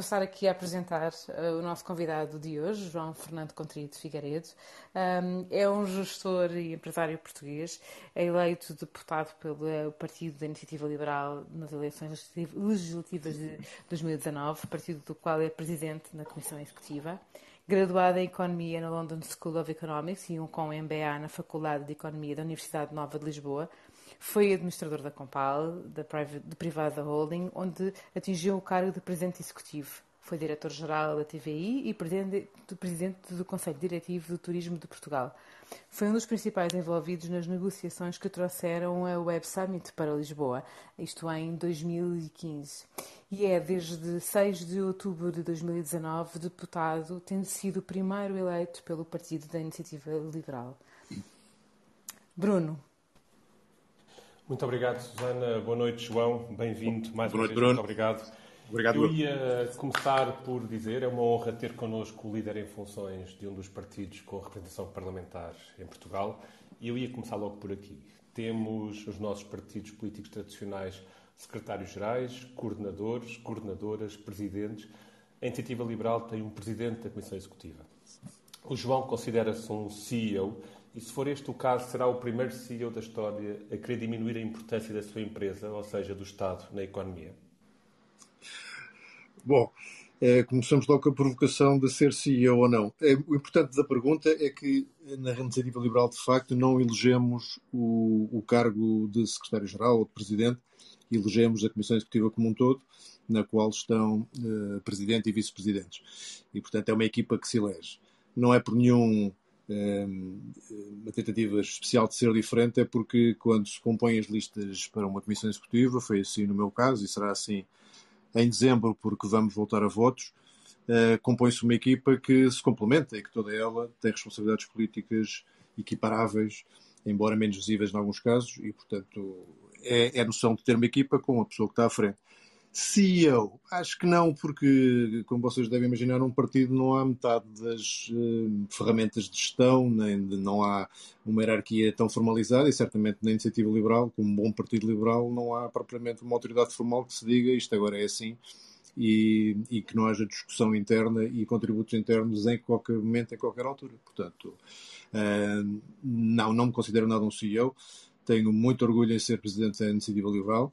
passar aqui a apresentar uh, o nosso convidado de hoje, João Fernando Contrito Figueiredo. Um, é um gestor e empresário português, é eleito deputado pelo Partido da Iniciativa Liberal nas eleições legislativas de 2019, partido do qual é presidente na Comissão Executiva. Graduado em Economia na London School of Economics e um com MBA na Faculdade de Economia da Universidade Nova de Lisboa, foi administrador da Compal, da de Privada Holding, onde atingiu o cargo de presidente executivo. Foi diretor-geral da TVI e presidente do Conselho Diretivo do Turismo de Portugal. Foi um dos principais envolvidos nas negociações que trouxeram a Web Summit para Lisboa, isto em 2015. E é desde 6 de outubro de 2019 deputado, tendo sido o primeiro eleito pelo Partido da Iniciativa Liberal. Bruno, muito obrigado, Susana. Boa noite, João. Bem-vindo mais Boa uma noite, vez. Bruno. Muito obrigado. Obrigado. Eu ia começar por dizer, é uma honra ter connosco o líder em funções de um dos partidos com representação parlamentar em Portugal. E eu ia começar logo por aqui. Temos os nossos partidos políticos tradicionais secretários-gerais, coordenadores, coordenadoras, presidentes. A Iniciativa Liberal tem um presidente da Comissão Executiva. O João considera-se um CEO e se for este o caso, será o primeiro CEO da história a querer diminuir a importância da sua empresa, ou seja, do Estado, na economia? Bom, é, começamos logo com a provocação de ser CEO ou não. É, o importante da pergunta é que na Iniciativa Liberal, de facto, não elegemos o, o cargo de secretário-geral ou de presidente, elegemos a Comissão Executiva como um todo, na qual estão uh, presidente e vice-presidentes. E, portanto, é uma equipa que se elege. Não é por nenhum uma tentativa especial de ser diferente é porque quando se compõem as listas para uma comissão executiva, foi assim no meu caso e será assim em dezembro porque vamos voltar a votos, uh, compõe-se uma equipa que se complementa e que toda ela tem responsabilidades políticas equiparáveis, embora menos visíveis em alguns casos, e portanto é, é a noção de ter uma equipa com a pessoa que está à frente. CEO, acho que não, porque, como vocês devem imaginar, num partido não há metade das uh, ferramentas de gestão, nem de, não há uma hierarquia tão formalizada e certamente na iniciativa liberal, como um bom partido liberal, não há propriamente uma autoridade formal que se diga isto agora é assim e, e que não haja discussão interna e contributos internos em qualquer momento, em qualquer altura. Portanto, uh, não, não me considero nada um CEO. Tenho muito orgulho em ser presidente da iniciativa liberal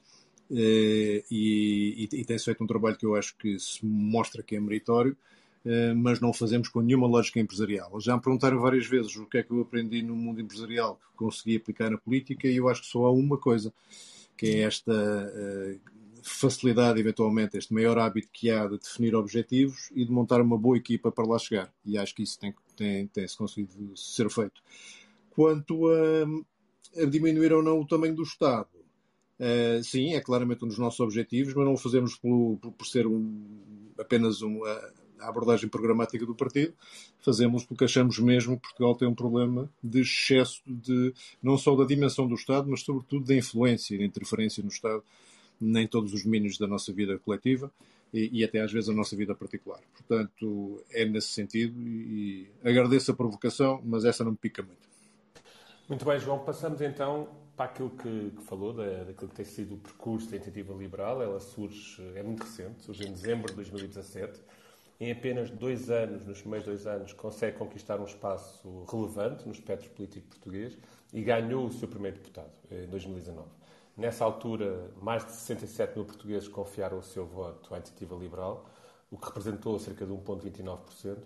e, e, e tem-se feito um trabalho que eu acho que se mostra que é meritório, eh, mas não o fazemos com nenhuma lógica empresarial. Já me perguntaram várias vezes o que é que eu aprendi no mundo empresarial que consegui aplicar na política e eu acho que só há uma coisa, que é esta eh, facilidade, eventualmente, este maior hábito que há de definir objetivos e de montar uma boa equipa para lá chegar. E acho que isso tem, tem, tem-se conseguido ser feito. Quanto a, a diminuir ou não o tamanho do Estado, Uh, sim, é claramente um dos nossos objetivos, mas não o fazemos por, por, por ser um, apenas um, a, abordagem programática do partido, fazemos porque achamos mesmo que Portugal tem um problema de excesso de, não só da dimensão do Estado, mas sobretudo da influência e da interferência no Estado em todos os domínios da nossa vida coletiva e, e, até às vezes a nossa vida particular. Portanto, é nesse sentido e agradeço a provocação, mas essa não me pica muito. Muito bem, João. Passamos então para aquilo que, que falou, da, daquilo que tem sido o percurso da iniciativa liberal. Ela surge, é muito recente, surge em dezembro de 2017. Em apenas dois anos, nos primeiros dois anos, consegue conquistar um espaço relevante no espectro político português e ganhou o seu primeiro deputado, em 2019. Nessa altura, mais de 67 mil portugueses confiaram o seu voto à iniciativa liberal, o que representou cerca de 1,29%.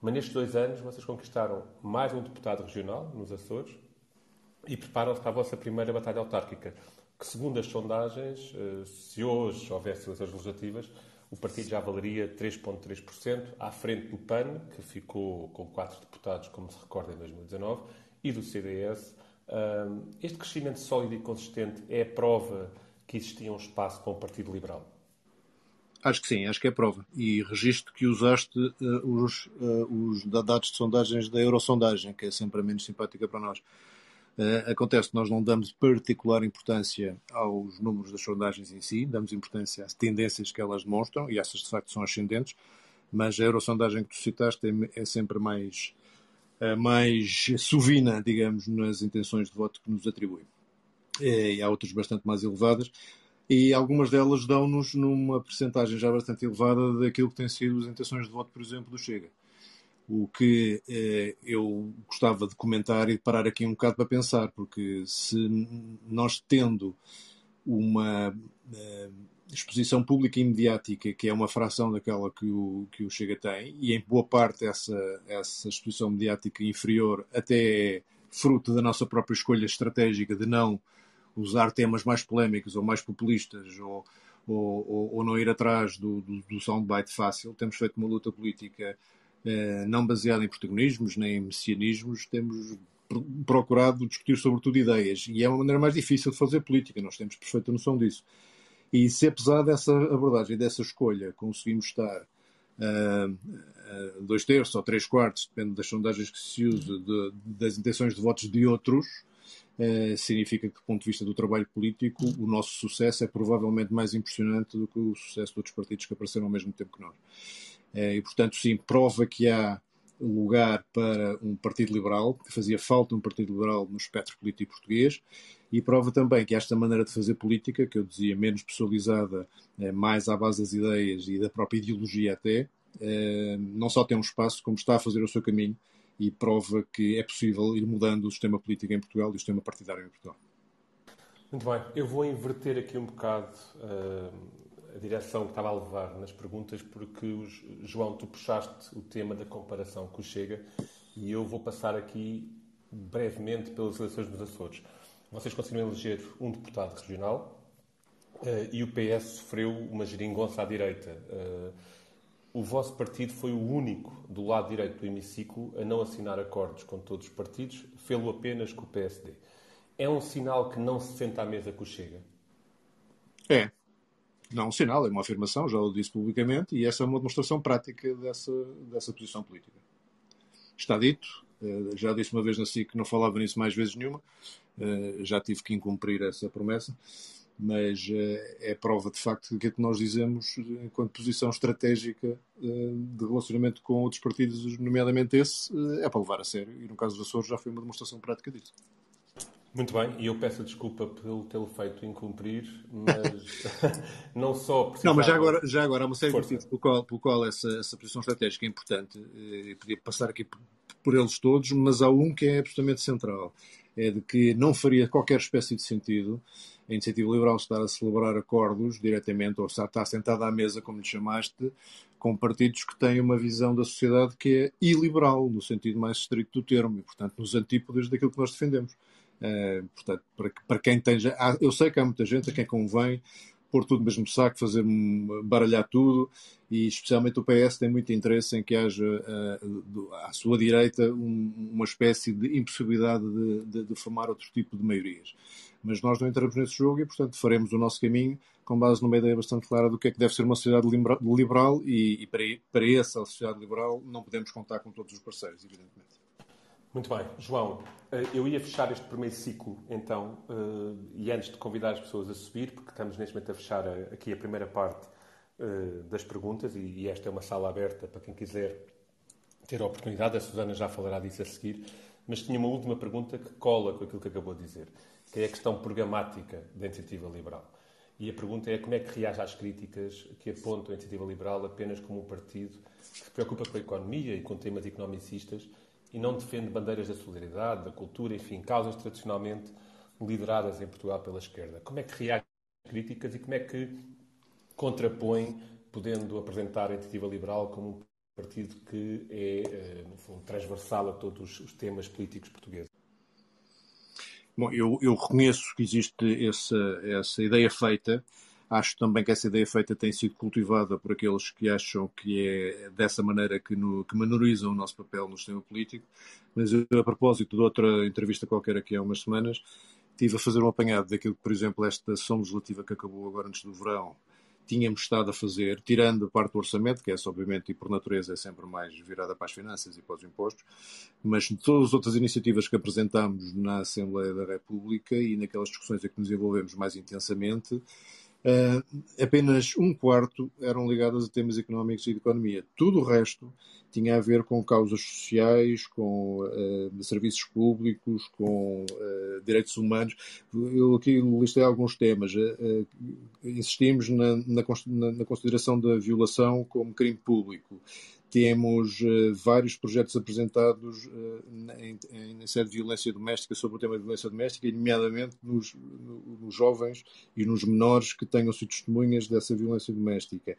Mas nestes dois anos, vocês conquistaram mais um deputado regional, nos Açores, e preparam-se para a vossa primeira batalha autárquica, que, segundo as sondagens, eh, se hoje houvesse eleições legislativas, o partido já valeria 3,3%, à frente do PAN, que ficou com quatro deputados, como se recorda, em 2019, e do CDS. Este crescimento sólido e consistente é a prova que existia um espaço com o Partido Liberal? Acho que sim, acho que é prova. E registro que usaste uh, os, uh, os dados de sondagens da Eurosondagem, que é sempre a menos simpática para nós. Uh, acontece que nós não damos particular importância aos números das sondagens em si, damos importância às tendências que elas demonstram, e essas de facto são ascendentes, mas a eurosondagem que tu citaste é, é sempre mais, uh, mais sovina, digamos, nas intenções de voto que nos atribui. E há outras bastante mais elevadas. e algumas delas dão-nos numa percentagem já bastante elevada daquilo que têm sido as intenções de voto, por exemplo, do Chega. O que eh, eu gostava de comentar e parar aqui um bocado para pensar, porque se nós tendo uma eh, exposição pública e mediática, que é uma fração daquela que o, que o Chega tem, e em boa parte essa, essa exposição mediática inferior até é fruto da nossa própria escolha estratégica de não usar temas mais polémicos ou mais populistas ou, ou, ou não ir atrás do, do, do soundbite fácil. Temos feito uma luta política não baseada em protagonismos nem em messianismos, temos procurado discutir sobretudo ideias e é uma maneira mais difícil de fazer política, nós temos perfeita noção disso. E se apesar dessa abordagem, dessa escolha, conseguimos estar uh, uh, dois terços ou três quartos, depende das sondagens que se usa, de, das intenções de votos de outros, uh, significa que, do ponto de vista do trabalho político, o nosso sucesso é provavelmente mais impressionante do que o sucesso de outros partidos que apareceram ao mesmo tempo que nós. E, portanto, sim, prova que há lugar para um Partido Liberal, que fazia falta um Partido Liberal no espectro político português, e prova também que esta maneira de fazer política, que eu dizia menos pessoalizada, eh, mais à base das ideias e da própria ideologia até, eh, não só tem um espaço, como está a fazer o seu caminho e prova que é possível ir mudando o sistema político em Portugal e o sistema partidário em Portugal. Muito bem, eu vou inverter aqui um bocado uh, a direção que estava a levar nas perguntas, porque, João, tu puxaste o tema da comparação com o Chega e eu vou passar aqui brevemente pelas eleições dos Açores. Vocês conseguiram eleger um deputado regional uh, e o PS sofreu uma geringonça à direita. Uh, o vosso partido foi o único do lado direito do hemiciclo a não assinar acordos com todos os partidos, fê-lo apenas com o PSD. É um sinal que não se senta à mesa com o Chega? É. Não um sinal, é uma afirmação, já o disse publicamente, e essa é uma demonstração prática dessa, dessa posição política. Está dito, eh, já disse uma vez na SIC que não falava nisso mais vezes nenhuma, eh, já tive que incumprir essa promessa, mas eh, é prova de facto do que é que nós dizemos enquanto posição estratégica de relacionamento com outros partidos, nomeadamente esse, é para levar a sério, e no caso dos Açores já foi uma demonstração prática disso. Muito bem, e eu peço desculpa pelo tê-lo feito incumprir, mas não só precisava... Não, mas já agora, já agora há uma série Força. de motivos pelo qual, pelo qual essa, essa posição estratégica é importante, e podia passar aqui por eles todos, mas há um que é absolutamente central, é de que não faria qualquer espécie de sentido a iniciativa liberal estar a celebrar acordos diretamente, ou estar sentada à mesa, como lhe chamaste, com partidos que têm uma visão da sociedade que é iliberal, no sentido mais estrito do termo, e, portanto, nos antípodas daquilo que nós defendemos. Uh, portanto, para, para quem tem. Já, eu sei que há muita gente a quem convém pôr tudo no mesmo saco, fazer baralhar tudo, e especialmente o PS tem muito interesse em que haja uh, à sua direita um, uma espécie de impossibilidade de, de, de, formar outro tipo de maiorias. Mas nós não entramos nesse jogo e, portanto, faremos o nosso caminho com base numa ideia bastante clara do que é que deve ser uma sociedade liberal e, e para, para essa sociedade liberal não podemos contar com todos os parceiros, evidentemente. Muito bem. João, eh, eu ia fechar este primeiro ciclo, então, eh, e antes de convidar as pessoas a subir, porque estamos neste momento a fechar aqui a primeira parte eh, das perguntas, e esta é uma sala aberta para quem quiser ter a oportunidade, a Susana já falará disso a seguir, mas tinha uma última pergunta que cola com aquilo que acabou de dizer, que é a questão programática da iniciativa liberal. E a pergunta é como é que reage às críticas que apontam a iniciativa liberal apenas como um partido que se preocupa com a economia e com temas economicistas e não defende bandeiras da solidariedade, da cultura, enfim, causas tradicionalmente lideradas em Portugal pela esquerda. Como é que reage às críticas e como é que contrapõe, podendo apresentar a iniciativa liberal como um partido que é, eh, no fundo, transversal a todos os temas políticos portugueses? Bom, eu, eu reconheço que existe essa, essa ideia feita Acho também que essa ideia feita tem sido cultivada por aqueles que acham que é dessa maneira que, no, que menorizam o nosso papel no sistema político. Mas eu, a propósito de outra entrevista qualquer aqui há umas semanas, estive a fazer um apanhado daquilo que, por exemplo, esta sessão legislativa que acabou agora antes do verão tínhamos estado a fazer, tirando a parte do orçamento, que é obviamente e por natureza é sempre mais virada para as finanças e para os impostos, mas todas as outras iniciativas que apresentámos na Assembleia da República e naquelas discussões em que nos envolvemos mais intensamente, Uh, apenas um quarto eram ligadas a temas económicos e de economia. Tudo o resto tinha a ver com causas sociais, com uh, serviços públicos, com uh, direitos humanos. Eu aqui listei alguns temas. Insistimos na, na, na, consideração da violação como crime público. Temos vários projetos apresentados em, em, sede de violência doméstica sobre o tema de violência doméstica, nomeadamente nos, nos jovens e nos menores que tenham sido testemunhas dessa violência doméstica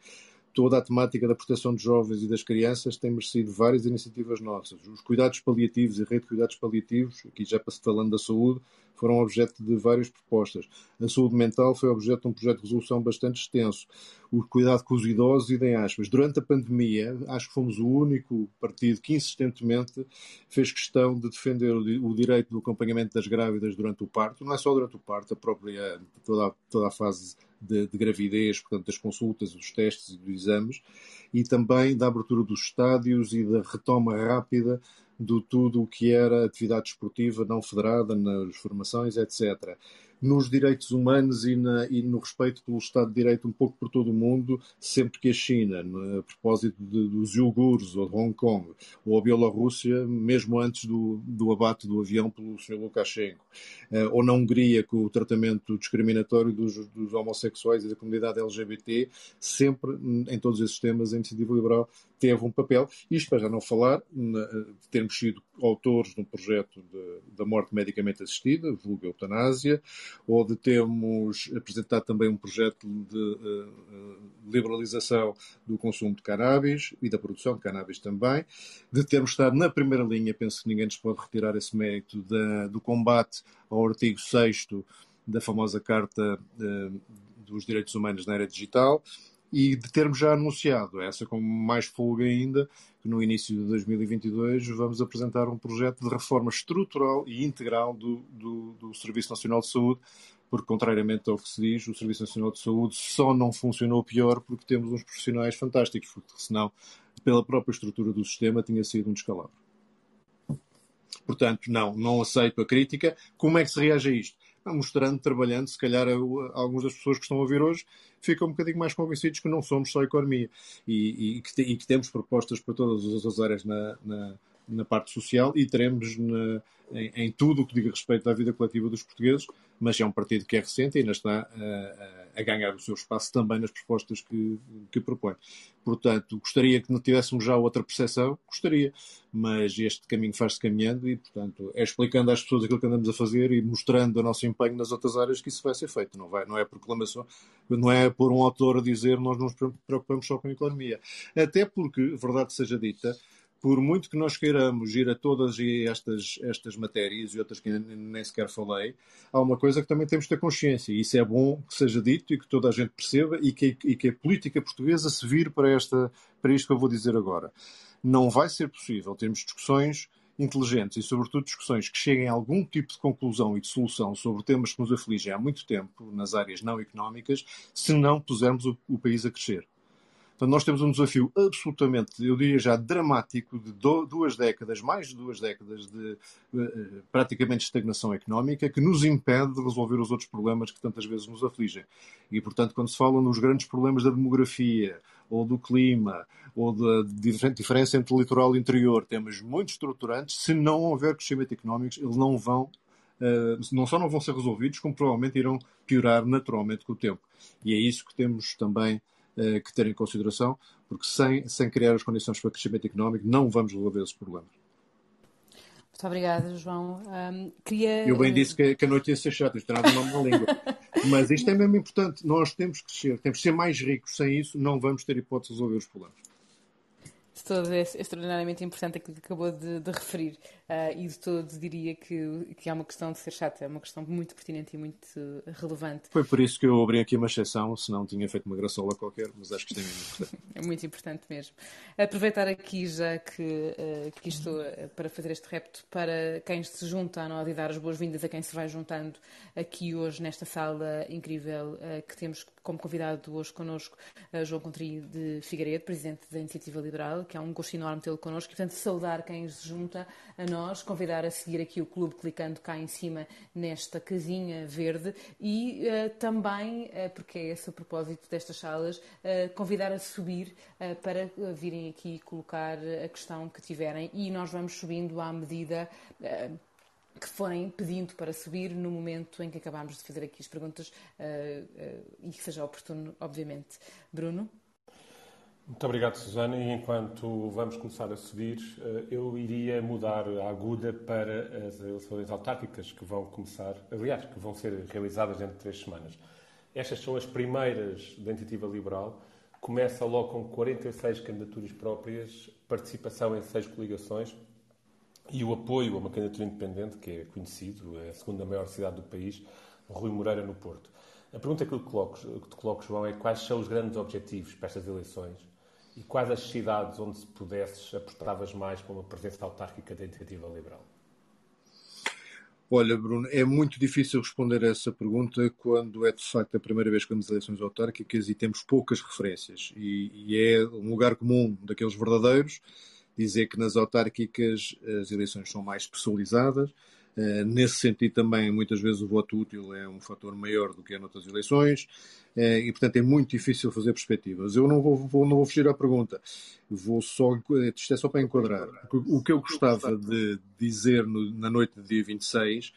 toda a temática da proteção dos jovens e das crianças tem merecido várias iniciativas nossas. Os cuidados paliativos e a rede de cuidados paliativos, aqui já falando da saúde, foram objeto de várias propostas. A saúde mental foi objeto de um projeto de resolução bastante extenso. O cuidado com os idosos, idem aspas. Durante a pandemia, acho que fomos o único partido que insistentemente fez questão de defender o, direito do acompanhamento das grávidas durante o parto. Não é só durante o parto, a própria, toda a, toda a fase de, de, gravidez, portanto, das consultas, dos testes e dos exames, e também da abertura dos estádios e da retoma rápida de tudo o que era atividade esportiva não federada nas formações, etc nos direitos humanos e, na, e, no respeito pelo Estado de Direito um pouco por todo o mundo, sempre que a China, a propósito de, dos iogures ou de Hong Kong, ou a Bielorrússia, mesmo antes do, do abate do avião pelo Sr. Lukashenko, uh, ou na Hungria com o tratamento discriminatório dos, dos homossexuais e da comunidade LGBT, sempre em todos esses temas a iniciativa liberal teve um papel. Isto para já não falar de termos sido autores de um projeto da morte medicamente assistida, vulgo eutanásia, ou de termos apresentado também um projeto de uh, liberalização do consumo de cannabis e da produção de cannabis também, de termos estado na primeira linha, penso que ninguém nos pode retirar esse mérito, da, do combate ao artigo 6 da famosa Carta uh, dos Direitos Humanos na Era Digital, e de termos já anunciado, essa com mais folga ainda, que no início de 2022 vamos apresentar um projeto de reforma estrutural e integral do, do, do Serviço Nacional de Saúde, porque, contrariamente ao que se diz, o Serviço Nacional de Saúde só não funcionou pior porque temos uns profissionais fantásticos, porque senão, pela própria estrutura do sistema, tinha sido um descalabro. Portanto, não, não aceito a crítica. Como é que se reage a isto? Mostrando, trabalhando, se calhar algumas das pessoas que estão a ouvir hoje ficam um bocadinho mais convencidos que não somos só economia. E, e, que, te, e que, temos propostas para todas as áreas na, na, na parte social e teremos na, em, em, tudo o que diga respeito à vida coletiva dos portugueses, mas é um partido que é recente e ainda está a, a ganhar o seu espaço também nas propostas que, que propõe. Portanto, gostaria que não tivéssemos já outra percepção, gostaria, mas este caminho faz-se caminhando e, portanto, é explicando às pessoas aquilo que andamos a fazer e mostrando o nosso empenho nas outras áreas que isso vai ser feito. Não, vai, não é proclamação, não é por um autor a dizer nós não nos preocupamos só com a economia. Até porque, verdade seja dita, por muito que nós queiramos ir a todas estas, estas matérias e outras que nem sequer falei, há uma coisa que também temos de ter consciência, e isso é bom que seja dito e que toda a gente perceba e que, e que a política portuguesa se vire para, esta, para isto que eu vou dizer agora. Não vai ser possível termos discussões inteligentes e, sobretudo, discussões que cheguem a algum tipo de conclusão e de solução sobre temas que nos afligem há muito tempo nas áreas não económicas, se não pusermos o, o país a crescer. Portanto, nós temos um desafio absolutamente, eu diria já dramático, de duas décadas, mais de duas décadas de uh, praticamente estagnação económica, que nos impede de resolver os outros problemas que tantas vezes nos afligem. E, portanto, quando se fala nos grandes problemas da demografia, ou do clima, ou da diferença entre litoral e interior, temas muito estruturantes, se não houver crescimento económico, eles não vão Uh, não só não vão ser resolvidos, como provavelmente irão piorar naturalmente com o tempo. E é isso que temos também que ter em consideração, porque sem, sem criar as condições para crescimento económico não vamos resolver esses problemas. Muito obrigada, João. Um, queria... Eu bem disse que, que, a noite ia ser chata, isto era uma língua. Mas isto é mesmo importante. Nós temos que ser, temos que ser mais ricos. Sem isso, não vamos ter hipótese de resolver os problemas de todo é extraordinariamente importante aquilo que acabou de, de referir. Uh, e de todo diria que, que é uma questão de ser chata, é uma questão muito pertinente e muito relevante. Foi por isso que eu abri aqui uma exceção, senão tinha feito uma graçola qualquer, mas acho que isto é muito importante. é muito importante mesmo. Aproveitar aqui, já que, uh, que estou para fazer este repto, para quem se junta à nós e dar as boas-vindas a quem se vai juntando aqui hoje nesta sala incrível uh, que temos como convidado hoje connosco João Contri de Figueiredo, presidente da Iniciativa Liberal, que é um gosto enorme tê-lo connosco. E, portanto, saudar quem se junta a nós, convidar a seguir aqui o clube clicando cá em cima nesta casinha verde e uh, também, uh, porque é esse o propósito destas salas, uh, convidar a subir para virem aqui colocar a questão que tiverem e nós vamos subindo à medida que forem pedindo para subir no momento em que acabamos de fazer aqui as perguntas uh, uh, e que seja oportuno, obviamente. Bruno? Muito obrigado, Susana. E enquanto vamos começar a subir, uh, eu iria mudar a aguda para as eleições autárquicas que vão começar, aliás, que vão ser realizadas dentro de três semanas. Estas são as primeiras da Iniciativa Liberal. Começa logo com 46 candidaturas próprias, participação em seis coligações, e o apoio a uma candidatura independente, que é conhecido, é a segunda maior cidade do país, Rui Moreira, no Porto. A pergunta que, eu coloco, que te coloco, João, é quais são os grandes objetivos para estas eleições e quais as cidades onde, se pudesses, apostavas mais para uma presença autárquica da iniciativa liberal? Olha, Bruno, é muito difícil responder a essa pergunta quando é de facto a primeira vez que vamos eleições autárquicas e temos poucas referências. E, e é um lugar comum daqueles verdadeiros dizer que nas autárquicas as eleições são mais personalizadas. Uh, nesse sentido, também, muitas vezes o voto útil é um fator maior do que é noutras eleições uh, e, portanto, é muito difícil fazer perspectivas. Eu não vou, vou, não vou fugir à pergunta, vou só, isto é só para enquadrar. O que eu gostava de dizer no, na noite do dia 26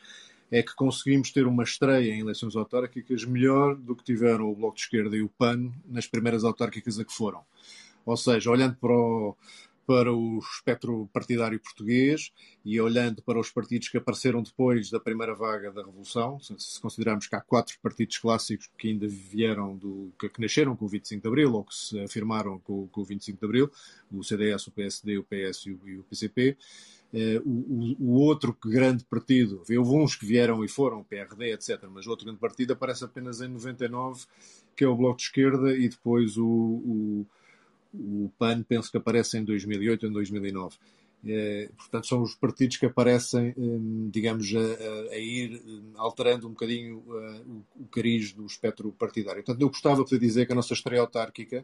é que conseguimos ter uma estreia em eleições autárquicas melhor do que tiveram o Bloco de Esquerda e o PAN nas primeiras autárquicas a que foram. Ou seja, olhando para o, para o espectro partidário português e olhando para os partidos que apareceram depois da primeira vaga da Revolução, se considerarmos que há quatro partidos clássicos que ainda vieram do que, nasceram com o 25 de Abril ou que se afirmaram com, com o 25 de Abril, o CDS, o PSD, o PS e o, e o PCP, eh, o, o, outro grande partido, houve uns que vieram e foram, o PRD, etc., mas outro grande partido aparece apenas em 99, que é o Bloco de Esquerda, e depois o, o o PAN penso que aparece em 2008 ou em 2009. É, portanto, são os partidos que aparecem, hum, digamos, a, a ir hum, alterando um bocadinho uh, o, cariz do espectro partidário. Portanto, eu gostava de dizer que a nossa estreia autárquica,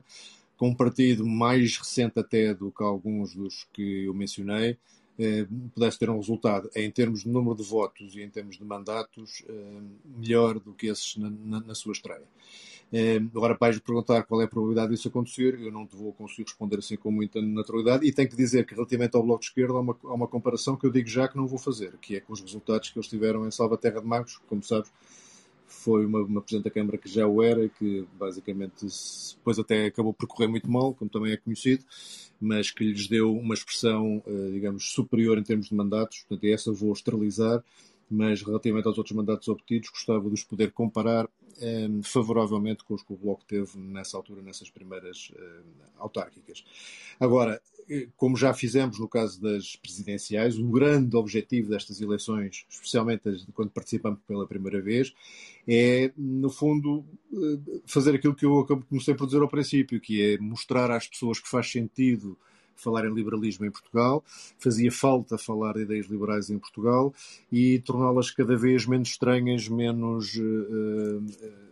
com um partido mais recente até do que alguns dos que eu mencionei, eh, pudesse ter um resultado em termos de número de votos e em termos de mandatos eh, melhor do que esses na, na, na sua estreia. Eh, agora, vais perguntar qual é a probabilidade disso acontecer, eu não te vou conseguir responder assim com muita naturalidade e tenho que dizer que relativamente ao Bloco de Esquerda há uma, há uma comparação que eu digo já que não vou fazer, que é com os resultados que eles tiveram em Salvaterra de Magos, como sabes, foi uma, uma Presidente da Câmara que já o era, que basicamente depois até acabou por correr muito mal, como também é conhecido, mas que lhes deu uma expressão, eh, digamos, superior em termos de mandatos, portanto, essa vou esterilizar, mas relativamente aos outros mandatos obtidos, gostava de os poder comparar um, favoravelmente com os que o Bloco teve nessa altura, nessas primeiras uh, autárquicas. Agora, eh, como já fizemos no caso das presidenciais, um grande objetivo destas eleições, especialmente quando participamos pela primeira vez, é, no fundo, eh, fazer aquilo que eu comecei por dizer ao princípio, que é mostrar às pessoas que faz sentido falar em liberalismo em Portugal, fazia falta falar de ideias liberais em Portugal e torná-las cada vez menos estranhas, menos. Uh, uh,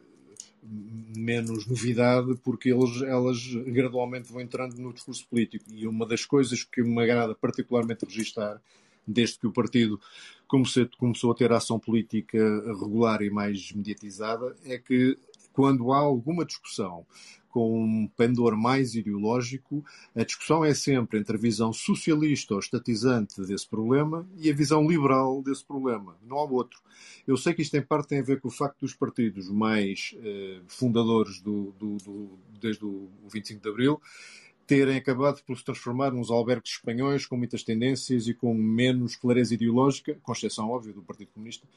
menos novidade, porque eles, elas gradualmente vão entrando no discurso político. E uma das coisas que me agrada particularmente registar, desde que o partido começou, começou a ter ação política regular e mais mediatizada, é que quando há alguma discussão com um pendor mais ideológico, a discussão é sempre entre a visão socialista ou estatizante desse problema e a visão liberal desse problema. Não há outro. Eu sei que isto em parte tem a ver com o facto dos partidos mais eh, fundadores do, do, do, desde o 25 de Abril terem acabado por se transformar nos albergues espanhóis com muitas tendências e com menos clareza ideológica, com exceção, óbvio, do Partido Comunista,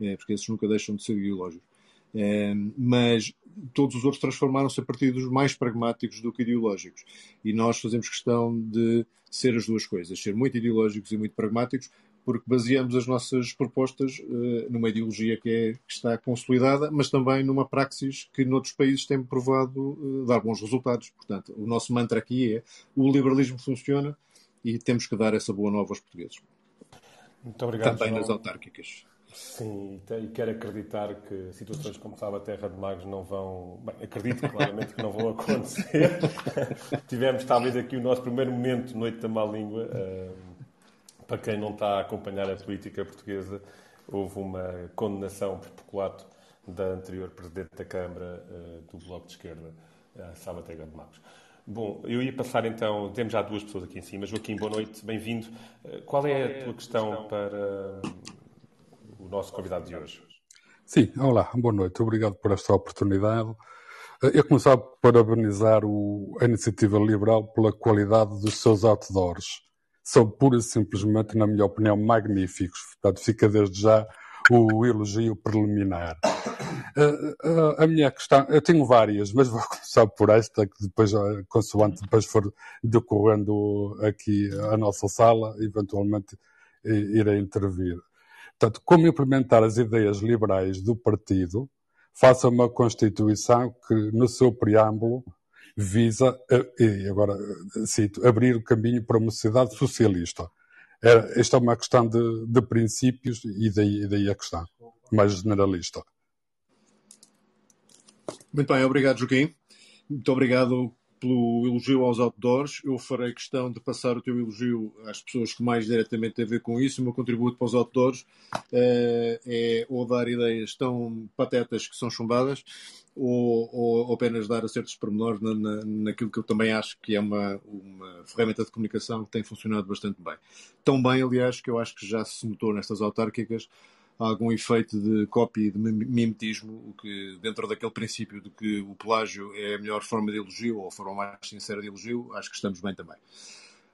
eh, porque esses nunca deixam de ser ideológicos. Eh, mas todos os outros transformaram-se a partidos mais pragmáticos do que ideológicos. E nós fazemos questão de ser as duas coisas, ser muito ideológicos e muito pragmáticos, porque baseamos as nossas propostas uh, numa ideologia que, é, que, está consolidada, mas também numa praxis que noutros países tem provado uh, dar bons resultados. Portanto, o nosso mantra aqui é o liberalismo funciona e temos que dar essa boa nova aos portugueses. Muito obrigado. Também João. nas autárquicas. Sim, e quero acreditar que situações como estava a Terra de Magos não vão. Bem, acredito claramente que não vão acontecer. Tivemos talvez aqui o nosso primeiro momento, Noite da Má Língua. Uh, para quem não está a acompanhar a política portuguesa, houve uma condenação por peculato da anterior Presidente da Câmara uh, do Bloco de Esquerda, uh, Salvatega de Magos. Bom, eu ia passar então, temos já duas pessoas aqui em cima. Joaquim, boa noite, bem-vindo. Qual é a tua questão para o nosso convidado de hoje? Sim, olá, boa noite, obrigado por esta oportunidade. Eu começava a parabenizar o, a iniciativa liberal pela qualidade dos seus outdoors. São pura e simplesmente, na minha opinião, magníficos. Portanto, fica desde já o elogio preliminar. Uh, uh, a minha questão, eu tenho várias, mas vou começar por esta, que depois, consoante depois for decorrendo aqui a nossa sala, eventualmente irei intervir. Portanto, como implementar as ideias liberais do partido, faça uma Constituição que, no seu preâmbulo, visa, e agora cito, abrir o caminho para uma sociedade socialista. É, esta é uma questão de, de princípios e daí, daí a questão, mais generalista. Muito bem, obrigado, Joaquim. Muito obrigado pelo elogio aos outdoors. Eu farei questão de passar o teu elogio às pessoas que mais diretamente têm a ver com isso. O meu contributo para os outdoors uh, é ou dar ideias tão patetas que são chumbadas, ou, ou, apenas dar acertos pormenores na, na, naquilo que eu também acho que é uma, uma ferramenta de comunicação que tem funcionado bastante bem. Tão bem, aliás, que eu acho que já se notou nestas autárquicas algum efeito de cópia e de mimetismo, o que dentro daquele princípio de que o pelágio é a melhor forma de elogio ou a forma mais sincera de elogio, acho que estamos bem também.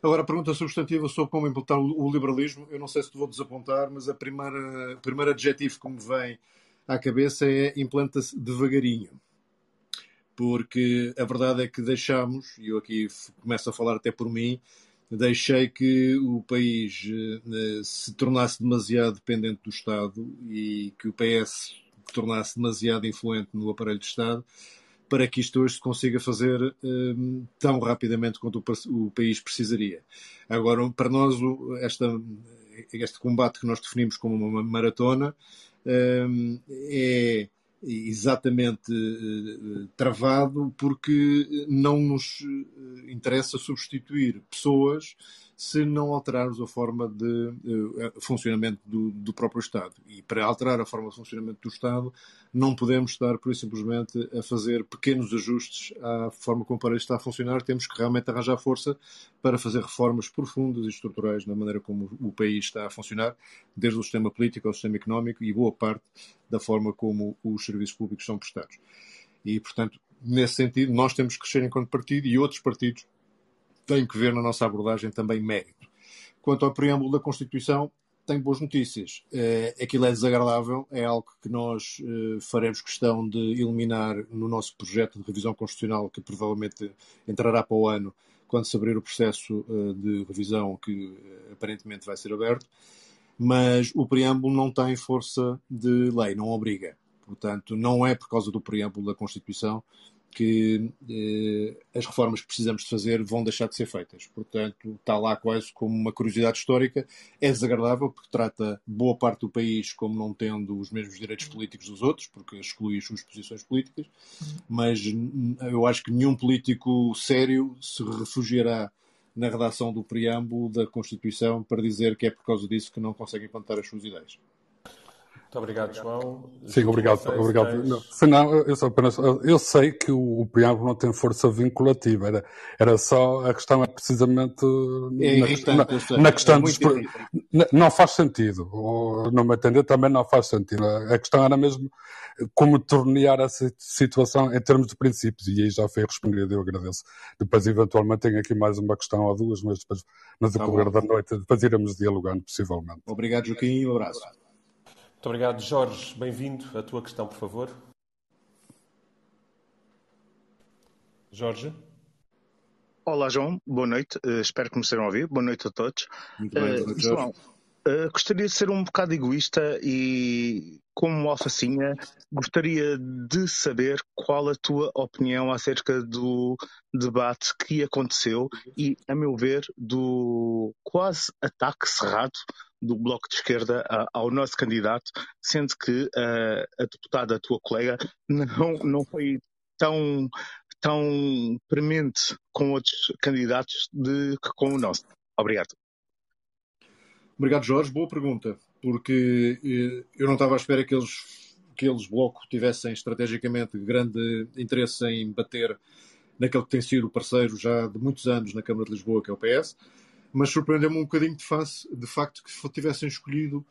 Agora, a pergunta substantiva sobre como implementar o liberalismo, eu não sei se te vou desapontar, mas a primeira, o primeiro adjetivo que me vem à cabeça é implanta-se devagarinho. Porque a verdade é que deixamos, e eu aqui começo a falar até por mim, deixei que o país uh, se tornasse demasiado dependente do Estado e que o PS se tornasse demasiado influente no aparelho de Estado para que isto hoje se consiga fazer uh, tão rapidamente quanto o, o, país precisaria. Agora, para nós, esta, este combate que nós definimos como uma maratona é exatamente eh, travado porque não nos eh, interessa substituir pessoas se não alterarmos a forma de uh, funcionamento do, do, próprio Estado. E para alterar a forma de funcionamento do Estado, não podemos estar, por simplesmente, a fazer pequenos ajustes à forma como o aparelho está a funcionar. Temos que realmente arranjar força para fazer reformas profundas e estruturais na maneira como o país está a funcionar, desde o sistema político ao sistema económico e boa parte da forma como os serviços públicos são prestados. E, portanto, nesse sentido, nós temos que crescer enquanto partido e outros partidos tem que ver na nossa abordagem também mérito. Quanto ao preâmbulo da Constituição, tem boas notícias. É, aquilo é desagradável, é algo que nós é, faremos questão de eliminar no nosso projeto de revisão constitucional, que provavelmente entrará para o ano, quando se abrir o processo é, de revisão que aparentemente vai ser aberto. Mas o preâmbulo não tem força de lei, não obriga. Portanto, não é por causa do preâmbulo da Constituição que eh, as reformas que precisamos de fazer vão deixar de ser feitas. Portanto, está lá quase como uma curiosidade histórica. É desagradável porque trata boa parte do país como não tendo os mesmos direitos políticos dos outros, porque exclui as suas posições políticas, mas eu acho que nenhum político sério se refugiará na redação do preâmbulo da Constituição para dizer que é por causa disso que não consegue implantar as suas ideias. Muito obrigado, João. Sim, obrigado. obrigado. Não, eu, só apenas, eu sei que o, o preâmbulo não tem força vinculativa, era, era só, a questão é precisamente é na, na, na questão é dos, não faz sentido, ou, não me atender também não faz sentido. A questão era mesmo como tornear essa situação em termos de princípios, e aí já foi respondido, eu agradeço. Depois, eventualmente, tenho aqui mais uma questão ou duas, mas depois, no tá decorrer tá da noite, depois iremos dialogando, possivelmente. Obrigado, Joaquim, um abraço. Muito obrigado, Jorge. Bem-vindo. A tua questão, por favor. Jorge. Olá, João. Boa noite. Uh, espero que me estejam a ouvir. Boa noite a todos. Muito bem, uh, João. Uh, gostaria de ser um bocado egoísta e, como alfacinha, gostaria de saber qual a tua opinião acerca do debate que aconteceu e, a meu ver, do quase ataque cerrado do Bloco de Esquerda ao nosso candidato, sendo que a deputada, a tua colega, não, não foi tão, tão premente com outros candidatos de, que com o nosso. Obrigado. Obrigado, Jorge. Boa pergunta, porque eh, eu não estava à espera que eles, que eles Bloco, tivessem estrategicamente grande interesse em bater naquele que tem sido o parceiro já de muitos anos na Câmara de Lisboa, que é o PS, mas surpreendeu-me um bocadinho de, face, de facto que tivessem escolhido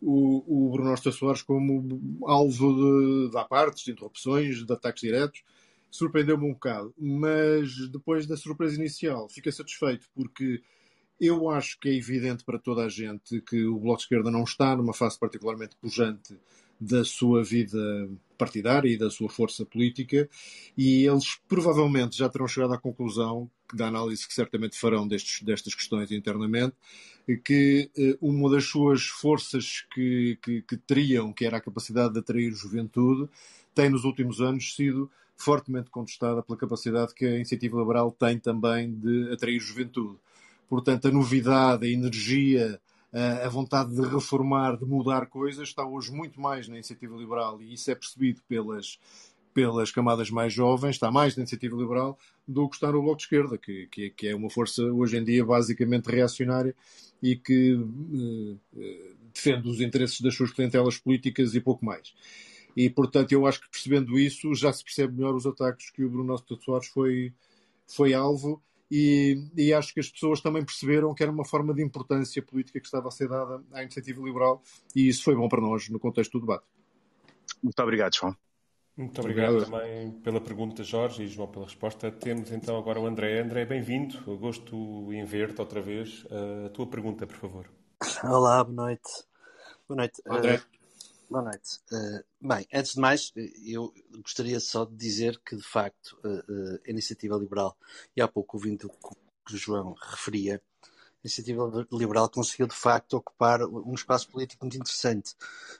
o, o Bruno Costa Soares como alvo de, de apartes, de interrupções, de ataques diretos. Surpreendeu-me um bocado, mas depois da surpresa inicial, fiquei satisfeito porque eu acho que é evidente para toda a gente que o Bloco de Esquerda não está numa fase particularmente pujante da sua vida partidária e da sua força política, e eles provavelmente já terão chegado à conclusão, da análise que certamente farão destes, destas questões internamente, que eh, uma das suas forças que, que, que teriam, que era a capacidade de atrair juventude, tem nos últimos anos sido fortemente contestada pela capacidade que a iniciativa liberal tem também de atrair juventude. Portanto, a novidade, a energia, a vontade de reformar, de mudar coisas, está hoje muito mais na iniciativa liberal e isso é percebido pelas, pelas camadas mais jovens, está mais na iniciativa liberal do que está no Bloco de Esquerda, que, que, que é uma força hoje em dia basicamente reacionária e que uh, defende os interesses das suas clientelas políticas e pouco mais. E, portanto, eu acho que percebendo isso, já se percebe melhor os ataques que o Bruno Nosso Soares foi, foi alvo e, e, acho que as pessoas também perceberam que era uma forma de importância política que estava a ser dada à iniciativa liberal e isso foi bom para nós no contexto do debate. Muito obrigado, João. Muito obrigado, obrigado, também pela pergunta, Jorge, e João pela resposta. Temos então agora o André. André, bem-vindo. Gosto em ver-te outra vez. A tua pergunta, por favor. Olá, boa noite. Boa noite. André. Uh, Boa noite. Uh, bem, antes de mais, eu gostaria só de dizer que, de facto, uh, uh, a Iniciativa Liberal, e há pouco ouvindo o que o João referia, a Iniciativa Liberal conseguiu, de facto, ocupar um espaço político muito interessante.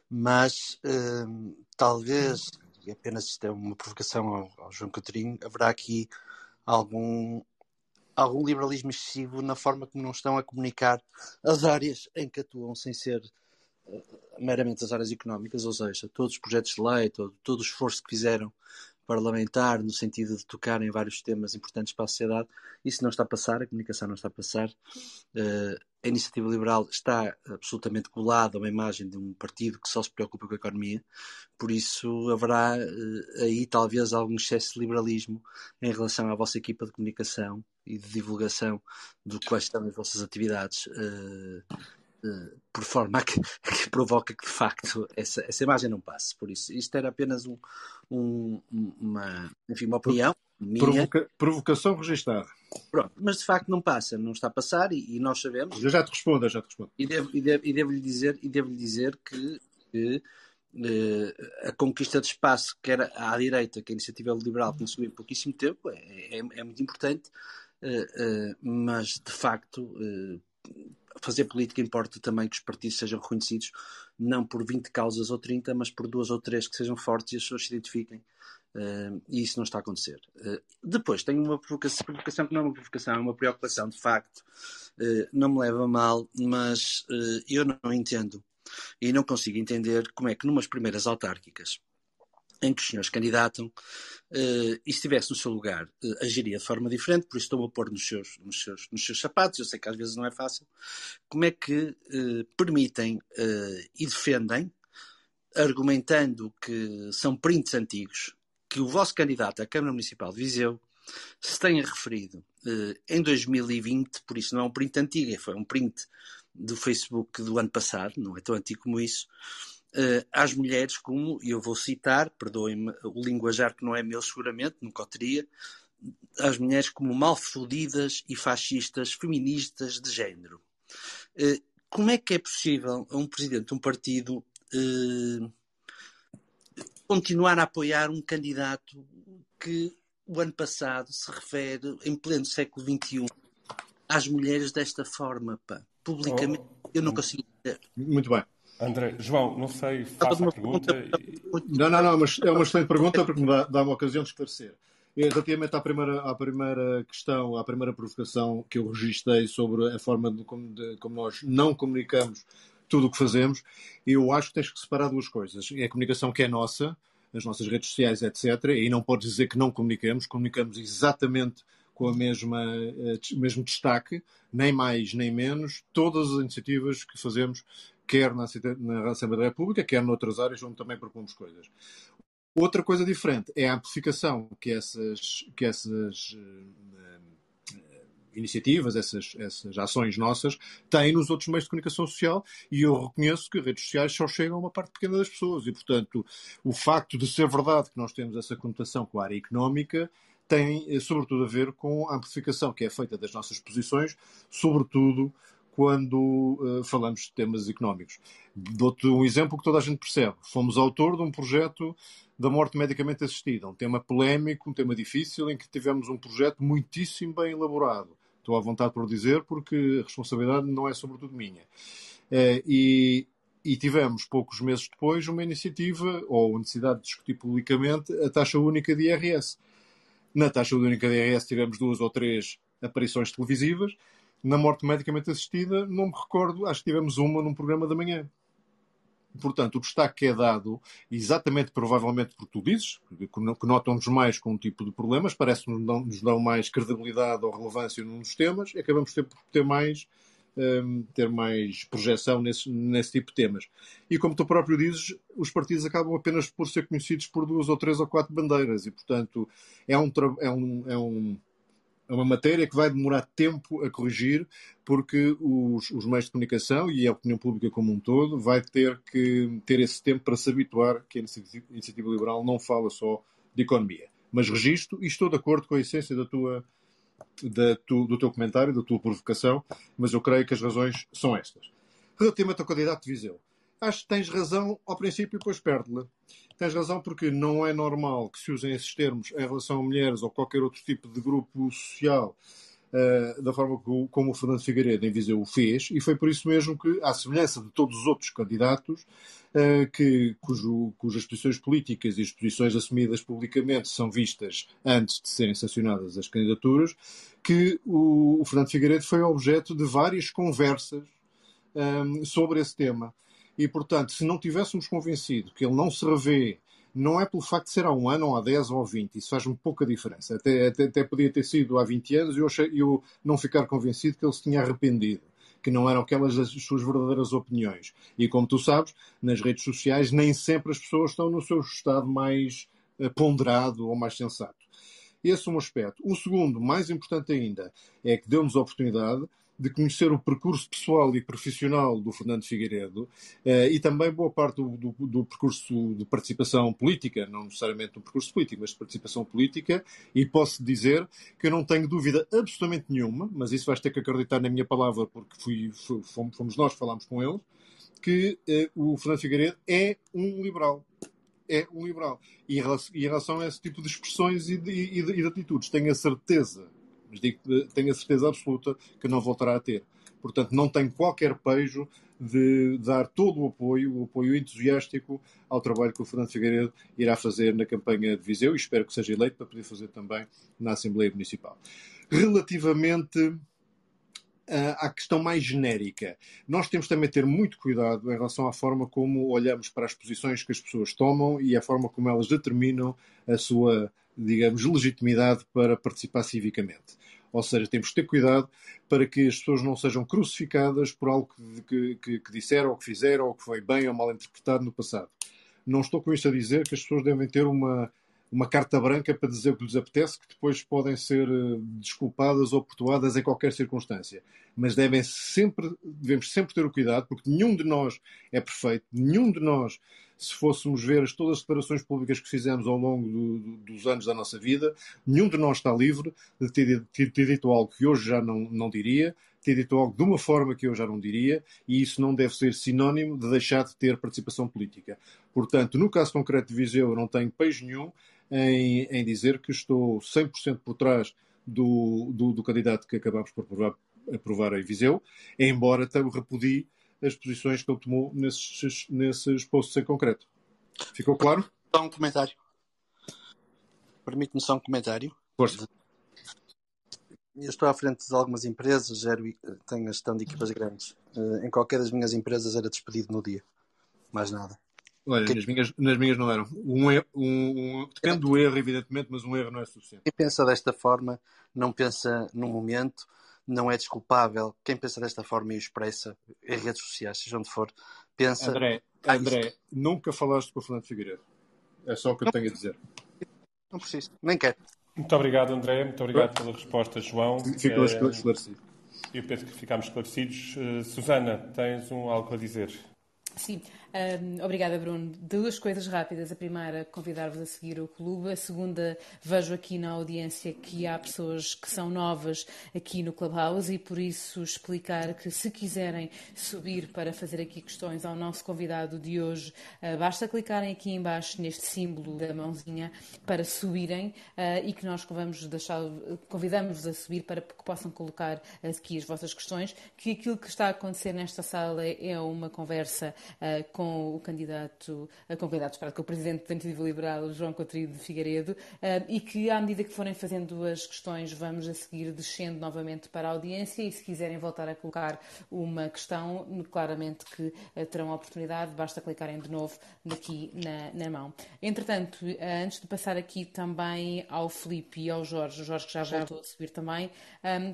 Mas, talvez, e apenas isto é uma provocação ao, ao João Coutinho, haverá aqui algum, algum liberalismo excessivo na forma como não estão a comunicar as áreas em que atuam sem ser meramente as áreas económicas, ou seja, todos os projetos de lei, todo, todo o esforço que fizeram parlamentar no sentido de tocar em vários temas importantes para a sociedade, isso não está a passar, a comunicação não está a passar. Uh, a iniciativa liberal está absolutamente colada a uma imagem de um partido que só se preocupa com a economia, por isso haverá uh, aí talvez algum excesso de liberalismo em relação à vossa equipa de comunicação e de divulgação do quais estão as vossas atividades. Uh, por forma a que, que, provoca que de facto essa, essa imagem não passe. Por isso, isto era apenas um, um, uma, enfim, uma opinião. Provoca, provocação registada. Pronto, mas de facto não passa, não está a passar e, e nós sabemos. Eu já te respondo, já te respondo. E devo, e devo, e devo-lhe dizer, e devo dizer que, que uh, a conquista de espaço que era à direita, que a iniciativa liberal conseguiu em pouquíssimo tempo, é, é, é muito importante, uh, uh, mas de facto fazer política importa também que os partidos sejam reconhecidos não por 20 causas ou 30, mas por duas ou três que sejam fortes e as pessoas se identifiquem. Uh, e isso não está a acontecer. Uh, depois, tenho uma provocação, provocação, que não é uma provocação, é uma preocupação, de facto. Uh, não me leva mal, mas eu não entendo e não consigo entender como é que numas primeiras autárquicas em que os senhores candidatam uh, e se estivesse no seu lugar, uh, agiria de forma diferente, por isso estou a pôr nos seus, nos, seus, nos seus sapatos, eu sei que às vezes não é fácil. Como é que uh, permitem e defendem, argumentando que são prints antigos, que o vosso candidato à Câmara Municipal de Viseu se tenha referido em 2020, por isso não é um print antigo, foi um print do Facebook do ano passado, não é tão antigo como isso, uh, às mulheres como, e eu vou citar, perdoem-me o linguajar que não é meu seguramente, nunca o teria, às mulheres como malfodidas e fascistas feministas de género. Uh, como é que é possível a um presidente de um partido uh, continuar a apoiar um candidato que o ano passado se refere, em pleno século XXI, às mulheres desta forma, pá, publicamente? Oh, eu não consigo entender. Muito bem. André, João, não sei, faça a pergunta. Não, não, não, mas é uma excelente pergunta porque me dá, dá uma ocasião de esclarecer. Relativamente à primeira, à primeira questão, à primeira provocação que eu registrei sobre a forma de, de, como nós não comunicamos tudo o que fazemos. Eu acho que tens que separar duas coisas. É a comunicação que é nossa, as nossas redes sociais, etc. E não podes dizer que não comunicamos, comunicamos exatamente com a mesma uh, mesmo destaque, nem mais nem menos, todas as iniciativas que fazemos, quer na, na Assembleia da República, quer noutras áreas onde também propomos coisas. Outra coisa diferente é a amplificação que essas, que essas uh, iniciativas, essas, essas ações nossas, têm nos outros meios de comunicação social e eu reconheço que redes sociais só chegam a uma parte pequena das pessoas e, portanto, o facto de ser verdade que nós temos essa conotação com a área económica tem, eh, sobretudo, a ver com a amplificação que é feita das nossas posições, sobretudo quando uh, falamos de temas económicos. Dou-te um exemplo que toda a gente percebe. Fomos autor de um projeto da morte medicamente assistida, um tema polémico, um tema difícil, em que tivemos um projeto muitíssimo bem elaborado. Estou à vontade por dizer, porque a responsabilidade não é sobretudo minha. Uh, e, e tivemos, poucos meses depois, uma iniciativa, ou a necessidade de discutir publicamente, a taxa única de IRS na taxa única de IRS tivemos duas ou três aparições televisivas. Na morte medicamente assistida, não me recordo, acho que tivemos uma num programa da manhã. Portanto, o destaque que é dado, exatamente, provavelmente, por tu dizes, que notam-nos mais com um tipo de problemas, parece-nos nos dão mais credibilidade ou relevância num dos temas, e acabamos por ter, ter mais um, ter mais projeção nesse, nesse tipo de temas. E como tu próprio dizes, os partidos acabam apenas por ser conhecidos por duas ou três ou quatro bandeiras e, portanto, é, um, é, um, é, um, é uma matéria que vai demorar tempo a corrigir porque os, os meios de comunicação e a opinião pública como um todo vai ter que ter esse tempo para se habituar que a iniciativa liberal não fala só de economia. Mas registro e estou de acordo com a essência da tua tu, do teu comentário, da tua provocação, mas eu creio que as razões são estas. Relativamente ao candidato de Viseu, acho que tens razão ao princípio e depois perde-la. Tens razão porque não é normal que se usem esses termos em relação a mulheres ou qualquer outro tipo de grupo social uh, da forma que, como o Fernando Figueiredo em Viseu o fez, e foi por isso mesmo que, à semelhança de todos os outros candidatos, uh, que, cujo, cujas posições políticas e as posições assumidas publicamente são vistas antes de serem sancionadas as candidaturas, que o, o Fernando Figueiredo foi objeto de várias conversas um, eh, sobre esse tema. E, portanto, se não tivéssemos convencido que ele não se revê não é pelo facto de ser há um ano, ou há 10 ou há 20. Isso faz-me pouca diferença. Até, até, até, podia ter sido há 20 anos e eu, eu não ficar convencido que ele se tinha arrependido. Que não eram aquelas as suas verdadeiras opiniões. E como tu sabes, nas redes sociais nem sempre as pessoas estão no seu estado mais eh, ponderado ou mais sensato. Esse é um aspecto. O segundo, mais importante ainda, é que deu-nos a oportunidade de conhecer o percurso pessoal e profissional do Fernando Figueiredo eh, e também boa parte do, do, do, percurso de participação política, não necessariamente um percurso político, mas de participação política, e posso dizer que eu não tenho dúvida absolutamente nenhuma, mas isso vais ter que acreditar na minha palavra, porque fui, fomos, nós que falámos com ele, que eh, o Fernando Figueiredo é um liberal é um liberal. E em relação a esse tipo de expressões e de, e de, e de atitudes, tenho a certeza mas digo, tenho a certeza absoluta que não voltará a ter. Portanto, não tenho qualquer pejo de dar todo o apoio, o apoio entusiástico ao trabalho que o Fernando Figueiredo irá fazer na campanha de Viseu e espero que seja eleito para poder fazer também na Assembleia Municipal. Relativamente à questão mais genérica. Nós temos também de ter muito cuidado em relação à forma como olhamos para as posições que as pessoas tomam e a forma como elas determinam a sua, digamos, legitimidade para participar civicamente. Ou seja, temos que ter cuidado para que as pessoas não sejam crucificadas por algo que, que, que disseram ou que fizeram ou que foi bem ou mal interpretado no passado. Não estou com isso a dizer que as pessoas devem ter uma, uma carta branca para dizer o que lhes apetece, que depois podem ser eh, desculpadas ou perdoadas em qualquer circunstância. Mas devem sempre, devemos sempre ter o cuidado, porque nenhum de nós é perfeito, nenhum de nós se fôssemos ver todas as declarações públicas que fizemos ao longo do, dos anos da nossa vida, nenhum de nós está livre de ter, ter, ter, dito algo que hoje já não, não diria, ter dito algo de uma forma que eu já não diria, e isso não deve ser sinónimo de deixar de ter participação política. Portanto, no caso concreto de Viseu, eu não tenho peixe nenhum em, em dizer que estou 100% por trás do, do, do, candidato que acabamos por aprovar, aprovar em Viseu, embora repudie as posições que ele tomou nesses, nesses postos em concreto. Ficou claro? Só um comentário. Permite-me só um comentário. Força. Eu estou à frente de algumas empresas, gero, tenho a gestão de equipas grandes. em qualquer das minhas empresas era despedido no dia. Mais nada. Olha, nas minhas, nas minhas não eram. Um, um, um, depende do erro, evidentemente, mas um erro não é suficiente. Quem pensa desta forma não pensa no momento, não é desculpável. Quem pensa desta forma e o expressa em redes sociais, seja onde for, pensa. André, André ah, nunca falaste com o Fernando Figueiredo. É só o que eu tenho a dizer. Não preciso, nem quero. Muito obrigado, André. Muito obrigado pela resposta, João. Ficou é... esclarecido. Eu penso que ficámos esclarecidos. Uh, Susana, tens um, algo a dizer? Sim, um, obrigada, Bruno. Duas coisas rápidas. A primeira, convidar-vos a seguir o clube. A segunda, vejo aqui na audiência que há pessoas que são novas aqui no Clubhouse e por isso explicar que se quiserem subir para fazer aqui questões ao nosso convidado de hoje, uh, basta clicarem aqui embaixo neste símbolo da mãozinha para subirem uh, e que nós convidamos-vos a subir para que possam colocar aqui as vossas questões, que aquilo que está a acontecer nesta sala é uma conversa uh, com o candidato, com o candidato esperado, com o presidente da Iniciativa Liberal, João Coutinho de Figueiredo, eh, e que, à medida que forem fazendo as questões, vamos a seguir descendo novamente para a audiência e, se quiserem voltar a colocar uma questão, claramente que terão a oportunidade, basta clicarem de novo aqui na, na mão. Entretanto, antes de passar aqui também ao Felipe e ao Jorge, o Jorge que já voltou a subir também,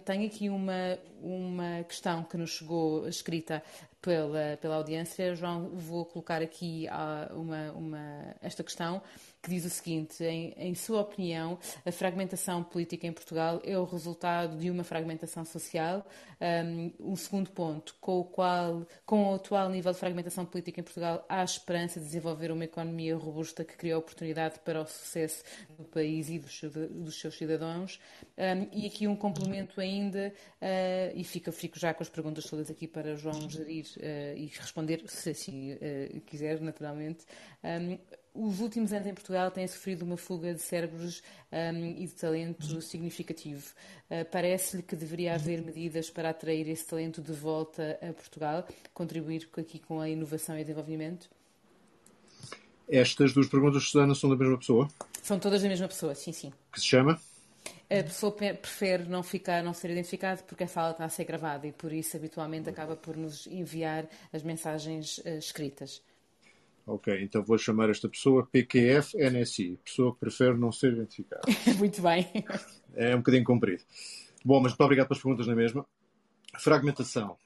tenho aqui uma, uma questão que nos chegou escrita pela, pela audiência. João, vou colocar aqui uh, uma, uma, esta questão que diz o seguinte: em, em, sua opinião, a fragmentação política em Portugal é o resultado de uma fragmentação social? Um, um, segundo ponto, com o qual, com o atual nível de fragmentação política em Portugal, há esperança de desenvolver uma economia robusta que crie oportunidade para o sucesso do país e dos, dos seus cidadãos? Um, e aqui um complemento ainda, uh, e fico, fico já com as perguntas todas aqui para João gerir uh, e responder, se assim uh, quiser, naturalmente. Um, os últimos anos em Portugal têm sofrido uma fuga de cérebros um, e de talento significativo. Uh, Parece-lhe que deveria haver medidas para atrair esse talento de volta a Portugal, contribuir aqui com a inovação e desenvolvimento? Estas duas perguntas, Susana, são da mesma pessoa? São todas da mesma pessoa, sim, sim. Que se chama? A pessoa prefere não ficar, não ser identificada porque a fala está a ser gravada e por isso habitualmente acaba por nos enviar as mensagens uh, escritas. Ok, então vou chamar esta pessoa PQF-NSI, pessoa que prefere não ser identificada. muito bem. É um bocadinho comprido. Bom, mas muito obrigado pelas perguntas na mesma. Fragmentação.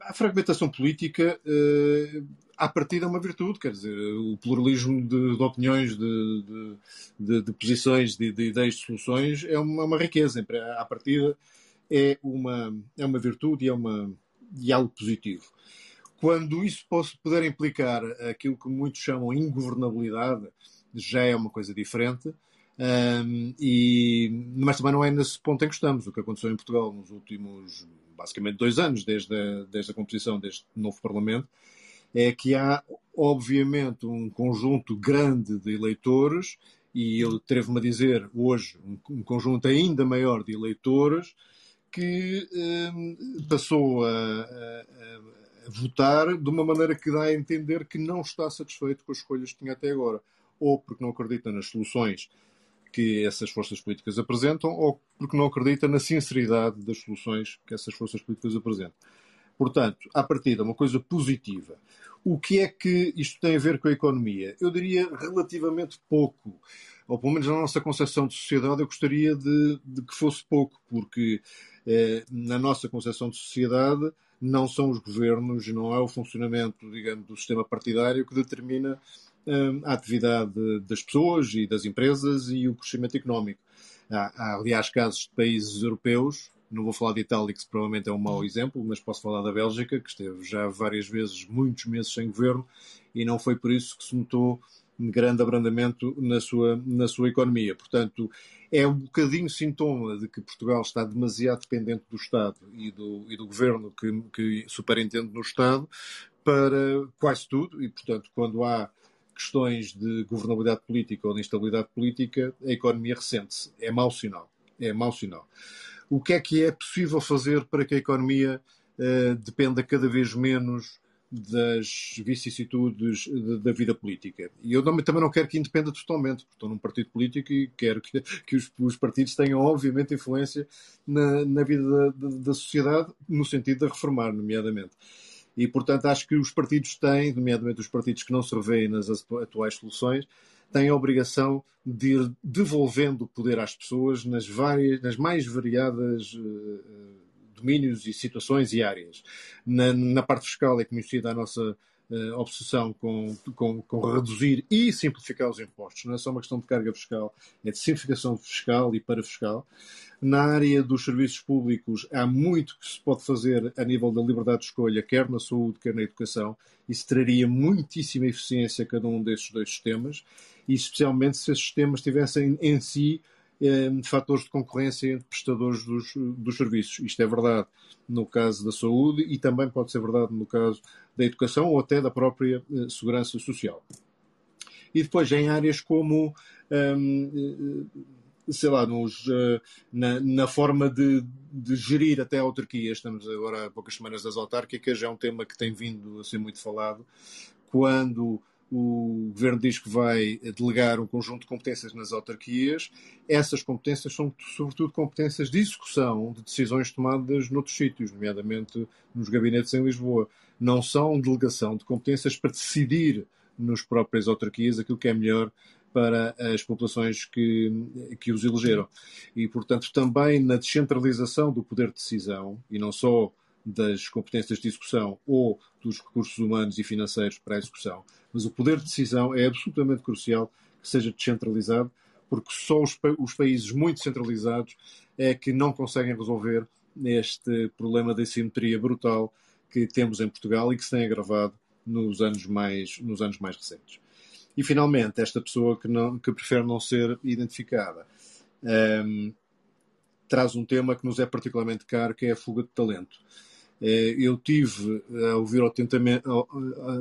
A fragmentação política, eh, à partida, é uma virtude, quer dizer, o pluralismo de, de opiniões, de, de, de posições, de, ideias, de soluções é uma, uma riqueza. À partida, é uma, é uma virtude e é, uma, e algo positivo quando isso posso, puder implicar aquilo que muitos chamam ingovernabilidade, já é uma coisa diferente. Um, e, mas também não é nesse ponto em que estamos. O que aconteceu em Portugal nos últimos, basicamente, dois anos, desde a, desde a composição deste novo Parlamento, é que há, obviamente, um conjunto grande de eleitores, e eu atrevo-me a dizer hoje, um, um, conjunto ainda maior de eleitores, que um, passou a, a, votar de uma maneira que dá a entender que não está satisfeito com as escolhas que tinha até agora. Ou porque não acredita nas soluções que essas forças políticas apresentam, ou porque não acredita na sinceridade das soluções que essas forças políticas apresentam. Portanto, à partida, uma coisa positiva. O que é que isto tem a ver com a economia? Eu diria relativamente pouco. Ou pelo menos na nossa concepção de sociedade, eu gostaria de, de que fosse pouco, porque eh, na nossa concepção de sociedade não são os governos, não é o funcionamento, digamos, do sistema partidário que determina hum, a atividade das pessoas e das empresas e o crescimento económico. Há, há, aliás, casos de países europeus, não vou falar de Itália, que provavelmente é um mau exemplo, mas posso falar da Bélgica, que esteve já várias vezes, muitos meses sem governo, e não foi por isso que se notou grande abrandamento na sua, na sua economia. Portanto, é um bocadinho sintoma de que Portugal está demasiado dependente do Estado e do, e do governo que, que superintende no Estado para quase tudo, e, portanto, quando há questões de governabilidade política ou de instabilidade política, a economia ressente-se. É mau sinal. É mau sinal. O que é que é possível fazer para que a economia uh, dependa cada vez menos das vicissitudes da vida política. E eu também não quero que independa totalmente, porque estou num partido político e quero que, que os, os, partidos tenham, obviamente, influência na, na vida da, da, da, sociedade, no sentido de reformar, nomeadamente. E, portanto, acho que os partidos têm, nomeadamente os partidos que não se revêem nas atuais soluções, têm a obrigação de ir devolvendo o poder às pessoas nas, várias, nas mais variadas uh, domínios e situações e áreas. Na, na parte fiscal é conhecida a nossa uh, obsessão com, com, com, reduzir e simplificar os impostos. Não é só uma questão de carga fiscal, é de simplificação fiscal e para fiscal. Na área dos serviços públicos, há muito que se pode fazer a nível da liberdade de escolha, quer na saúde, quer na educação. Isso traria muitíssima eficiência a cada um desses dois sistemas, e especialmente se esses sistemas tivessem em si eh, fatores de concorrência entre prestadores dos, dos serviços. Isto é verdade no caso da saúde e também pode ser verdade no caso da educação ou até da própria eh, segurança social. E depois em áreas como, hum, sei lá, nos, na, na, forma de, de, gerir até autarquias, estamos agora há poucas semanas das autárquicas, é um tema que tem vindo a ser muito falado, quando o governo diz que vai delegar um conjunto de competências nas autarquias. Essas competências são, sobretudo, competências de execução de decisões tomadas noutros sítios, nomeadamente nos gabinetes em Lisboa. Não são delegação de competências para decidir nos próprias autarquias aquilo que é melhor para as populações que, que os elegeram. E, portanto, também na descentralização do poder de decisão, e não só das competências de execução ou dos recursos humanos e financeiros para a execução, mas o poder de decisão é absolutamente crucial que seja descentralizado, porque só os, os países muito centralizados é que não conseguem resolver este problema de assimetria brutal que temos em Portugal e que se tem agravado nos anos mais, nos anos mais recentes. E, finalmente, esta pessoa que, não, que prefere não ser identificada um, ehm, traz um tema que nos é particularmente caro, que é a fuga de talento. Eh, eu tive a ouvir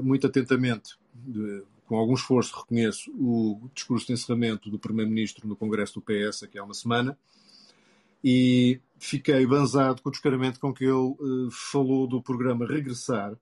muito atentamente, com algum esforço, reconheço, o discurso de encerramento do Primeiro-Ministro no Congresso do PS, aqui há uma semana, e fiquei banzado com o descaramento com que ele eh, falou do programa Regressar,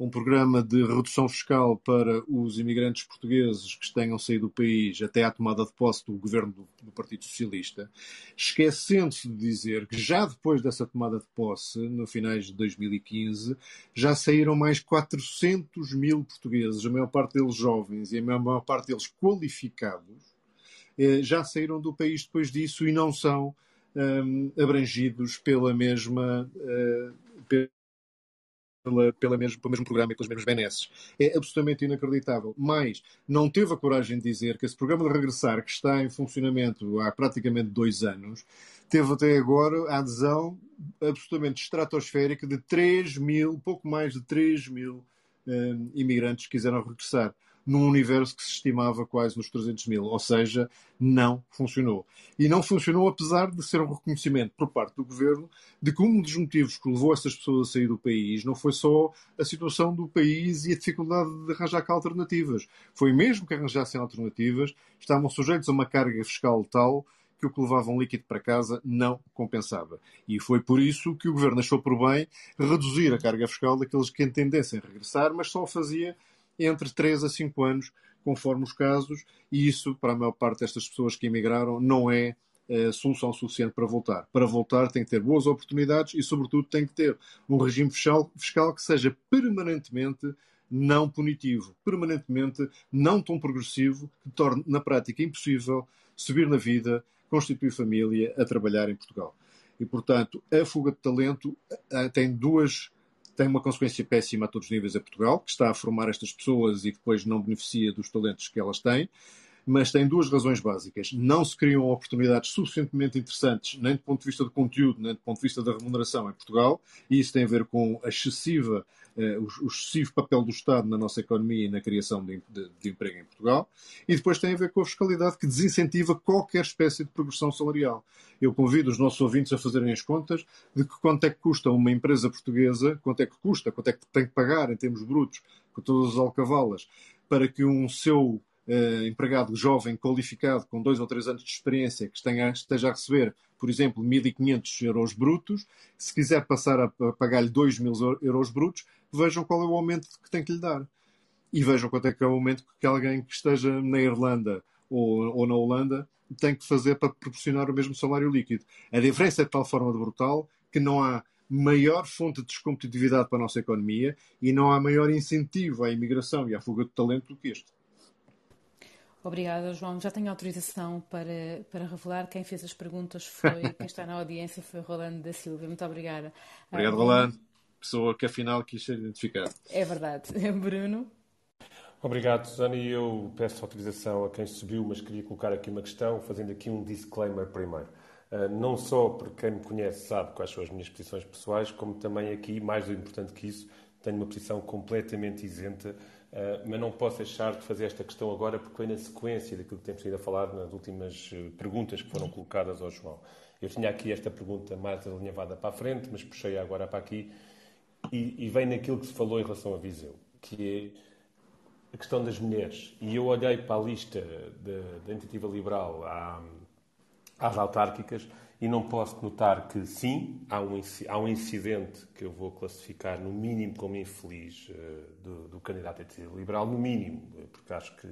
um programa de redução fiscal para os imigrantes portugueses que tenham saído do país até à tomada de posse do governo do, do Partido Socialista, esquecendo-se de dizer que já depois dessa tomada de posse, no finais de 2015, já saíram mais 400 mil portugueses, a maior parte deles jovens e a maior parte deles qualificados, eh, já saíram do país depois disso e não são um, abrangidos pela mesma. Uh, pela, pela mesmo, pelo mesmo programa e pelas mesmas benesses. É absolutamente inacreditável. Mas não teve a coragem de dizer que esse programa de regressar, que está em funcionamento há praticamente dois anos, teve até agora a adesão absolutamente estratosférica de 3 mil, pouco mais de 3 mil um, imigrantes que quiseram regressar num universo que se estimava quase nos 300 mil. Ou seja, não funcionou. E não funcionou apesar de ser um reconhecimento por parte do governo de que um dos motivos que levou essas pessoas a sair do país não foi só a situação do país e a dificuldade de arranjar alternativas. Foi mesmo que arranjassem alternativas, estavam sujeitos a uma carga fiscal tal que o que levavam líquido para casa não compensava. E foi por isso que o governo achou por bem reduzir a carga fiscal daqueles que entendessem regressar, mas só fazia entre 3 a 5 anos, conforme os casos, e isso, para a maior parte destas pessoas que emigraram, não é eh, solução suficiente para voltar. Para voltar tem que ter boas oportunidades e, sobretudo, tem que ter um regime fiscal, fiscal que seja permanentemente não punitivo, permanentemente não tão progressivo, que torne na prática impossível subir na vida, constituir família, a trabalhar em Portugal. E, portanto, a fuga de talento eh, tem duas tem uma consequência péssima a todos os níveis a Portugal, que está a formar estas pessoas e depois não beneficia dos talentos que elas têm, mas tem duas razões básicas. Não se criam oportunidades suficientemente interessantes, nem do ponto de vista do conteúdo, nem do ponto de vista da remuneração em Portugal, e isso tem a ver com a excessiva eh, o, excessivo papel do Estado na nossa economia e na criação de, de, de, emprego em Portugal, e depois tem a ver com a fiscalidade que desincentiva qualquer espécie de progressão salarial. Eu convido os nossos ouvintes a fazerem as contas de que quanto é que custa uma empresa portuguesa, quanto é que custa, quanto é que tem que pagar em termos brutos, com todas as alcavalas, para que um seu Uh, empregado jovem, qualificado, com dois ou três anos de experiência, que esteja, esteja a receber, por exemplo, 1.500 euros brutos, se quiser passar a, a pagar-lhe 2.000 euros brutos, vejam qual é o aumento que tem que lhe dar. E vejam quanto é que é o aumento que alguém que esteja na Irlanda ou, ou na Holanda tem que fazer para proporcionar o mesmo salário líquido. A diferença é de tal forma de brutal que não há maior fonte de descompetitividade para a nossa economia e não há maior incentivo à imigração e à fuga de talento do que este. Obrigada, João. Já tenho autorização para, para revelar. Quem fez as perguntas foi, quem está na audiência foi Rolando da Silva. Muito obrigada. Obrigado, Rolando. Pessoa que afinal quis ser identificada. É verdade. Bruno? Obrigado, Susana. E eu peço autorização a quem subiu, mas queria colocar aqui uma questão, fazendo aqui um disclaimer primeiro. Uh, não só porque quem me conhece sabe quais são as minhas posições pessoais, como também aqui, mais importante que isso, tenho uma posição completamente isenta Uh, mas não posso deixar de fazer esta questão agora porque foi na sequência daquilo que temos vindo a falar nas últimas uh, perguntas que foram colocadas ao João. Eu tinha aqui esta pergunta mais alinhavada para a frente, mas puxei agora para aqui e, e vem naquilo que se falou em relação a Viseu, que é a questão das mulheres. E eu olhei para a lista da iniciativa liberal à, às autárquicas e não posso notar que, sim, há um, há um incidente que eu vou classificar, no mínimo, como infeliz uh, do, do, candidato a liberal, no mínimo, porque acho que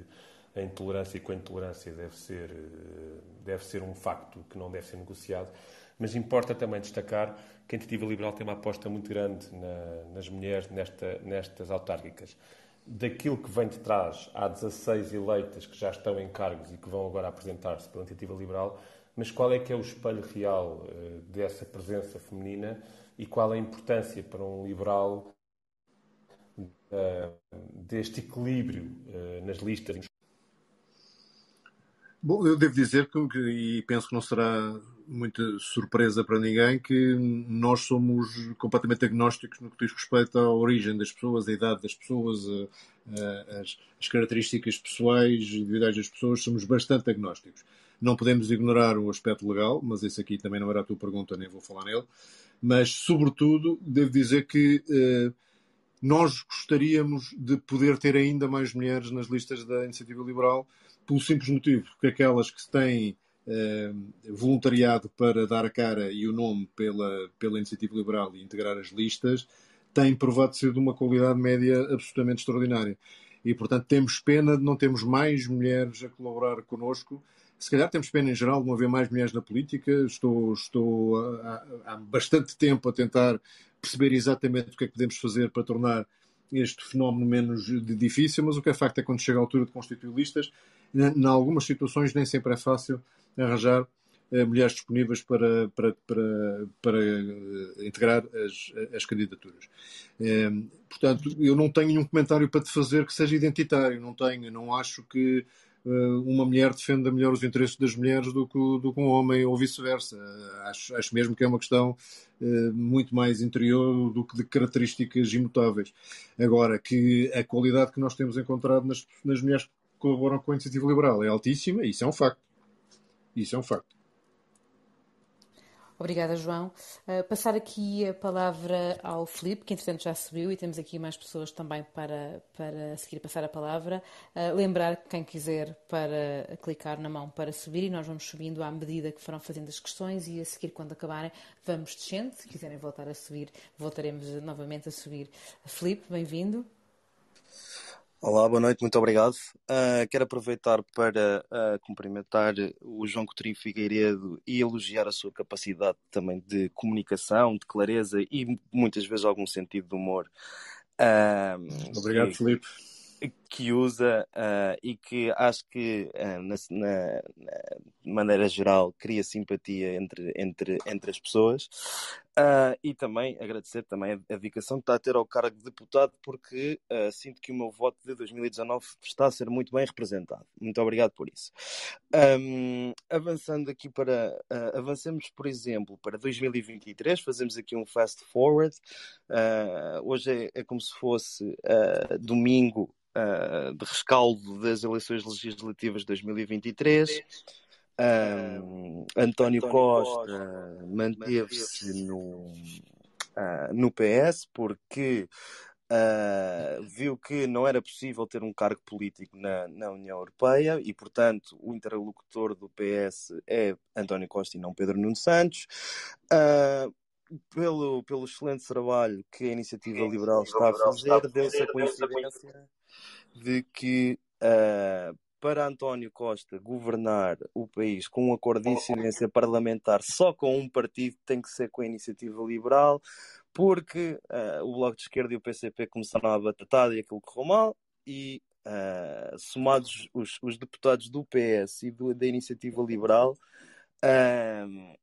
a intolerância e com a intolerância deve ser, uh, deve ser um facto que não deve ser negociado. Mas importa também destacar que a iniciativa liberal tem uma aposta muito grande na, nas mulheres nesta, nestas autárquicas. Daquilo que vem de trás, há 16 eleitas que já estão em cargos e que vão agora apresentar-se pela iniciativa liberal mas qual é que é o espelho real uh, dessa presença feminina e qual a importância para um liberal uh, deste equilíbrio uh, nas listas? Bom, eu devo dizer que, e penso que não será muita surpresa para ninguém, que nós somos completamente agnósticos no que diz respeito à origem das pessoas, à idade das pessoas, as, características pessoais, individuais das pessoas, somos bastante agnósticos. Não podemos ignorar o aspecto legal, mas esse aqui também não era a tua pergunta, nem vou falar nele. Mas, sobretudo, devo dizer que eh, nós gostaríamos de poder ter ainda mais mulheres nas listas da Iniciativa Liberal, pelo simples motivo que aquelas que têm eh, voluntariado para dar a cara e o nome pela, pela Iniciativa Liberal e integrar as listas, têm provado ser de uma qualidade média absolutamente extraordinária. E, portanto, temos pena de não termos mais mulheres a colaborar connosco se calhar temos pena em geral de não haver mais mulheres na política. Estou, estou há, há bastante tempo a tentar perceber exatamente o que é que podemos fazer para tornar este fenómeno menos difícil, mas o que é facto é que quando chega a altura de constituir listas, em algumas situações nem sempre é fácil arranjar eh, mulheres disponíveis para, para, para, para eh, integrar as, as candidaturas. Eh, portanto, eu não tenho nenhum comentário para te fazer que seja identitário, não tenho, não acho que uma mulher defenda melhor os interesses das mulheres do que, do que um homem ou vice-versa. Acho, acho mesmo que é uma questão uh, muito mais interior do que de características imutáveis. Agora, que a qualidade que nós temos encontrado nas, nas mulheres que colaboram com a iniciativa liberal é altíssima, isso é um facto. Isso é um facto. Obrigada, João. Uh, passar aqui a palavra ao Filipe, que entretanto já subiu, e temos aqui mais pessoas também para, para seguir passar a palavra. Uh, lembrar que quem quiser para clicar na mão para subir, e nós vamos subindo à medida que foram fazendo as questões, e a seguir, quando acabarem, vamos descendo. Se quiserem voltar a subir, voltaremos novamente a subir. Filipe, bem-vindo. Olá, boa noite, muito obrigado. Uh, quero aproveitar para uh, cumprimentar o João Coutinho Figueiredo e elogiar a sua capacidade também de comunicação, de clareza e muitas vezes algum sentido de humor. Uh, obrigado, que, Felipe que usa e que acho que, na, na, na, maneira geral, cria simpatia entre, entre, entre as pessoas. Uh, e também agradecer também a dedicação que está a ter ao cargo de deputado, porque sinto que o meu voto de 2019 está a ser muito bem representado. Muito obrigado por isso. Um, avançando aqui para. avancemos, por exemplo, para 2023, fazemos aqui um fast forward. hoje é, é, como se fosse domingo uh, de rescaldo das eleições legislativas de 2023. Um, António Costa manteve-se no, uh, no PS porque uh, viu que não era possível ter um cargo político na, na União Europeia e, portanto, o interlocutor do PS é António Costa e não Pedro Nuno Santos. Uh, pelo, pelo excelente trabalho que a Iniciativa Liberal está a fazer, deu-se a coincidência de que para António Costa governar o país com um acordo de incidência parlamentar só com um partido, tem que ser com a iniciativa liberal, porque uh, o Bloco de Esquerda e o PCP começaram a batatada e aquilo correu mal, e uh, somados os, os, deputados do PS e do, da iniciativa liberal, uh,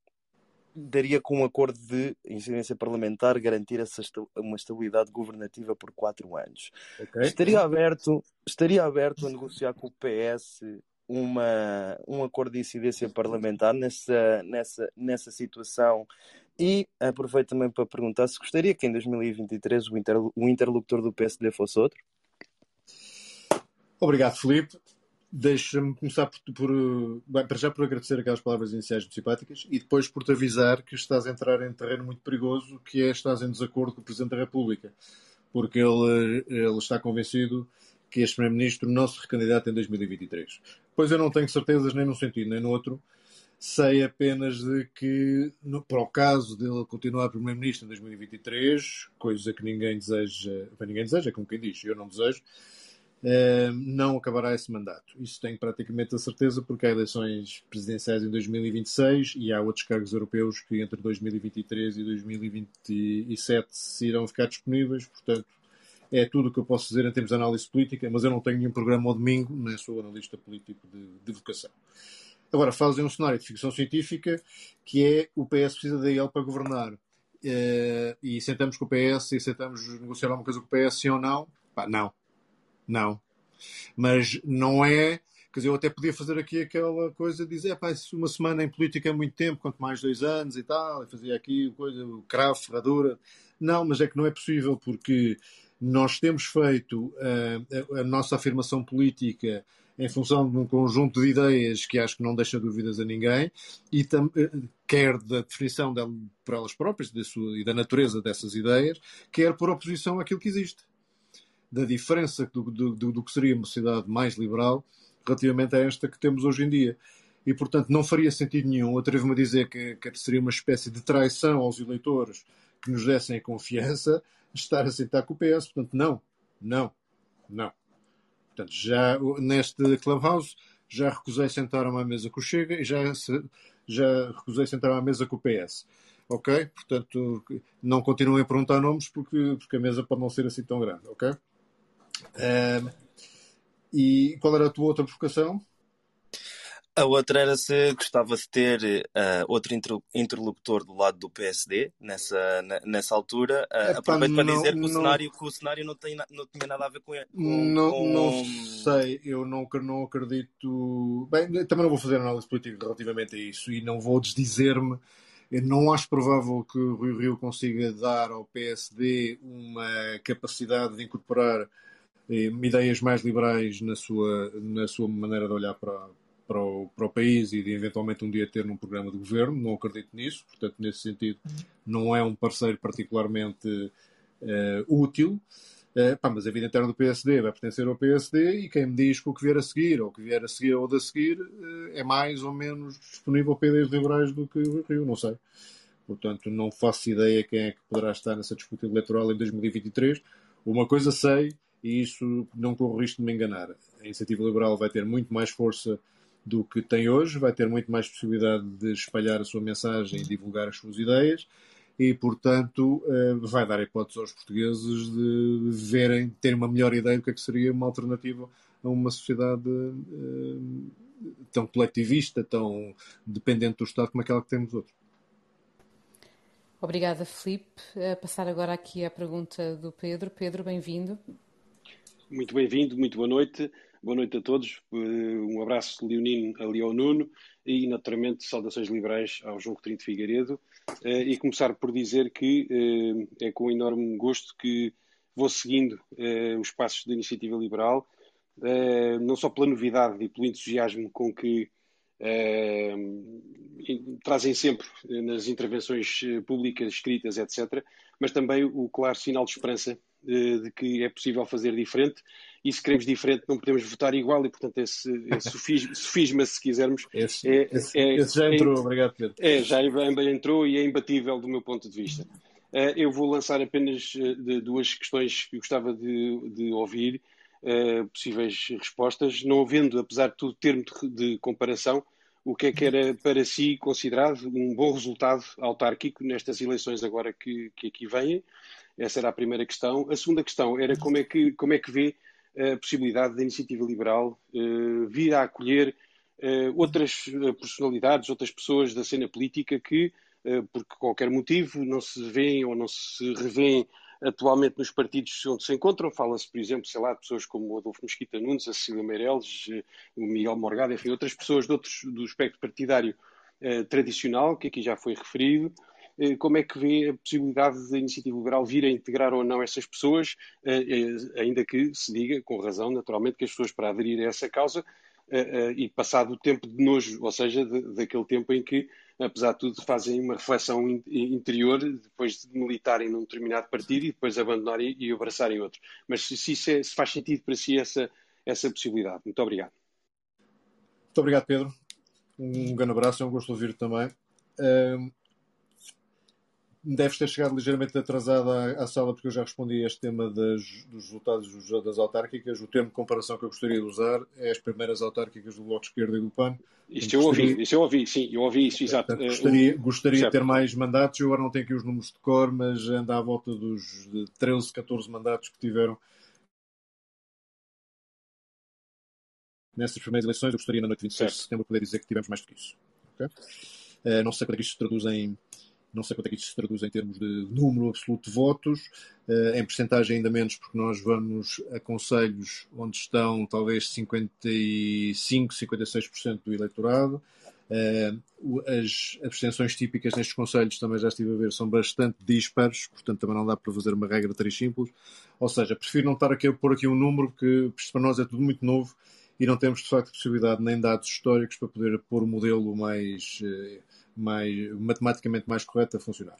daria com um acordo de incidência parlamentar garantir essa uma estabilidade governativa por quatro anos. Okay. Estaria, aberto, estaria aberto a negociar com o PS uma, um acordo de incidência parlamentar nessa, nessa, nessa situação e aproveito também para perguntar se gostaria que em 2023 o, inter, o interlocutor do PSD fosse outro. Obrigado, Felipe. Deixa-me começar por, por bem, para já por agradecer aquelas palavras iniciais muito simpáticas e depois por te avisar que estás a entrar em terreno muito perigoso, que é estás em desacordo com o Presidente da República, porque ele, ele está convencido que este Primeiro-Ministro não se recandidata em 2023. Pois eu não tenho certezas nem num sentido nem no outro. Sei apenas de que, no, para o caso dele continuar Primeiro-Ministro em 2023, coisa que ninguém deseja, para ninguém deseja, é como quem diz, eu não desejo, não acabará esse mandato. Isso tenho praticamente a certeza, porque há eleições presidenciais em 2026 e há outros cargos europeus que entre 2023 e 2027 se irão ficar disponíveis. Portanto, é tudo o que eu posso dizer em termos de análise política, mas eu não tenho nenhum programa ao domingo, nem sou analista político de, de vocação. Agora, fazem um cenário de ficção científica que é o PS precisa da IEL para governar. Uh, e sentamos com o PS e sentamos negociar alguma coisa com o PS, sim ou não? Não não. Mas não é. Quer dizer, eu até podia fazer aqui aquela coisa de dizer, pá, uma semana em política é muito tempo, quanto mais dois anos e tal, e fazia aqui coisa, o cravo, ferradura. Não, mas é que não é possível, porque nós temos feito uh, a, a nossa afirmação política em função de um conjunto de ideias que acho que não deixa dúvidas a ninguém, e tam, eh, quer da definição dela, por elas próprias da sua, e da natureza dessas ideias, quer por oposição àquilo que existe da diferença do, do, do, que seria uma sociedade mais liberal relativamente a esta que temos hoje em dia. E, portanto, não faria sentido nenhum. Atrevo-me a dizer que, que seria uma espécie de traição aos eleitores que nos dessem a confiança estar a sentar com o PS. Portanto, não, não, não. Portanto, já neste Clubhouse já recusei sentar a uma mesa com o Chega e já, já recusei sentar a uma mesa com o PS. Ok? Portanto, não continuem a perguntar nomes porque, porque a mesa pode não ser assim tão grande. Ok? Uh, e qual era a tua outra provocação? A outra era se gostava de ter uh, outro interlocutor do lado do PSD nessa, nessa altura. Uh, aproveito para dizer que, não, o cenário, que o cenário não, tem, não tinha nada a ver com ele. não, com... não sei, eu não, não acredito. Bem, também não vou fazer análise política relativamente a isso e não vou desdizer-me. Eu não acho provável que o Rui Rio consiga dar ao PSD uma capacidade de incorporar ideias mais liberais na sua, na sua maneira de olhar para, para, o, para o país e de eventualmente um dia ter num programa de governo. Não acredito nisso, portanto, nesse sentido, não é um parceiro particularmente uh, útil. Uh, pá, mas a vida interna do PSD vai pertencer ao PSD e quem me diz que o que vier a seguir, ou o que vier a seguir ou de a seguir, uh, é mais ou menos disponível para ideias liberais do que o Rio, não sei. Portanto, não faço ideia quem é que poderá estar nessa disputa eleitoral em 2023. Uma coisa sei, e isso não corro risco de me enganar. A iniciativa liberal vai ter muito mais força do que tem hoje, vai ter muito mais possibilidade de espalhar a sua mensagem e divulgar as suas ideias e, portanto, eh, vai dar hipótese aos portugueses de verem, terem uma melhor ideia do que, é que seria uma alternativa a uma sociedade eh, tão coletivista, tão dependente do Estado como aquela que temos outros. Obrigada, Filipe. A passar agora aqui à pergunta do Pedro. Pedro, bem-vindo. Muito bem-vindo, muito boa noite. Boa noite a todos. Eh, um abraço leonino ali ao Nuno e, naturalmente, saudações liberais ao João Coutinho de Figueiredo. Eh, e começar por dizer que eh, é com enorme gosto que vou seguindo os passos da iniciativa liberal, não só pela novidade e pelo entusiasmo com que trazem sempre nas intervenções públicas, escritas, etc., mas também o claro sinal de esperança de que é possível fazer diferente e se queremos diferente não podemos votar igual e portanto esse, esse sofisma, se quisermos esse, é, esse, é, esse já entrou, é, obrigado Pedro. É, já entrou e é imbatível do meu ponto de vista. Uh, eu vou lançar apenas uh, duas questões que gostava de, de ouvir uh, possíveis respostas, não havendo, apesar de tudo, termo de, de comparação, o que é que era para si considerado um bom resultado autárquico nestas eleições agora que, que aqui vêm? Essa era a primeira questão. A segunda questão era como é que, como é que vê a possibilidade da iniciativa liberal uh, vir a acolher uh, outras personalidades, outras pessoas da cena política que, uh, por qualquer motivo, não se veem ou não se revêem atualmente nos partidos onde se encontram. Fala-se, por exemplo, sei lá, de pessoas como o Adolfo Mesquita Nunes, a Cecília Meirelles, o Miguel Morgado, enfim, outras pessoas de outros, do espectro partidário eh, tradicional, que aqui já foi referido. Eh, como é que vê a possibilidade da iniciativa liberal vir a integrar ou não essas pessoas, eh, eh ainda que se diga, com razão, naturalmente, que as pessoas para aderir a essa causa uh, e passado o tempo de nojo, ou seja, de, daquele tempo em que, apesar de tudo, fazem uma reflexão in, interior depois de militarem num determinado partido e depois abandonarem e abraçarem outro. Mas se, se, é, se faz sentido para si essa, essa possibilidade. Muito obrigado. Muito obrigado, Pedro. Um grande abraço, é um gosto ouvir também. Deves ter chegado ligeiramente atrasado à, à, sala, porque eu já respondi a este tema das, dos resultados das autárquicas. O termo de comparação que eu gostaria de usar é as primeiras autárquicas do Bloco de Esquerda e do PAN. Isto eu gostaria... ouvi, isso eu ouvi, sim, eu ouvi isso, exato. Portanto, gostaria, gostaria de ter mais mandatos, eu agora não tenho aqui os números de cor, mas anda à volta dos 13, 14 mandatos que tiveram nessas primeiras eleições. Eu gostaria, na noite de 26 certo. de setembro, poder dizer que tivemos mais do que isso. Okay? Uh, não sei quando é que isto se traduz em não sei quanto é que isto se traduz em termos de número absoluto de votos, uh, em percentagem ainda menos, porque nós vamos a conselhos onde estão talvez 55, 56% do eleitorado. Uh, as abstenções típicas nestes conselhos também já estive a ver são bastante dispares, portanto também não dá para fazer uma regra três simples. Ou seja, prefiro não estar aqui a pôr aqui um número que para nós é tudo muito novo e não temos de facto possibilidade nem dados históricos para poder pôr o modelo mais uh, mais, matematicamente mais correto a funcionar.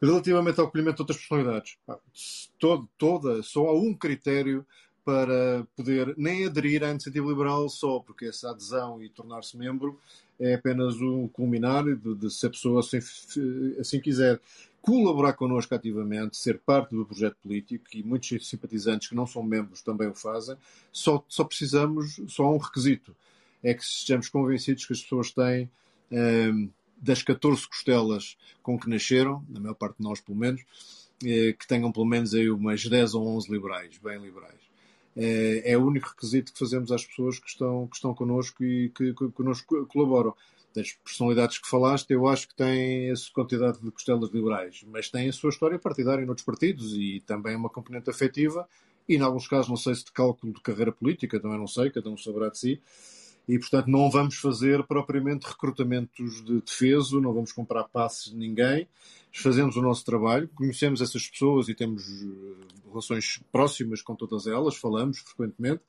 Relativamente ao acolhimento de outras personalidades, todo, toda, só há um critério para poder nem aderir à iniciativa liberal só porque essa adesão e tornar-se membro é apenas um culminar de, de se a pessoa assim, assim quiser colaborar connosco ativamente, ser parte do projeto político, e muitos simpatizantes que não são membros também o fazem, só, só precisamos, só há um requisito, é que sejamos convencidos que as pessoas têm das 14 costelas com que nasceram, na maior parte de nós pelo menos, eh, que tenham pelo menos aí umas 10 ou 11 liberais, bem liberais. Eh, é o único requisito que fazemos às pessoas que estão, que estão connosco e que, que connosco colaboram. Das personalidades que falaste, eu acho que têm essa quantidade de costelas liberais, mas têm a sua história partidária noutros partidos e também uma componente afetiva e, em alguns casos, não sei se de cálculo de carreira política, também não sei, cada um saberá de si, e, portanto, não vamos fazer propriamente recrutamentos de defeso, não vamos comprar passes de ninguém. Fazemos o nosso trabalho, conhecemos essas pessoas e temos eh, relações próximas com todas elas, falamos frequentemente.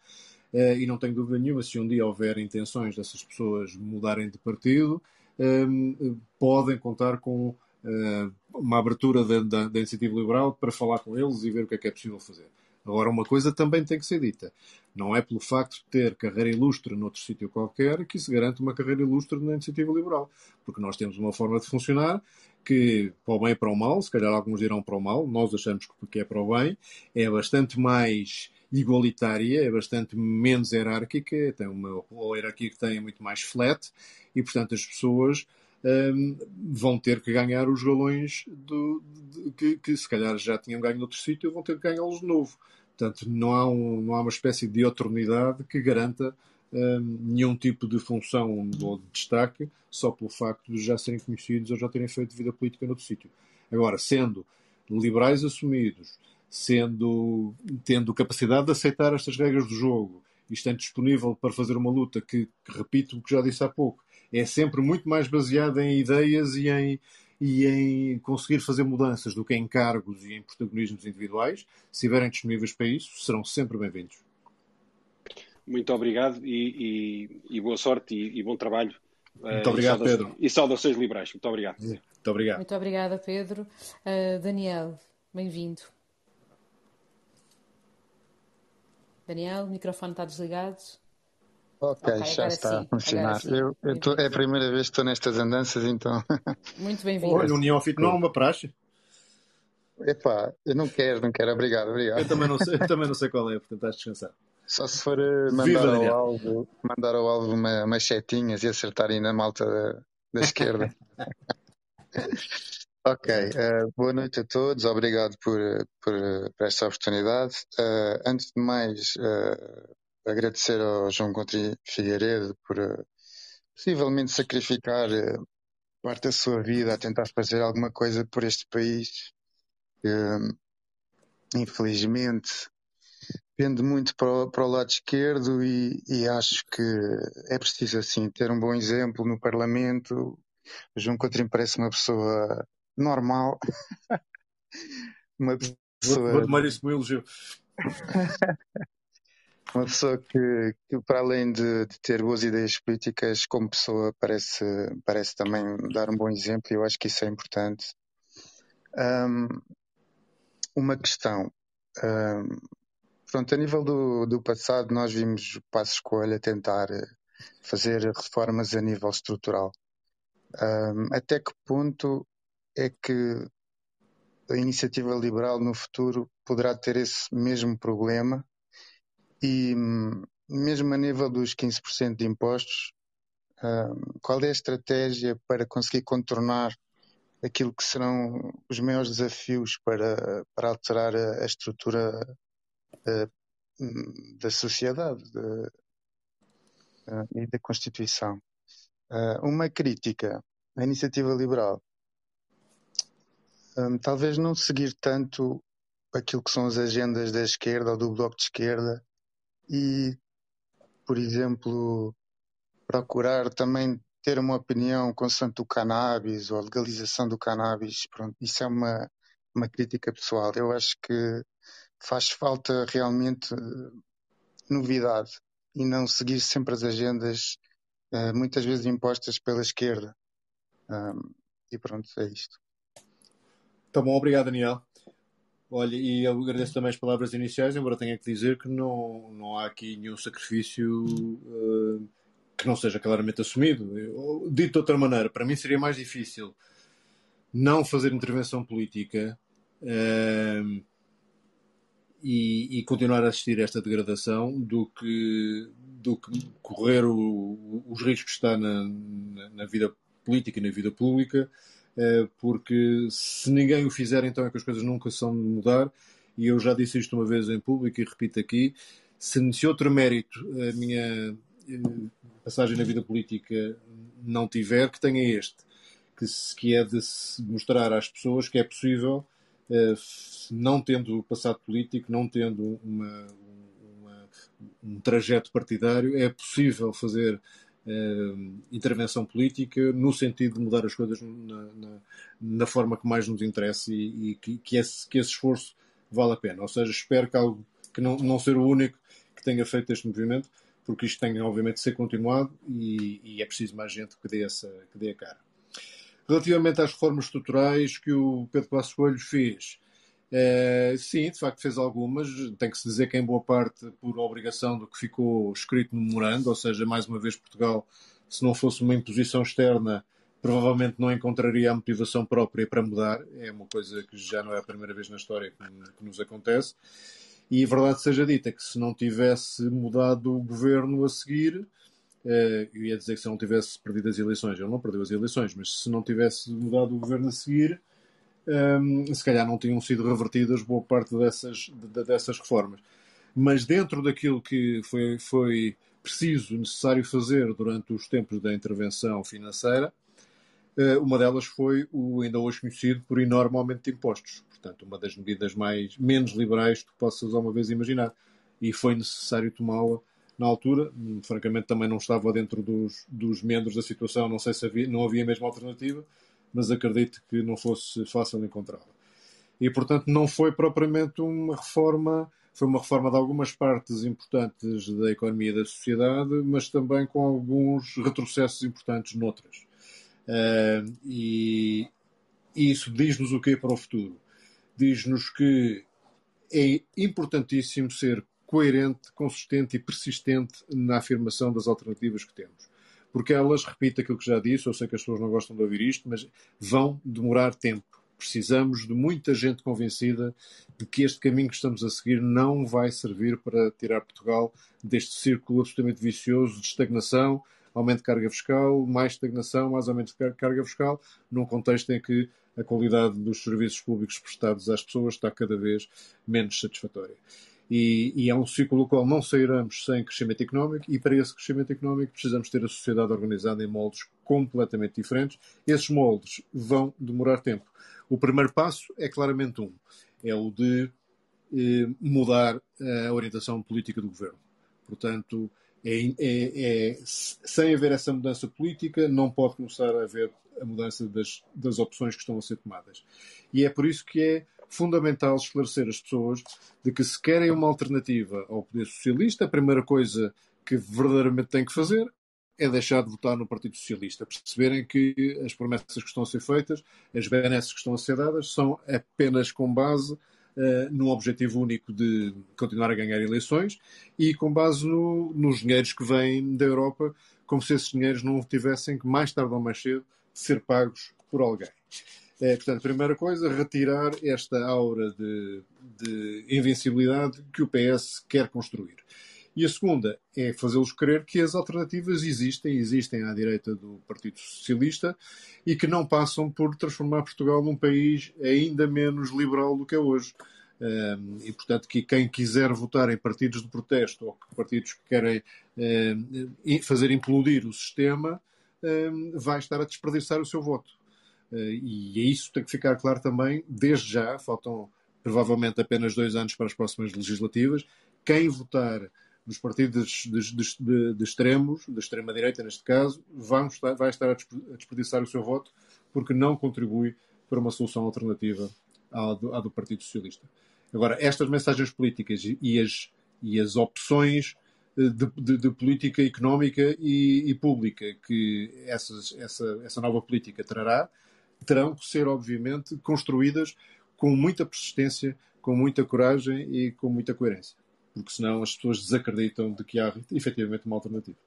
Eh, e não tenho dúvida nenhuma, se um dia houver intenções dessas pessoas mudarem de partido, ehm, podem contar com eh, uma abertura da, da, da iniciativa liberal para falar com eles e ver o que é que é possível fazer. Agora, uma coisa também tem que ser dita. Não é pelo facto de ter carreira ilustre noutro sítio qualquer que se garante uma carreira ilustre na iniciativa liberal. Porque nós temos uma forma de funcionar que, para o bem e para o mal, se calhar alguns dirão para o mal, nós achamos que é para o bem, é bastante mais igualitária, é bastante menos hierárquica, tem uma, uma hierarquia que tem muito mais flat e, portanto, as pessoas um, vão ter que ganhar os galões do, de, que, que, se calhar já tinham ganho noutro sítio, vão ter que ganhá-los de novo. Portanto, não há, um, não há uma espécie de oportunidade que garanta um, nenhum tipo de função ou de destaque só pelo facto de já serem conhecidos ou já terem feito vida política noutro sítio. Agora, sendo liberais assumidos, sendo tendo capacidade de aceitar estas regras do jogo e estando disponível para fazer uma luta que, que repito o que já disse há pouco, é sempre muito mais baseada em ideias e em, e em conseguir fazer mudanças do que em cargos e em protagonismos individuais. Se estiverem disponíveis para isso, serão sempre bem-vindos. Muito obrigado e, e, e boa sorte e, e, bom trabalho. Muito uh, obrigado, Pedro. E saudações liberais. Muito obrigado. Muito obrigado. Muito obrigada, Pedro. Uh, Daniel, bem-vindo. Daniel, o microfone está desligado. Ok, okay já está sim, a funcionar. Eu, eu tô, é a primeira vez que estou nestas andanças, então. Muito bem-vindo. Olha, União Fit não é uma praxe? Epá, eu não quero, não quero. Obrigado, obrigado. Eu também não sei, também não sei qual é, portanto estás descansar. Só se for eh, mandar ao alvo, mandar ao alvo uma, umas setinhas e acertarem na malta da, da esquerda. ok, uh, boa noite a todos, obrigado por, por, por esta oportunidade. Uh, antes de mais, uh, agradecer ao João Contri Figueiredo por possivelmente sacrificar parte da sua vida a tentar fazer alguma coisa por este país. infelizmente, pende muito para o, para o lado esquerdo e, e, acho que é preciso assim ter um bom exemplo no Parlamento. O João Coutinho parece uma pessoa normal. uma pessoa... Vou, tomar isso como elogio. uma pessoa que, que para além de, de, ter boas ideias políticas, como pessoa parece, parece também dar um bom exemplo e eu acho que isso é importante. Um, uma questão. Um, Pronto, a nível do, do passado, nós vimos o Passo Escolha tentar fazer reformas a nível estrutural. Um, até que ponto é que a iniciativa liberal no futuro poderá ter esse mesmo problema? E mesmo a nível dos 15% de impostos, um, qual é a estratégia para conseguir contornar aquilo que serão os maiores desafios para, para alterar a, estrutura uh, da sociedade de, uh, e da Constituição. Uma crítica à iniciativa liberal, talvez não seguir tanto aquilo que são as agendas da esquerda ou do bloco de esquerda e, por exemplo, procurar também ter uma opinião constante do cannabis ou a legalização do cannabis. Pronto, isso é uma, uma crítica pessoal. Eu acho que faz falta realmente eh, novidade e não seguir sempre as agendas uh, muitas vezes impostas pela esquerda. E pronto, é isto. Tá bom, obrigado Daniel. Olha, e eu agradeço também as palavras iniciais, embora tenha que dizer que não, não há aqui nenhum sacrifício uh, que não seja claramente assumido. Eu, dito de outra maneira, para mim seria mais difícil não fazer intervenção política uh, e, e, continuar a assistir a esta degradação do que, do que correr o, os riscos que está na, na, na, vida política e na vida pública, porque se ninguém o fizer, então é que as coisas nunca são de mudar. E eu já disse isto uma vez em público e repito aqui: se, se outro mérito a minha eh, passagem na vida política não tiver, que tenha este, que, que é de mostrar às pessoas que é possível eh, não tendo passado político, não tendo uma, uma, um trajeto partidário, é possível fazer intervenção política no sentido de mudar as coisas na, na, na forma que mais nos interessa e, e que, que, esse, que esse esforço vale a pena. Ou seja, espero que, algo, que não, não ser o único que tenha feito este movimento, porque isto tem obviamente de ser continuado e, e é preciso mais gente que dê, essa, que dê a cara. Relativamente às reformas estruturais que o Pedro Passos Coelho fez, é, sim, de facto fez algumas. Tem que se dizer que em boa parte por obrigação do que ficou escrito no memorando, ou seja, mais uma vez Portugal, se não fosse uma imposição externa, provavelmente não encontraria a motivação própria para mudar. É uma coisa que já não é a primeira vez na história que, que nos acontece. E a verdade seja dita que se não tivesse mudado o governo a seguir, Uh, eu ia dizer que se não tivesse perdido as eleições, ele não perdeu as eleições, mas se não tivesse mudado o governo a seguir, um, se calhar não tinham sido revertidas boa parte dessas, de, dessas reformas. Mas dentro daquilo que foi, foi preciso, necessário fazer durante os tempos da intervenção financeira, uh, uma delas foi o ainda hoje conhecido por enorme aumento de impostos. Portanto, uma das medidas mais, menos liberais que possas alguma vez imaginar. E foi necessário tomá-la na altura. Francamente, também não estava dentro dos, dos membros da situação, não sei se havia, não havia mesmo alternativa, mas acredito que não fosse fácil encontrá-la. E, portanto, não foi propriamente uma reforma, foi uma reforma de algumas partes importantes da economia e da sociedade, mas também com alguns retrocessos importantes noutras. Uh, e isso diz-nos o que para o futuro? Diz-nos que é importantíssimo ser coerente, consistente e persistente na afirmação das alternativas que temos. Porque elas, repito aquilo que já disse, eu sei que as pessoas não gostam de ouvir isto, mas vão demorar tempo. Precisamos de muita gente convencida de que este caminho que estamos a seguir não vai servir para tirar Portugal deste círculo absolutamente vicioso de estagnação, aumento de carga fiscal, mais estagnação, mais aumento de carga fiscal, num contexto em que a qualidade dos serviços públicos prestados às pessoas está cada vez menos satisfatória. E, e, é um ciclo do qual não sairemos sem crescimento económico, e para esse crescimento económico precisamos ter a sociedade organizada em moldes completamente diferentes. Esses moldes vão demorar tempo. O primeiro passo é claramente um: é o de eh, mudar a orientação política do governo. Portanto, é, é, é, sem haver essa mudança política, não pode começar a haver a mudança das, das opções que estão a ser tomadas. E é por isso que é fundamental esclarecer as pessoas de que se querem uma alternativa ao poder socialista, a primeira coisa que verdadeiramente têm que fazer é deixar de votar no Partido Socialista, perceberem que as promessas que estão a ser feitas, as benesses que estão a ser dadas, são apenas com base uh, num objetivo único de continuar a ganhar eleições e com base no, nos dinheiros que vêm da Europa, como se esses dinheiros não tivessem que mais tarde ou mais cedo ser pagos por alguém. É, portanto, primeira coisa, retirar esta aura de, de invencibilidade que o PS quer construir. E a segunda é fazê-los crer que as alternativas existem, existem à direita do Partido Socialista e que não passam por transformar Portugal num país ainda menos liberal do que é hoje. Um, e, portanto, que quem quiser votar em partidos de protesto ou partidos que querem um, fazer implodir o sistema um, vai estar a desperdiçar o seu voto. Uh, e é isso que tem que ficar claro também, desde já, faltam provavelmente apenas dois anos para as próximas legislativas. Quem votar nos partidos de, de, de, de extremos, da extrema-direita neste caso, vai estar, vai estar a desperdiçar o seu voto porque não contribui para uma solução alternativa à do, à do Partido Socialista. Agora, estas mensagens políticas e as, e as opções eh, de, de, de, política económica e, e pública que essas, essa, essa nova política trará, terão que ser, obviamente, construídas com muita persistência, com muita coragem e com muita coerência porque senão as pessoas desacreditam de que há efetivamente uma alternativa.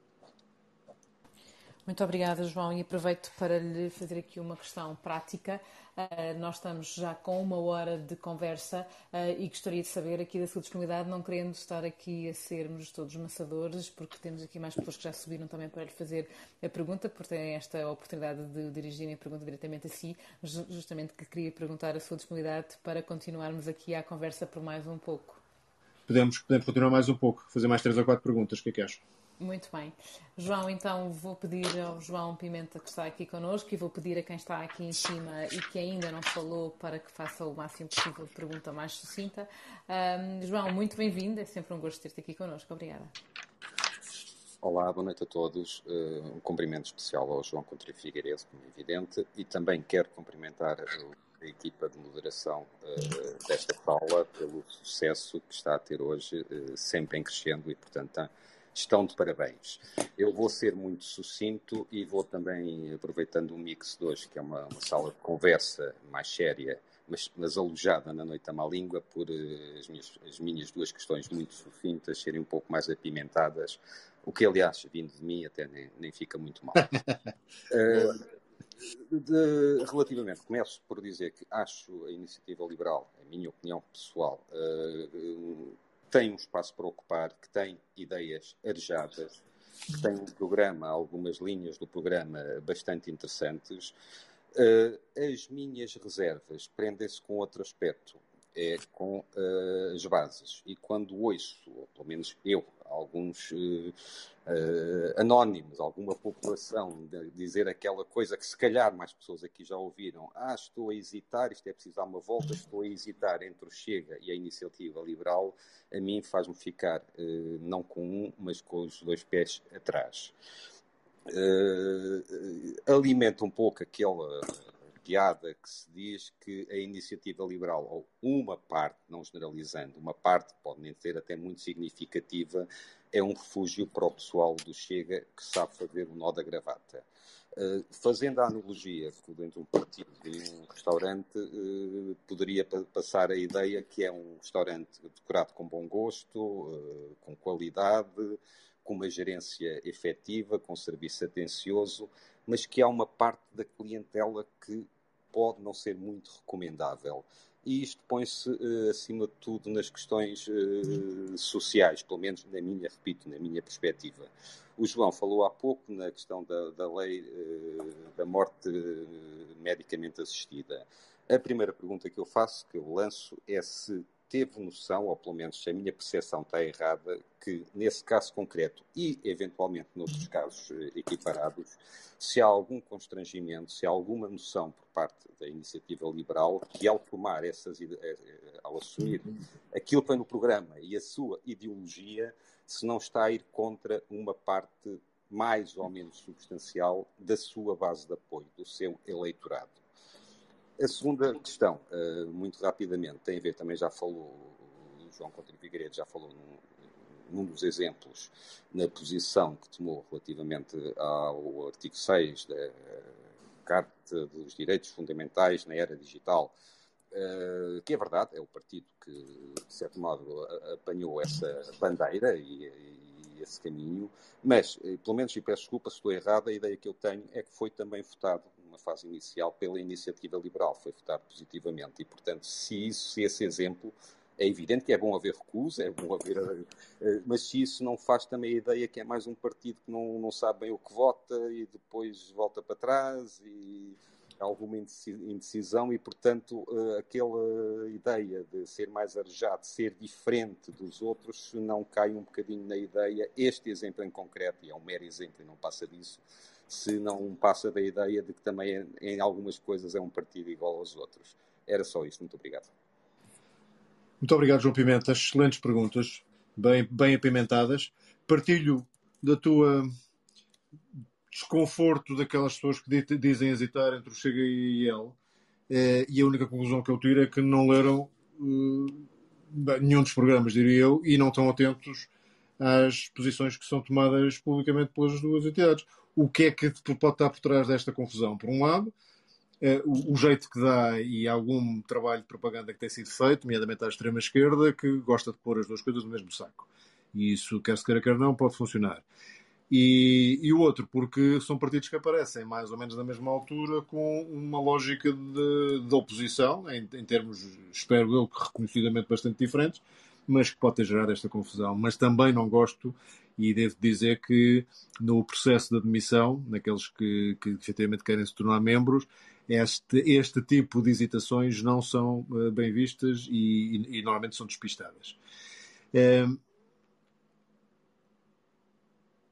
Muito obrigada, João, e aproveito para lhe fazer aqui uma questão prática. Uh, nós estamos já com uma hora de conversa uh, e gostaria de saber aqui da sua disponibilidade, não querendo estar aqui a sermos todos maçadores, porque temos aqui mais pessoas que já subiram também para lhe fazer a pergunta, porque têm esta oportunidade de dirigirem a pergunta diretamente a si, justamente que queria perguntar a sua disponibilidade para continuarmos aqui a conversa por mais um pouco podemos, podemos continuar mais um pouco, fazer mais três ou quatro perguntas. O que é que achas? Muito bem. João, então vou pedir ao João Pimenta que está aqui connosco e vou pedir a quem está aqui em cima e que ainda não falou para que faça o máximo possível de pergunta mais sucinta. Um, João, muito bem-vindo, é sempre um gosto ter-te aqui connosco. Obrigada. Olá, boa noite a todos. Uh, um cumprimento especial ao João Contri Figueiredo, como é evidente, e também quero cumprimentar a equipa de moderação uh, desta sala pelo sucesso que está a ter hoje, uh, sempre em crescendo e, portanto, estão de parabéns. Eu vou ser muito sucinto e vou também, aproveitando o mix de hoje, que é uma, uma sala de conversa mais séria, mas, mas alojada na noite à má língua, por uh, as, minhas, as minhas duas questões muito sucintas serem um pouco mais apimentadas, o que, aliás, vindo de mim, até nem, nem fica muito mal. Uh, De, relativamente, começo por dizer que acho a iniciativa liberal, a minha opinião pessoal, uh, tem um espaço para ocupar, que tem ideias arejadas, que tem um programa, algumas linhas do programa bastante interessantes. Uh, as minhas reservas prendem-se com outro aspecto, é com uh, as bases. E quando ouço, ou pelo menos eu, alguns uh, uh, anónimos, alguma população, dizer aquela coisa que se calhar mais pessoas aqui já ouviram, ah, estou a hesitar, isto é preciso dar uma volta, estou a hesitar entre o Chega e a Iniciativa Liberal, a mim faz-me ficar não com um, mas com os dois pés atrás. alimenta um pouco aquela piada que se diz que a iniciativa liberal, ou uma parte, não generalizando, uma parte pode nem ser até muito significativa, é um refúgio para o pessoal do Chega que sabe fazer o nó da gravata. Uh, fazendo a analogia dentro de um partido um restaurante, uh, poderia passar a ideia que é um restaurante decorado com bom gosto, uh, com qualidade, com uma gerência efetiva, com serviço atencioso, mas que há uma parte da clientela que pode não ser muito recomendável. E isto põe-se, acima de tudo, nas questões sociais, pelo menos na minha, repito, na minha perspectiva. O João falou há pouco na questão da, da lei da morte medicamente assistida. A primeira pergunta que eu faço, que eu lanço, é se teve noção, ou pelo menos a minha percepção está errada, que nesse caso concreto e eventualmente noutros casos eh, equiparados, se há algum constrangimento, se há alguma noção por parte da iniciativa liberal que ao tomar essas, eh, eh, ao assumir aquilo que foi no programa e a sua ideologia, se não está a ir contra uma parte mais ou menos substancial da sua base de apoio, do seu eleitorado. A segunda questão, uh, muito rapidamente, tem a ver, também já falou, o João Coutinho Figueiredo já falou num, num, dos exemplos, na posição que tomou relativamente ao artigo 6 da Carta dos Direitos Fundamentais na Era Digital, uh, que é verdade, é o partido que, de certo modo, apanhou essa bandeira e, e esse caminho, mas, eh, pelo menos, e peço desculpa se estou errado, a ideia que eu tenho é que foi também votado numa fase inicial pela iniciativa liberal, foi votado positivamente. E, portanto, se isso, se esse exemplo, é evidente que é bom haver recusa, é bom haver. Eh, mas se isso não faz também a ideia que é mais um partido que não, não sabe bem o que vota e depois volta para trás e alguma indecisão e, portanto, eh, aquela ideia de ser mais arejado, ser diferente dos outros, não cai um bocadinho na ideia, este exemplo em concreto, e é um mero exemplo e não passa disso, se não passa da ideia de que também em algumas coisas é um partido igual aos outros. Era só isso. Muito obrigado. Muito obrigado, João Pimenta. Excelentes perguntas, bem, bem apimentadas. Partilho da tua desconforto daquelas pessoas que dizem hesitar entre o Chega e ele. É, e a única conclusão que eu tiro é que não leram uh, nenhum dos programas, diria eu, e não estão atentos às posições que são tomadas publicamente pelas duas entidades o que é que pode estar por trás desta confusão? Por um lado, eh, o, jeito que dá e algum trabalho de propaganda que tem sido feito, nomeadamente à extrema-esquerda, que gosta de pôr as duas coisas no mesmo saco. E isso, quer se queira, quer não, pode funcionar. E, e, o outro, porque são partidos que aparecem mais ou menos na mesma altura com uma lógica de, de oposição, em, em, termos, espero eu, que reconhecidamente bastante diferentes, mas que pode ter gerado esta confusão. Mas também não gosto e devo dizer que no processo de admissão, naqueles que, que efetivamente querem se tornar membros, este, este tipo de hesitações não são uh, bem vistas e, e, e, normalmente são despistadas. Uh,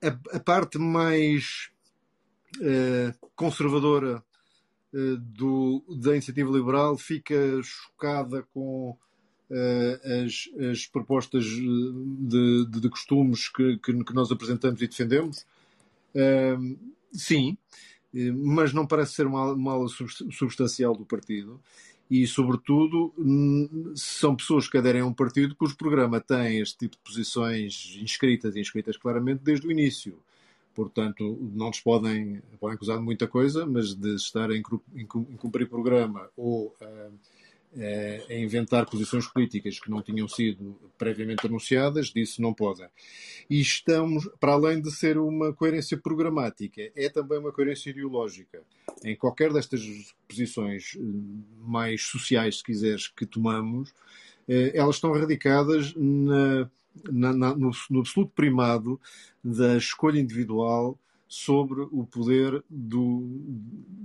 a, a, parte mais uh, conservadora do, da iniciativa liberal fica chocada com as, as, propostas de, de, de costumes que, que, que, nós apresentamos e defendemos. Uh, sim, mas não parece ser uma, uma ala substancial do partido e, sobretudo, são pessoas que aderem a um partido cujo programa tem este tipo de posições inscritas e inscritas claramente desde o início. Portanto, não nos podem, podem acusar de muita coisa, mas de estar em, em cumprir programa ou uh, eh, a inventar posições políticas que não tinham sido previamente anunciadas, disso não podem. E estamos, para além de ser uma coerência programática, é também uma coerência ideológica. Em qualquer destas posições eh, mais sociais, se quiseres, que tomamos, eh, elas estão radicadas na, na, na, no, no absoluto primado da escolha individual sobre o poder do,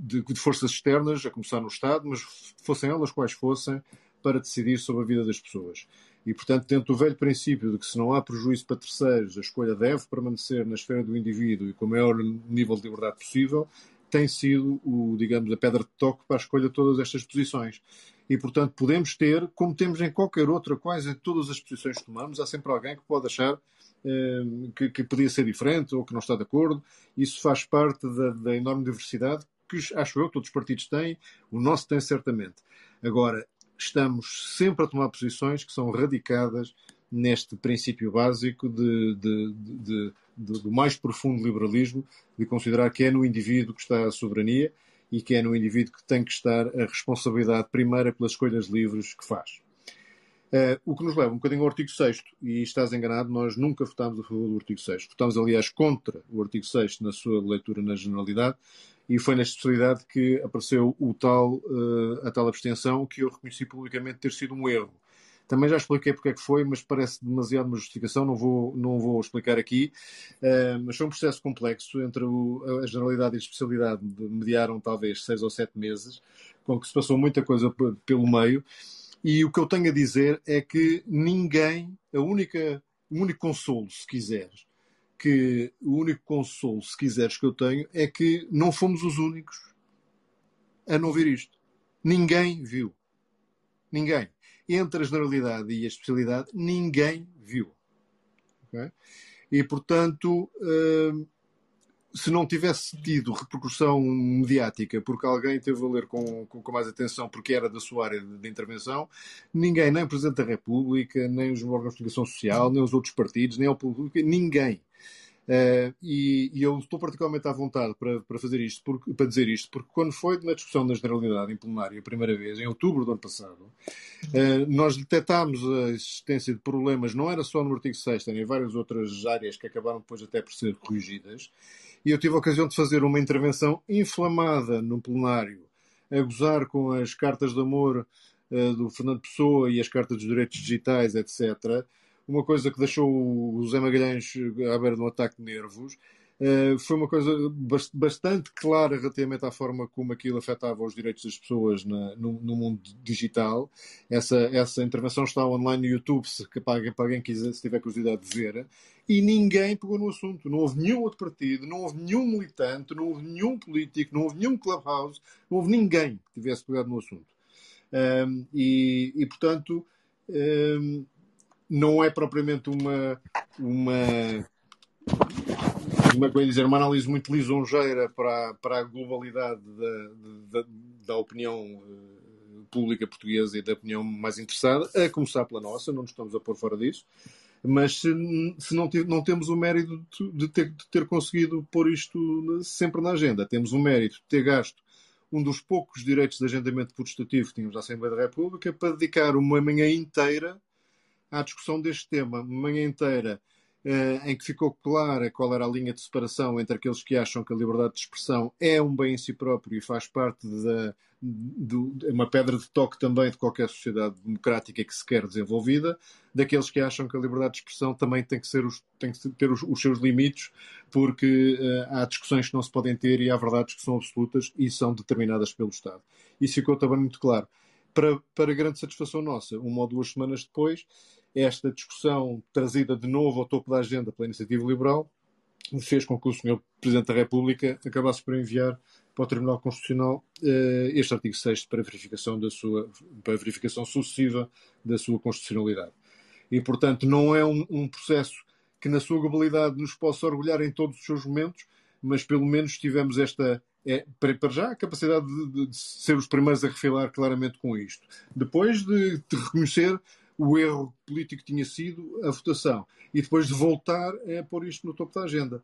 de, de, forças externas, a começar no Estado, mas fossem elas quais fossem, para decidir sobre a vida das pessoas. E, portanto, dentro do velho princípio de que se não há prejuízo para terceiros, a escolha deve permanecer na esfera do indivíduo e com o maior nível de liberdade possível, tem sido, o, digamos, a pedra de toque para a escolha de todas estas posições. E, portanto, podemos ter, como temos em qualquer outra, quase em todas as posições que tomamos, há sempre alguém que pode achar que, que, podia ser diferente ou que não está de acordo. Isso faz parte da, da, enorme diversidade que, acho eu, todos os partidos têm, o nosso tem certamente. Agora, estamos sempre a tomar posições que são radicadas neste princípio básico de, de, de, do mais profundo liberalismo, de considerar que é no indivíduo que está a soberania e que é no indivíduo que tem que estar a responsabilidade primeira pelas escolhas livres que faz. Uh, o que nos leva um bocadinho ao artigo 6 e estás enganado, nós nunca votámos a favor do artigo 6 Votámos, aliás, contra o artigo 6 na sua leitura na generalidade e foi na especialidade que apareceu o tal, uh, a tal abstenção que eu reconheci publicamente ter sido um erro. Também já expliquei porque é que foi, mas parece demasiado uma justificação, não vou, não vou explicar aqui. Uh, mas foi um processo complexo entre o, a generalidade e a especialidade, mediaram talvez seis ou sete meses, com que se passou muita coisa pelo meio. E o que eu tenho a dizer é que ninguém, a única, o único consolo, se quiseres, que o único consolo, se quiseres, que eu tenho é que não fomos os únicos a não ver isto. Ninguém viu. Ninguém. Entre a generalidade e a especialidade, ninguém viu. Okay? E, portanto, uh, se não tivesse tido repercussão mediática, porque alguém teve a ler com, com, com, mais atenção, porque era da sua área de, de, intervenção, ninguém, nem o Presidente da República, nem os órgãos de comunicação social, nem os outros partidos, nem o público, ninguém. Uh, e, e, eu estou particularmente à vontade para, para fazer isto, porque, para dizer isto, porque quando foi na discussão da generalidade em plenário a primeira vez, em outubro do ano passado, uh, nós detectámos a existência de problemas, não era só no artigo 6, em várias outras áreas que acabaram depois até por ser corrigidas, e eu tive a ocasião de fazer uma intervenção inflamada no plenário, a gozar com as cartas de amor uh, do Fernando Pessoa e as cartas dos direitos digitais, etc. Uma coisa que deixou o José Magalhães à beira de um ataque de nervos. Uh, foi uma coisa bastante clara relativamente à forma como aquilo afetava os direitos das pessoas na, no, no, mundo digital. Essa, essa intervenção está online no YouTube, se, para, para alguém quiser, se tiver curiosidade de ver e ninguém pegou no assunto. Não houve nenhum outro partido, não houve nenhum militante, não houve nenhum político, não houve nenhum clubhouse, não houve ninguém que tivesse pegado no assunto. Um, e, e, portanto, um, não é propriamente uma, uma, uma, é dizer, uma análise muito lisonjeira para, para a globalidade da, da, da opinião eh, pública portuguesa e da opinião mais interessada, a começar pela nossa, não nos estamos a pôr fora disso. Mas se, se não, não, temos o mérito de ter, de ter conseguido pôr isto sempre na agenda, temos o mérito de ter gasto um dos poucos direitos de agendamento protestativo que tínhamos na Assembleia da República para dedicar uma manhã inteira à discussão deste tema, uma manhã inteira em que ficou clara qual era a linha de separação entre aqueles que acham que a liberdade de expressão é um bem em si próprio e faz parte da de, uma pedra de toque também de qualquer sociedade democrática que se quer desenvolvida, daqueles que acham que a liberdade de expressão também tem que, ser os, tem que ter os, os seus limites, porque uh, há discussões que não se podem ter e há verdades que são absolutas e são determinadas pelo Estado. Isso ficou também muito claro. Para, para grande satisfação nossa, uma ou duas semanas depois, esta discussão trazida de novo ao topo da agenda pela Iniciativa Liberal fez com que o Sr. Presidente da República acabasse por enviar para o Tribunal Constitucional eh, este artigo 6 para verificação da sua para verificação sucessiva da sua constitucionalidade. E portanto não é um, um processo que na sua globalidade nos possa orgulhar em todos os seus momentos, mas pelo menos tivemos esta é, para já a capacidade de, de, ser os primeiros a refilar claramente com isto. Depois de, de reconhecer o erro político que tinha sido a votação e depois de voltar a pôr isto no topo da agenda.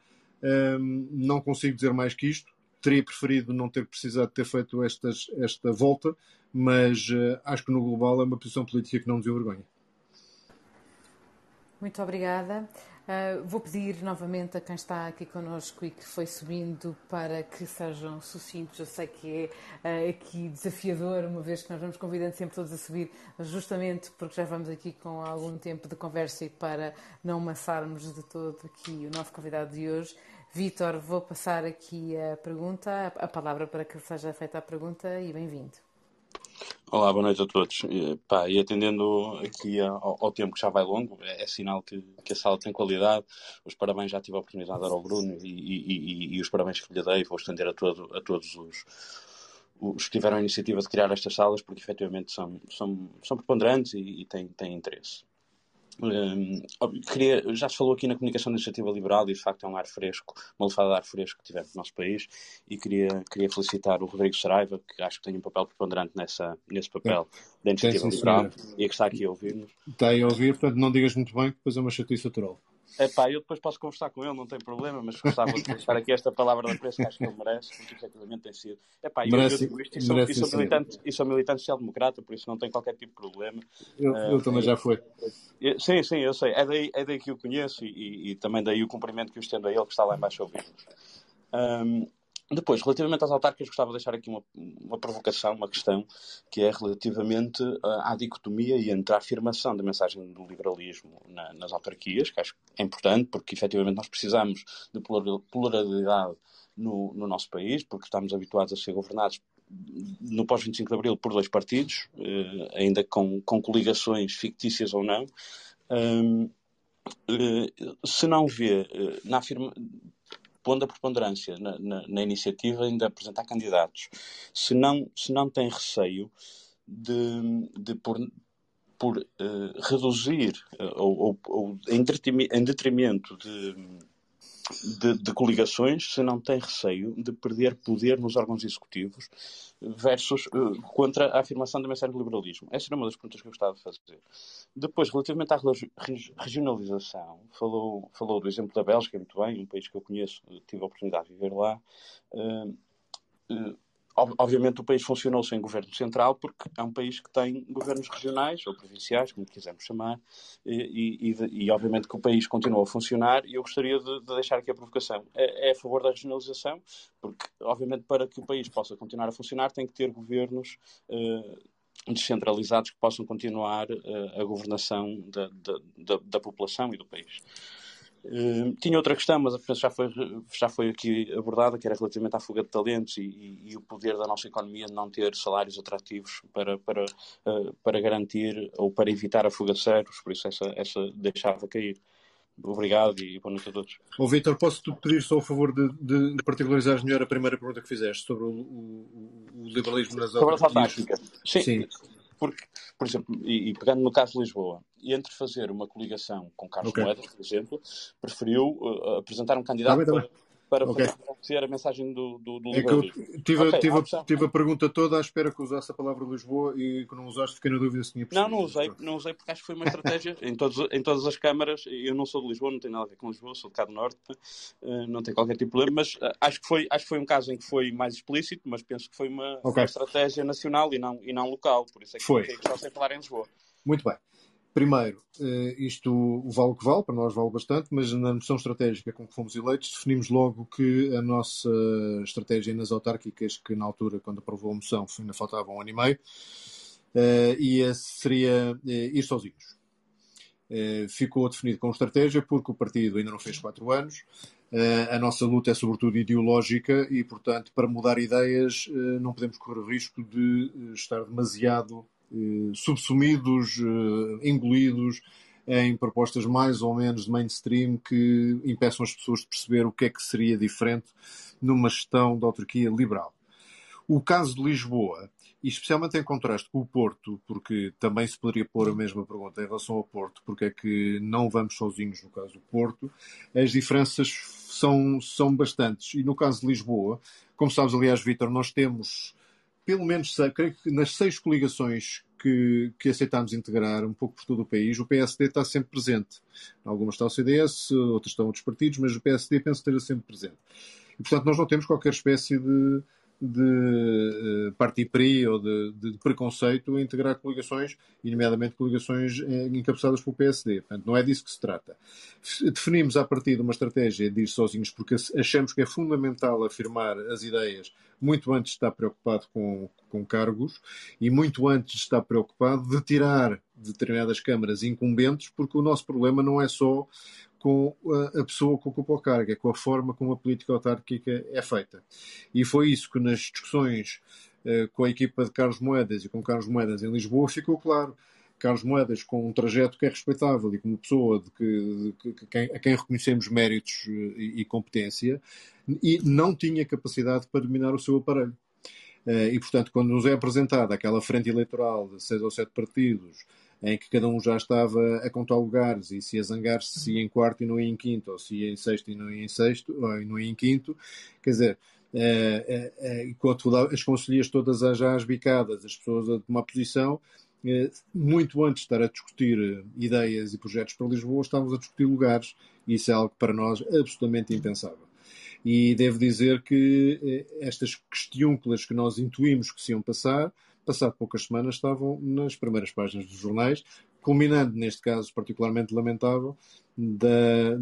Um, não consigo dizer mais que isto. Teria preferido não ter precisado ter feito estas, esta volta, mas uh, acho que no global é uma posição política que não nos envergonha. Muito obrigada. Uh, vou pedir novamente a quem está aqui connosco e que foi subindo para que sejam sucintos. Eu sei que é uh, aqui desafiador, uma vez que nós vamos convidando sempre todos a subir, justamente porque já vamos aqui com algum tempo de conversa e para não maçarmos de todo aqui o nosso convidado de hoje. Vítor, vou passar aqui a pergunta, a palavra para que seja feita a pergunta e bem-vindo. Olá, boa noite a todos. E, pá, e atendendo aqui ao, ao, tempo que já vai longo, é, é sinal que, que, a sala tem qualidade. Os parabéns já tive a oportunidade de dar ao Bruno e, e, e, os parabéns que lhe dei vou estender a, todo, a todos os, os que tiveram a iniciativa de criar estas salas, porque efetivamente são, são, são preponderantes e, têm, têm interesse. Um, queria, já se falou aqui na comunicação da iniciativa liberal e de facto é um ar fresco, uma lefada de ar fresco que tivemos no nosso país e queria, queria felicitar o Rodrigo Saraiva, que acho que tem um papel preponderante nessa, nesse papel é. da iniciativa liberal e que está aqui a ouvir-nos. Está a ouvir, portanto não digas muito bem, que depois é uma chatice natural. É pá, eu depois posso conversar com ele, não tem problema, mas gostava de deixar aqui esta palavra da preço que acho que ele merece, porque efetivamente tem sido. É pá, eu, eu digo isto e sou, e sou militante, e sou militante social-democrata, por isso não tem qualquer tipo de problema. Eu, uh, eu também é, já fui. Sim, sim, eu sei. É daí, é daí que o conheço e, e, e, também daí o cumprimento que eu estendo a ele, que está lá embaixo a ouvir-nos. Um, depois, relativamente às autárquicas, gostava de deixar aqui uma, uma provocação, uma questão, que é relativamente à dicotomia e entre a afirmação da mensagem do liberalismo na, nas autarquias, que acho que é importante, porque efetivamente nós precisamos de pluralidade no, no nosso país, porque estamos habituados a ser governados no pós-25 de Abril por dois partidos, eh, ainda com, com coligações fictícias ou não. Um, eh, se não vê eh, na afirma, pondo a preponderância na, na, na iniciativa de apresentar candidatos, se não, se não tem receio de, de por, por uh, reduzir uh, ou, ou, em detrimento de de, de, coligações se não tem receio de perder poder nos órgãos executivos versus uh, contra a afirmação da mensagem do liberalismo? Essa era uma das perguntas que eu gostava de fazer. Depois, relativamente à regionalização, falou, falou do exemplo da Bélgica, muito bem, um país que eu conheço, tive a oportunidade de viver lá. Obviamente o país funcionou sem governo central porque é um país que tem governos regionais ou provinciais, como quisermos chamar, e, e, e obviamente que o país continua a funcionar e eu gostaria de, de deixar aqui a provocação. É, é, a favor da regionalização, porque obviamente para que o país possa continuar a funcionar tem que ter governos eh, descentralizados que possam continuar eh, a governação da, da, da, da população e do país. Uh, tinha outra questão, mas já foi, já foi aqui abordada, que era relativamente à fuga de talentos e, e, e o poder da nossa economia de não ter salários atrativos para, para, uh, para garantir ou para evitar a fuga de cérebros, por isso essa, essa deixava cair. Obrigado e boa noite a todos. Ô Vitor, posso-te pedir só o favor de, de particularizares melhor a primeira pergunta que fizeste sobre o, o, o liberalismo nas Sobre a Sim. Sim. Porque, por exemplo, e, e, pegando no caso de Lisboa, entre fazer uma coligação com Carlos okay. Moedas, por exemplo, preferiu uh, apresentar um candidato tá bem, tá bem para okay. fazer a mensagem do, do, do é tive, okay, tive, a, tive a pergunta toda à espera que usasse a palavra Lisboa e que não usaste, fiquei na dúvida se tinha percebido. Não, não usei, não usei porque acho que foi uma estratégia em, todos, em todas as câmaras. Eu não sou de Lisboa, não tenho nada a ver com Lisboa, sou de Cabo Norte, uh, não tem qualquer tipo de problema, mas uh, acho, que foi, acho que foi um caso em que foi mais explícito, mas penso que foi uma, okay. uma estratégia nacional e não, e não local, por isso é que foi. só sem falar em Lisboa. Muito bem. Primeiro, eh, isto vale o que vale, para nós vale bastante, mas na noção estratégica com que fomos eleitos, definimos logo que a nossa estratégia nas autárquicas, que na altura, quando aprovou a moção, ainda faltava um ano e meio, eh, e seria eh, ir sozinhos. Ficou definido com estratégia porque o partido ainda não fez quatro anos, a nossa luta é sobretudo ideológica e, portanto, para mudar ideias não podemos correr o risco de estar demasiado eh, subsumidos, eh, engolidos em propostas mais ou menos de mainstream que impeçam as pessoas de perceber o que é que seria diferente numa gestão da autarquia liberal. O caso de Lisboa, especialmente em contraste com o Porto, porque também se poderia pôr a mesma pergunta em relação ao Porto, porque é que não vamos sozinhos no caso do Porto, as diferenças são, são bastantes. E no caso de Lisboa, como sabes, aliás, Vítor, nós temos pelo menos, creio que nas seis coligações que, que aceitámos integrar um pouco por todo o país, o PSD está sempre presente. Algumas está o CDS, outras estão outros partidos, mas o PSD penso esteja sempre presente. E, portanto, nós não temos qualquer espécie de, de uh, ou de, de, de, preconceito a integrar coligações, e nomeadamente coligações eh, encabeçadas pelo PSD. Portanto, não é disso que se trata. Definimos a partir de uma estratégia de ir sozinhos porque achamos que é fundamental afirmar as ideias muito antes de estar preocupado com, com cargos e muito antes de estar preocupado de tirar determinadas câmaras incumbentes, porque o nosso problema não é só com a pessoa que ocupa o cargo, é com a forma como a política autárquica é feita. E foi isso que nas discussões uh, com a equipa de Carlos Moedas e com Carlos Moedas em Lisboa ficou claro. Carlos Moedas com um trajeto que é respeitável e como pessoa de que, de que, a quem reconhecemos méritos eh, e, e, competência, e não tinha capacidade para dominar o seu aparelho. Uh, e, portanto, quando nos é apresentada aquela frente eleitoral de seis ou sete partidos, em que cada um já estava a contar lugares e se ia zangar-se se ia em quarto e não ia em quinto, ou se ia em sexto e não ia em sexto, ou não ia em quinto. Quer dizer, é, é, enquanto as conselheiras todas já às bicadas, as pessoas a tomar posição, muito antes de estar a discutir ideias e projetos para Lisboa, estávamos a discutir lugares, e isso é algo para nós absolutamente impensável. E devo dizer que estas questiúnculas que nós intuímos que se iam passar, passado poucas semanas estavam nas primeiras páginas dos jornais, culminando, neste caso particularmente lamentável, da,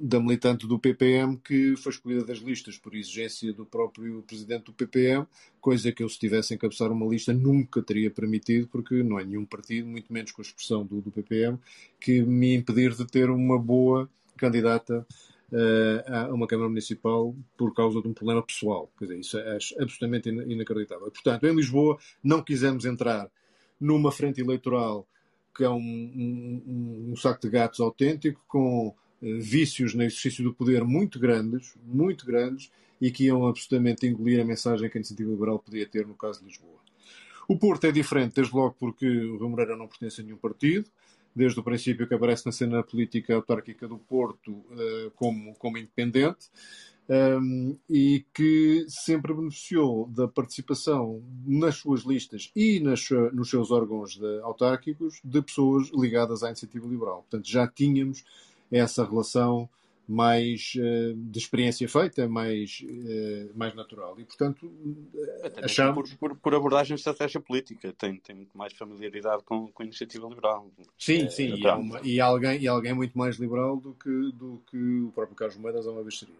da militante do PPM que foi escolhida das listas por exigência do próprio presidente do PPM, coisa que eu, se tivesse encabeçar uma lista, nunca teria permitido, porque não é nenhum partido, muito menos com a expressão do, do PPM, que me impedir de ter uma boa candidata uh, a uma Câmara Municipal por causa de um problema pessoal. Quer dizer, isso é absolutamente inacreditável. Portanto, em Lisboa não quisemos entrar numa frente eleitoral que é um, um, um saco de gatos autêntico, com uh, vícios no exercício do poder muito grandes, muito grandes, e que iam absolutamente engolir a mensagem que a iniciativa liberal podia ter no caso de Lisboa. O Porto é diferente, desde logo porque o Rio Moreira não pertence a nenhum partido, desde o princípio que aparece na cena política autárquica do Porto uh, como, como independente um, e que sempre beneficiou da participação nas suas listas e nas, nos seus órgãos de, autárquicos de pessoas ligadas à iniciativa liberal. Portanto, já tínhamos essa relação mais uh, de experiência feita, mais, uh, mais natural. E, portanto, Até achamos... Por, por, por, abordagem de estratégia política. Tem, tem muito mais familiaridade com, com a iniciativa liberal. Sim, é, sim. E, uma, e, alguém, e alguém muito mais liberal do que, do que o próprio Carlos Moedas uma vez seria.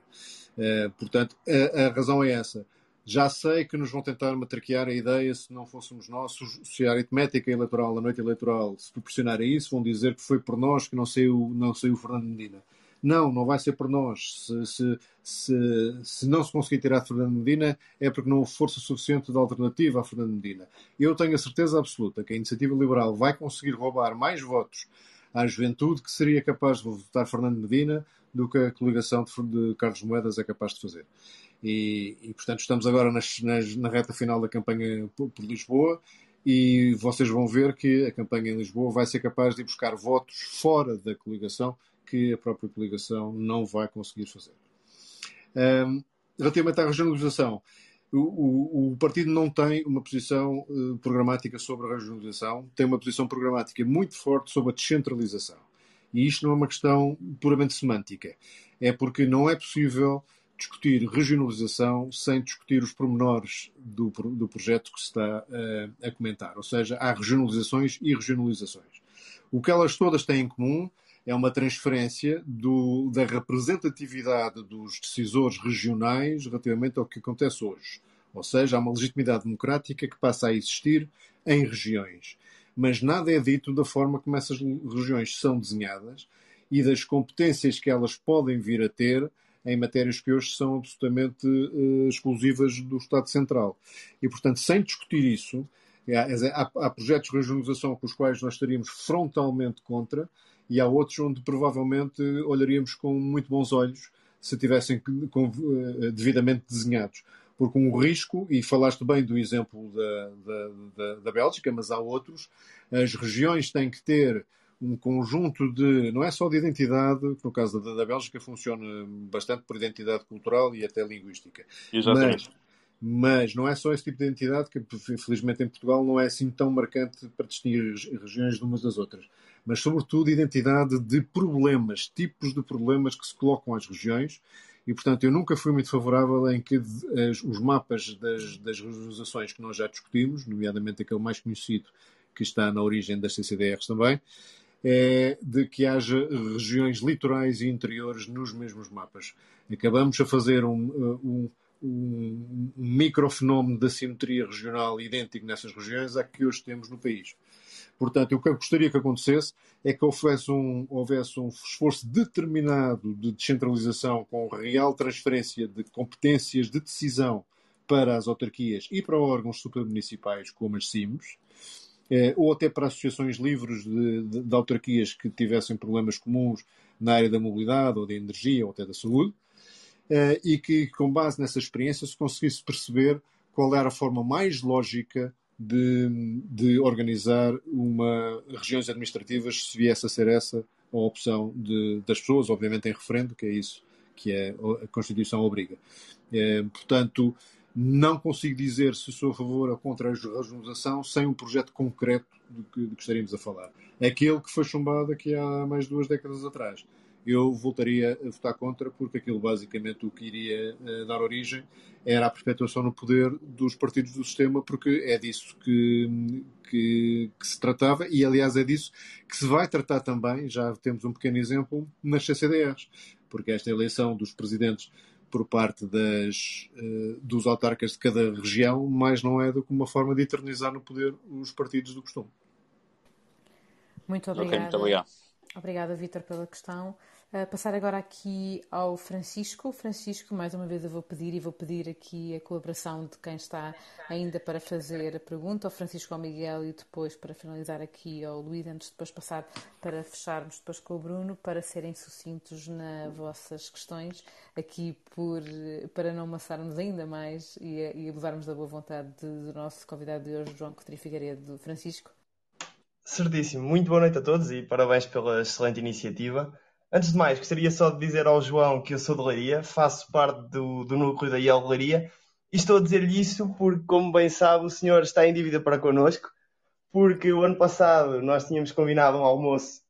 Uh, portanto, a, a, razão é essa. Já sei que nos vão tentar matraquear a ideia, se não fôssemos nós, se a aritmética eleitoral, a noite eleitoral, se proporcionar a isso, vão dizer que foi por nós que não saiu, não saiu Fernando Medina. Não, não vai ser por nós. Se, se, se, se não se conseguir tirar Fernando Medina, é porque não houve força suficiente de alternativa a Fernando Medina. Eu tenho a certeza absoluta que a Iniciativa Liberal vai conseguir roubar mais votos à juventude que seria capaz de votar Fernando Medina do que a coligação de, Carlos Moedas é capaz de fazer. E, e portanto, estamos agora nas, nas, na reta final da campanha por, por Lisboa e vocês vão ver que a campanha em Lisboa vai ser capaz de buscar votos fora da coligação que a própria coligação não vai conseguir fazer. Um, relativamente à regionalização, o, o, o, partido não tem uma posição uh, programática sobre a regionalização, tem uma posição programática muito forte sobre a descentralização. E isto não é uma questão puramente semântica. É porque não é possível discutir regionalização sem discutir os pormenores do, do projeto que se está uh, a comentar. Ou seja, há regionalizações e regionalizações. O que elas todas têm em comum é uma transferência do, da representatividade dos decisores regionais relativamente ao que acontece hoje. Ou seja, há uma legitimidade democrática que passa a existir em regiões. Mas nada é dito da forma como essas regiões são desenhadas e das competências que elas podem vir a ter em matérias que hoje são absolutamente uh, exclusivas do Estado Central. E, portanto, sem discutir isso, há, há, projetos de regionalização com os quais nós estaríamos frontalmente contra, e há outros onde provavelmente olharíamos com muito bons olhos se tivessem com, uh, devidamente desenhados. Porque um risco, e falaste bem do exemplo da, da, da, da Bélgica, mas há outros, as regiões têm que ter um conjunto de, não é só de identidade, no caso da, da Bélgica funciona bastante por identidade cultural e até linguística. Exatamente. Mas, mas não é só esse tipo de identidade que, infelizmente, em Portugal não é assim tão marcante para distinguir regiões de umas das outras mas sobretudo identidade de problemas, tipos de problemas que se colocam às regiões. E, portanto, eu nunca fui muito favorável em que os mapas das, das regionalizações que nós já discutimos, nomeadamente aquele mais conhecido que está na origem das CCDRs também, é de que haja regiões litorais e interiores nos mesmos mapas. Acabamos a fazer um, um, um, microfenómeno da simetria regional idêntico nessas regiões a que hoje temos no país. Portanto, o que eu gostaria que acontecesse é que houvesse um, houvesse um esforço determinado de descentralização com real transferência de competências de decisão para as autarquias e para órgãos supramunicipais como as CIMs, eh, ou até para associações livres de, de, de, autarquias que tivessem problemas comuns na área da mobilidade ou da energia ou até da saúde, e que, com base nessa experiência, se conseguisse perceber qual era a forma mais lógica de, de organizar uma regiões administrativas se viesse a ser essa a opção de, das pessoas, obviamente em referendo, que é isso que é, a Constituição obriga. É, portanto, Não consigo dizer se sou a favor ou contra a regionalização sem um projeto concreto do que, do que estaríamos a falar. Aquele que foi chumbado aqui há mais de duas décadas atrás. Eu voltaria a votar contra, porque aquilo basicamente o que iria uh, dar origem era a perpetuação no poder dos partidos do sistema, porque é disso que, que, que, se tratava, e aliás é disso que se vai tratar também, já temos um pequeno exemplo, nas CCDRs, porque esta eleição dos presidentes por parte das, uh, dos autarcas de cada região, mais não é do que uma forma de eternizar no poder os partidos do costume. Muito obrigada. Okay, muito obrigado. Obrigada, Vítor, pela questão. Uh, passar agora aqui ao Francisco. Francisco, mais uma vez eu vou pedir e vou pedir aqui a colaboração de quem está ainda para fazer a pergunta, ao Francisco, ao Miguel e depois para finalizar aqui ao Luís, antes de depois passar para fecharmos depois com o Bruno, para serem sucintos nas vossas questões, aqui por, para não amassarmos ainda mais e, e abusarmos da boa vontade do nosso convidado de hoje, João Coutinho Figueiredo. Francisco. Certíssimo. Muito boa noite a todos e parabéns pela excelente iniciativa. Antes de mais, gostaria só de dizer ao João que eu sou de Leiria, faço parte do, do núcleo da IEL Leiria e estou a dizer-lhe isso porque, como bem sabe, o senhor está em dívida para connosco, porque o ano passado nós tínhamos combinado um almoço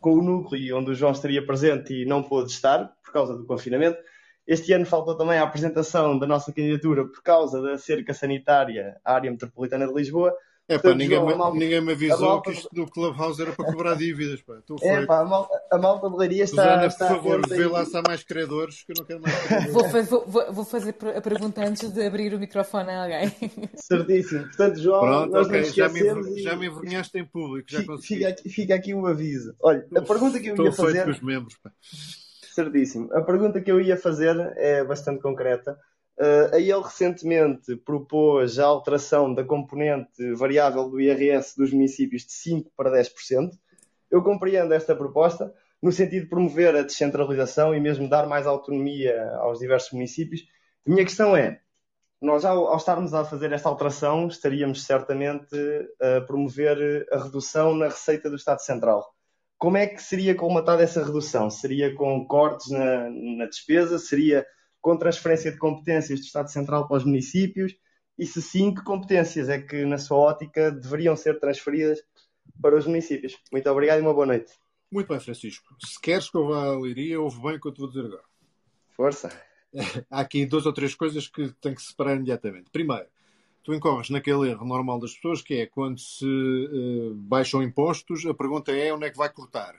com o núcleo onde o João estaria presente e não pôde estar por causa do confinamento. Este ano faltou também a apresentação da nossa candidatura por causa da cerca sanitária à área metropolitana de Lisboa é pá, ninguém, me, malta, ninguém me avisou malta, que isto do Clubhouse era para cobrar dívidas. Pá. Estou é pá, a malta, a malta de Leiria está. Susana, está por favor, vê lá se há mais credores que eu não quero mais. vou, vou, vou, fazer a pergunta antes de abrir o microfone a alguém. Certíssimo. Portanto, João, Pronto, nós okay. já, me e... já me envergonhaste em público. Já fica, fica, aqui, fica aqui um aviso. Olha, a pergunta que eu ia fazer. Com os membros, pá. Certíssimo. A pergunta que eu ia fazer é bastante concreta. Uh, aí ele recentemente propôs a alteração da componente variável do IRS dos municípios de 5% para 10%. Eu compreendo esta proposta no sentido de promover a descentralização e mesmo dar mais autonomia aos diversos municípios. A minha questão é, nós ao, ao estarmos a fazer esta alteração estaríamos certamente a promover a redução na receita do Estado Central. Como é que seria colmatada essa redução? Seria com cortes na, na despesa? Seria com transferência de competências do Estado Central para os municípios? E se sim, que competências é que, na sua ótica, deveriam ser transferidas para os municípios? Muito obrigado e uma boa noite. Muito bem, Francisco. Se queres que eu vá à Leiria, ouve bem o que eu te vou dizer agora. Força. Há aqui duas ou três coisas que tem que separar imediatamente. Primeiro, tu incorres naquele erro normal das pessoas que é quando se uh, baixam impostos, a pergunta é onde é que vai cortar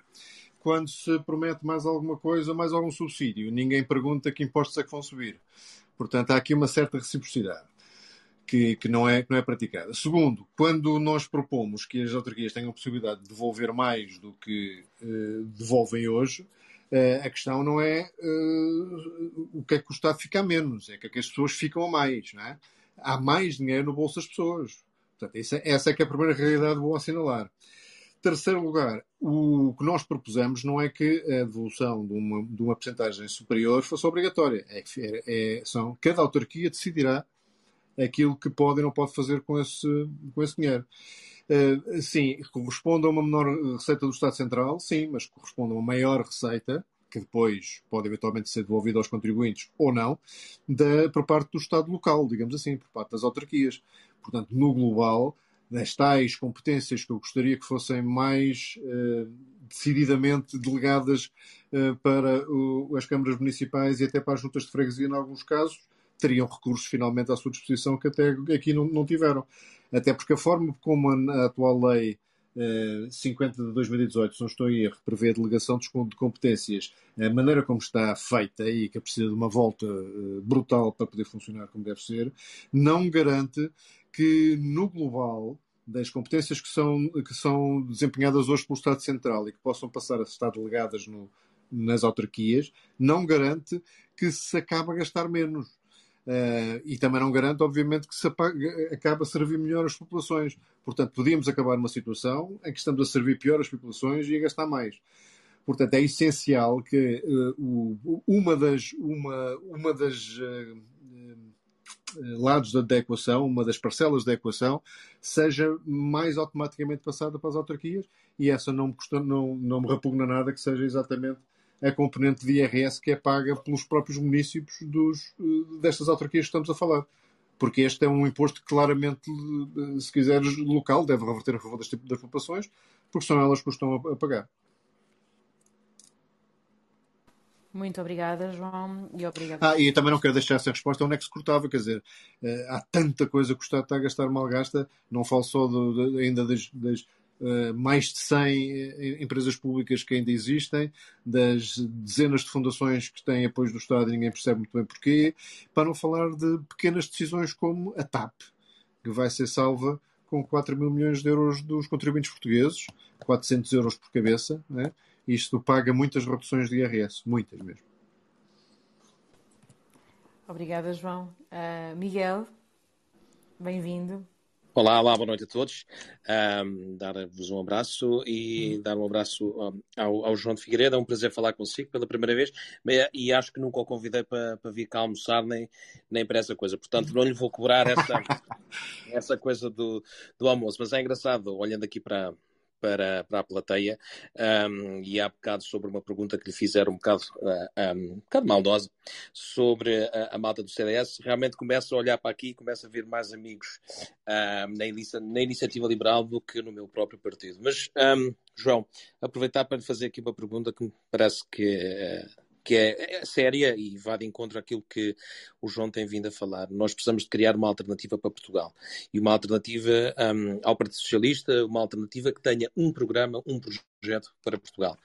quando se promete mais alguma coisa, mais algum subsídio. Ninguém pergunta que impostos é que vão subir. Portanto, há aqui uma certa reciprocidade que, que, não, é, que não é praticada. Segundo, quando nós propomos que as autarquias tenham a possibilidade de devolver mais do que uh, devolvem hoje, uh, a questão não é uh, o que é que o Estado fica a menos, é que, é que as pessoas ficam a mais. Não é? Há mais dinheiro no bolso das pessoas. Portanto, essa, é que é a primeira realidade vou assinalar. Terceiro lugar, o que nós propusemos não é que a devolução de uma, de uma percentagem superior fosse obrigatória. É é, é, são, cada autarquia decidirá aquilo que pode e não pode fazer com esse, com esse dinheiro. Uh, sim, corresponde a uma menor receita do Estado Central, sim, mas corresponde a uma maior receita, que depois pode eventualmente ser devolvida aos contribuintes ou não, da, por parte do Estado local, digamos assim, por parte das autarquias. Portanto, no global, das tais competências que eu gostaria que fossem mais uh, decididamente delegadas uh, para o, as câmaras municipais e até para as juntas de freguesia, em alguns casos, teriam recursos finalmente à sua disposição que até aqui não, não tiveram. Até porque a forma como a, a atual lei uh, eh, 50 de 2018, se não estou em erro, prevê a delegação de competências, a maneira como está feita e que precisa de uma volta brutal para poder funcionar como deve ser, não garante que no global das competências que são, que são desempenhadas hoje pelo Estado Central e que possam passar a estar delegadas no, nas autarquias, não garante que se acabe a gastar menos. Uh, e também não garante, obviamente, que se acabe a servir melhor as populações. Portanto, podíamos acabar numa situação em que estamos a servir pior as populações e a gastar mais. Portanto, é essencial que uh, o, uma das, uma, uma das uh, lados da equação, uma das parcelas da equação, seja mais automaticamente passada para as autarquias e essa não me, custa, não, não me repugna nada que seja exatamente a componente de IRS que é paga pelos próprios municípios dos, destas autarquias que estamos a falar. porque este é um imposto claramente, se quiseres, local, deve reverter a favor das, das populações, porque são elas que o estão a, a pagar. Muito obrigada, João, e obrigada. Ah, e também não quero deixar essa resposta onde é cortava, quer dizer, eh, há tanta coisa que o Estado está a gastar mal gasta, não falo só do, ainda das, das uh, mais de 100 eh, empresas públicas que ainda existem, das dezenas de fundações que têm apoio do Estado e ninguém percebe muito bem porquê, para não falar de pequenas decisões como a TAP, que vai ser salva com 4 mil milhões de euros dos contribuintes portugueses, 400 euros por cabeça, né? Isto paga muitas reduções de IRS, muitas mesmo. Obrigada, João. Uh, Miguel, bem-vindo. Olá, olá, boa noite a todos. Um, Dar-vos um abraço e uhum. dar um abraço um, ao, ao, João de Figueiredo. É um prazer falar consigo pela primeira vez e acho que nunca o convidei para, para vir cá almoçar nem, nem para essa coisa. Portanto, não lhe vou cobrar essa, essa coisa do, do almoço. Mas é engraçado, olhando aqui para, para, para a plateia um, e há bocado sobre uma pergunta que lhe fizeram um bocado, uh, um, um bocado maldosa sobre a, a, malta do CDS. Realmente começo a olhar para aqui e começo a ver mais amigos na, na, iniciativa liberal do que no meu próprio partido. Mas, João, aproveitar para lhe fazer aqui uma pergunta que me parece que. Uh, que é, é, séria e vai de encontro àquilo que o João tem vindo a falar. Nós precisamos de criar uma alternativa para Portugal. E uma alternativa um, ao Partido Socialista, uma alternativa que tenha um programa, um projeto para Portugal.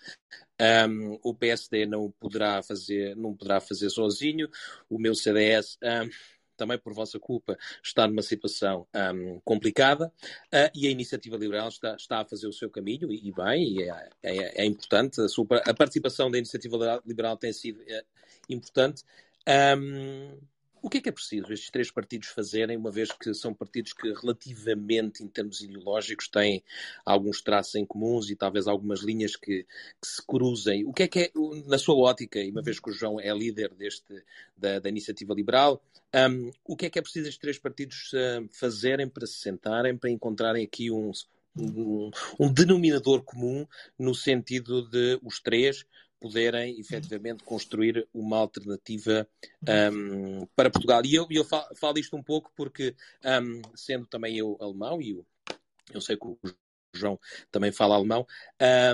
Um, o PSD não poderá fazer, não poderá fazer sozinho. O meu CDS um, também por vossa culpa, está numa situação um, complicada uh, e a iniciativa liberal está, está, a fazer o seu caminho e, e bem, e é, é, é, importante. A, sua, a, participação da iniciativa liberal tem sido é, importante. Um, o que é que é preciso estes três partidos fazerem, uma vez que são partidos que, relativamente em termos ideológicos, têm alguns traços em comuns e talvez algumas linhas que, que se cruzem? O que é que é, na sua ótica, e uma vez que o João é líder deste, da, da iniciativa liberal, um, o que é que é preciso estes três partidos uh, fazerem para se sentarem, para encontrarem aqui um, um, um, denominador comum no sentido de os três poderem efetivamente construir uma alternativa um, para Portugal. E eu, eu falo, falo isto um pouco porque, um, sendo também eu alemão, e eu, eu sei que o João também fala alemão.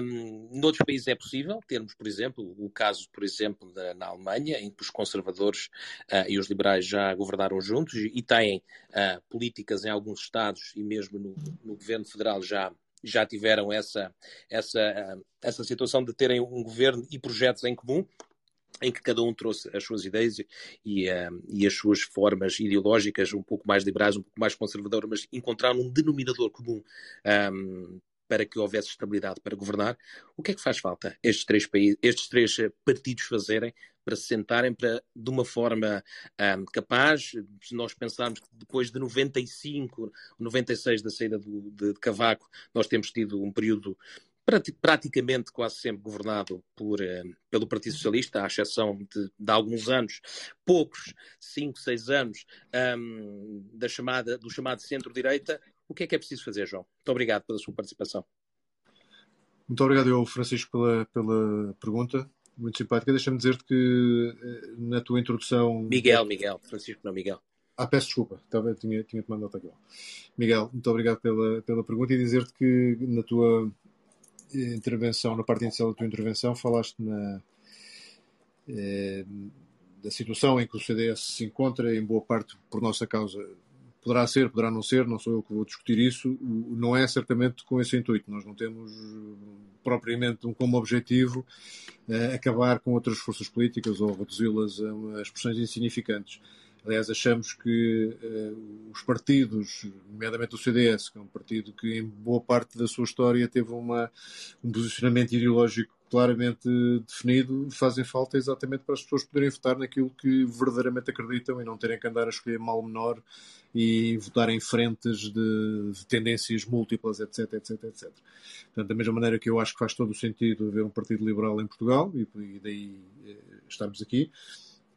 Um, noutros países é possível termos, por exemplo, o caso, por exemplo, da, na Alemanha, em que os conservadores uh, e os liberais já governaram juntos e têm uh, políticas em alguns estados e mesmo no, no governo federal já já tiveram essa, essa, essa situação de terem um governo e projetos em comum, em que cada um trouxe as suas ideias e, e, as suas formas ideológicas um pouco mais liberais, um pouco mais conservadoras, mas encontraram um denominador comum um, para que houvesse estabilidade para governar. O que é que faz falta estes três, países, estes três partidos fazerem para se sentarem para, de uma forma um, capaz, se nós pensarmos que depois de 95, 96 da saída do, de, de Cavaco, nós temos tido um período praticamente quase sempre governado por, pelo Partido Socialista, à exceção de, de alguns anos, poucos, 5, 6 anos, um, da chamada, do chamado centro-direita. O que é que é preciso fazer, João? Muito obrigado pela sua participação. Muito obrigado, eu, Francisco, pela, pela pergunta muito simpática. Deixa-me dizer-te que eh, na tua introdução. Miguel, Miguel, Francisco, não Miguel. Ah, peço desculpa, Estava, tinha, tinha tomado nota aqui. Miguel, muito obrigado pela, pela pergunta e dizer-te que na tua intervenção, na parte inicial da tua intervenção, falaste na, eh, da situação em que o CDS se encontra, em boa parte por nossa causa. Poderá ser, poderá não ser, não sou eu que vou discutir isso. Não é certamente com esse intuito. Nós não temos propriamente como objetivo uh, acabar com outras forças políticas ou reduzi-las a expressões insignificantes. Aliás, achamos que uh, os partidos, nomeadamente o CDS, que é um partido que em boa parte da sua história teve uma, um posicionamento ideológico claramente definido, fazem falta exatamente para as pessoas poderem votar naquilo que verdadeiramente acreditam e não terem que andar a escolher mal menor e votar em frentes de, de tendências múltiplas, etc, etc, etc. Portanto, da mesma maneira que eu acho que faz todo o sentido haver um partido liberal em Portugal e, e daí eh, estarmos aqui,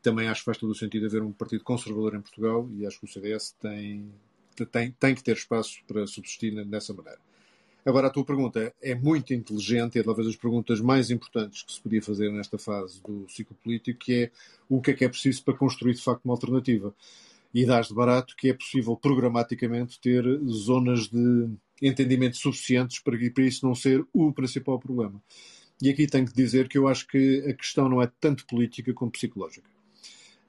também acho que faz todo o sentido haver um partido conservador em Portugal e acho que o CDS tem, tem, tem que ter espaço para subsistir nessa maneira. Agora, a tua pergunta é muito inteligente é talvez das perguntas mais importantes que se podia fazer nesta fase do ciclo político, que é o que é que é preciso para construir de facto uma alternativa. e dás de barato que é possível programaticamente ter zonas de entendimento suficientes para, para isso não ser o principal problema. E aqui tenho que dizer que eu acho que a questão não é tanto política como psicológica.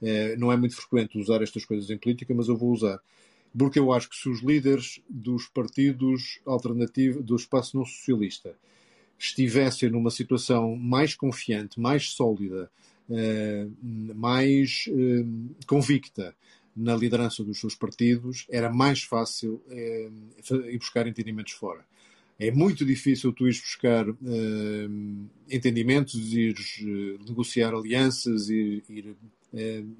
É, não é muito frequente usar estas coisas em política, mas eu vou usar. Porque eu acho que se os líderes dos partidos alternativos do espaço não socialista estivessem numa situação mais confiante, mais sólida, eh, mais eh, convicta na liderança dos seus partidos, era mais fácil eh, ir buscar entendimentos fora. É muito difícil tu ires buscar entendimentos, ires negociar alianças, ir, ir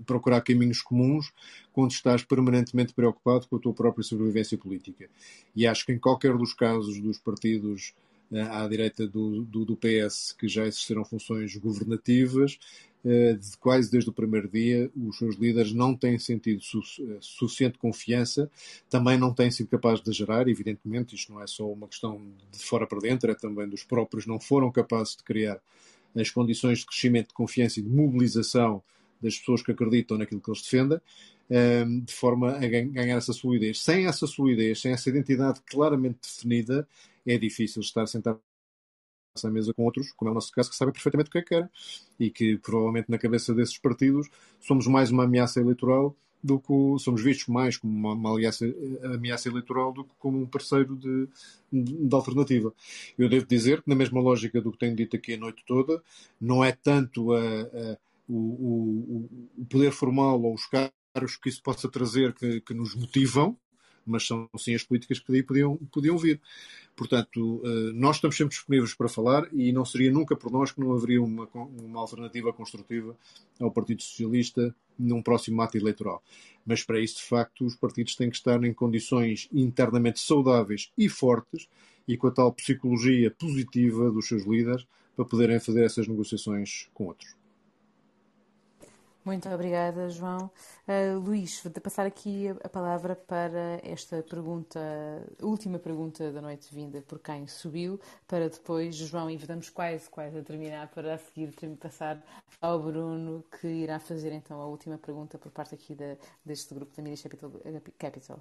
procurar caminhos comuns quando estás permanentemente preocupado com a tua própria sobrevivência política. E acho que em qualquer dos casos dos partidos à direita do, do, do, PS que já exerceram funções governativas, eh, de quase desde o primeiro dia, os seus líderes não têm sentido su eh, suficiente confiança, também não têm sido capazes de gerar, evidentemente, isto não é só uma questão de fora para dentro, é também dos próprios, não foram capazes de criar as condições de crescimento de confiança e de mobilização das pessoas que acreditam naquilo que eles defendem, eh, de forma a ganhar essa solidez. Sem essa solidez, sem essa identidade claramente definida, é difícil estar sentado à mesa com outros, como é o nosso caso, que sabem perfeitamente o que é que querem e que provavelmente na cabeça desses partidos somos mais uma ameaça eleitoral do que somos vistos mais como uma, uma ameaça, ameaça, eleitoral do que como um parceiro de, de, de, alternativa. Eu devo dizer que, na mesma lógica do que tenho dito aqui a noite toda, não é tanto a, o, o, o, poder formal ou os caros que isso possa trazer que, que nos motivam, mas são sim as políticas que daí podiam, podiam vir. Portanto, eh, nós estamos sempre disponíveis para falar e não seria nunca por nós que não haveria uma, uma alternativa construtiva ao Partido Socialista num próximo ato eleitoral. Mas para isso, de facto, os partidos têm que estar em condições internamente saudáveis e fortes e com a tal psicologia positiva dos seus líderes para poderem fazer essas negociações com outros. Muito obrigada, João. Uh, Luís, vou passar aqui a, palavra para esta pergunta, última pergunta da noite vinda por quem subiu, para depois, João, e estamos quase, quase a terminar, para a seguir passar ao Bruno, que irá fazer então a última pergunta por parte aqui da, deste grupo da Media Capital. Capital.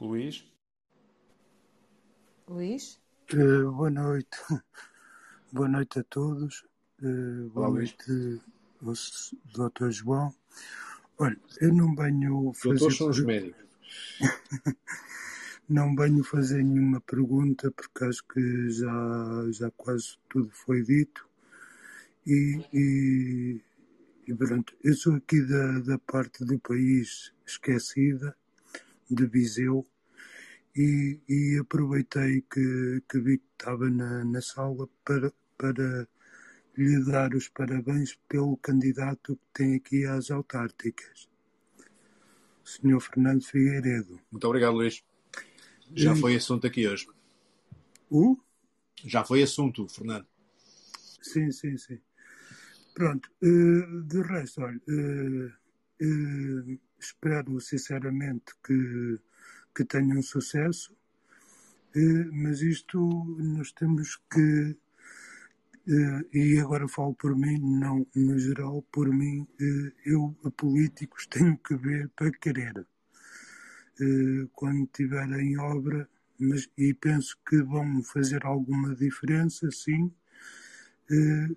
Luís? Luís? Uh, boa noite. Boa noite a todos. Uh, boa Olá, noite ao Dr. João. Olha, eu não venho fazer. Doutores são os médicos. não venho fazer nenhuma pergunta porque acho que já, já quase tudo foi dito. E, e, e pronto, eu sou aqui da, da parte do país esquecida, de Viseu, e, e aproveitei que, que vi que estava na, na sala para, para lhe dar os parabéns pelo candidato que tem aqui às autárticas, o Sr. Fernando Figueiredo. Muito obrigado, Luís. Já foi assunto aqui hoje. O? Já foi assunto, Fernando. Sim, sim, sim. Pronto, uh, de resto, olha, uh, uh, espero sinceramente que, que tenham sucesso, mas isto nós temos que e agora falo por mim, não no geral, por mim, uh, eu a políticos tenho que ver para querer. Uh, quando estiver em obra, mas, e penso que vão fazer alguma diferença, sim,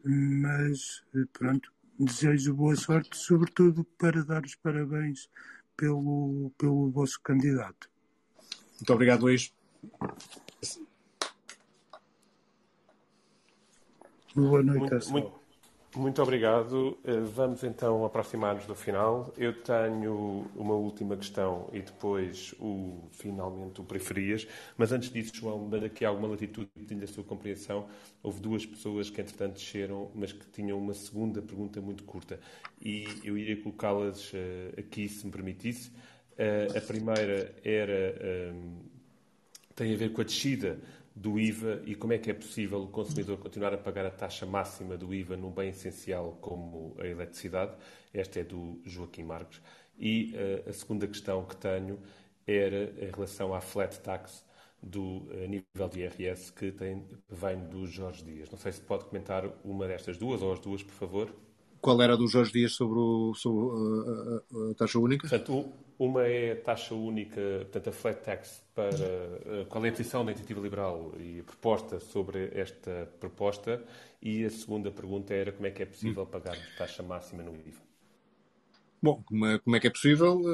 mas pronto, desejo boa sorte, sobretudo para dar os parabéns pelo, pelo vosso candidato. Muito obrigado, Luís. Boa noite, muito, muito, muito, obrigado. Eh, vamos então aproximar-nos do final. Eu tenho uma última questão e depois o finalmente o preferias. Mas antes disso, João, dando aqui alguma latitude da sua compreensão, houve duas pessoas que entretanto desceram, mas que tinham uma segunda pergunta muito curta. E eu iria colocá-las uh, aqui, se me permitisse. Uh, a primeira era. tem a ver com a descida do IVA e como é que é possível o consumidor continuar a pagar a taxa máxima do IVA num bem essencial como a eletricidade. Esta é do Joaquim Marques. E uh, a segunda questão que tenho era em relação à flat tax do uh, nível de IRS que tem, vem do Jorge Dias. Não sei se pode comentar uma destas duas ou as duas, por favor. Qual era a do Jorge Dias sobre, o, sobre a, a, a, taxa única? Portanto, uma é a taxa única, portanto, a flat tax para qual é a posição da iniciativa liberal e a proposta sobre esta proposta. E a segunda pergunta era como é que é possível hum. pagar taxa máxima no IVA. Bom, como é, como é, que é possível?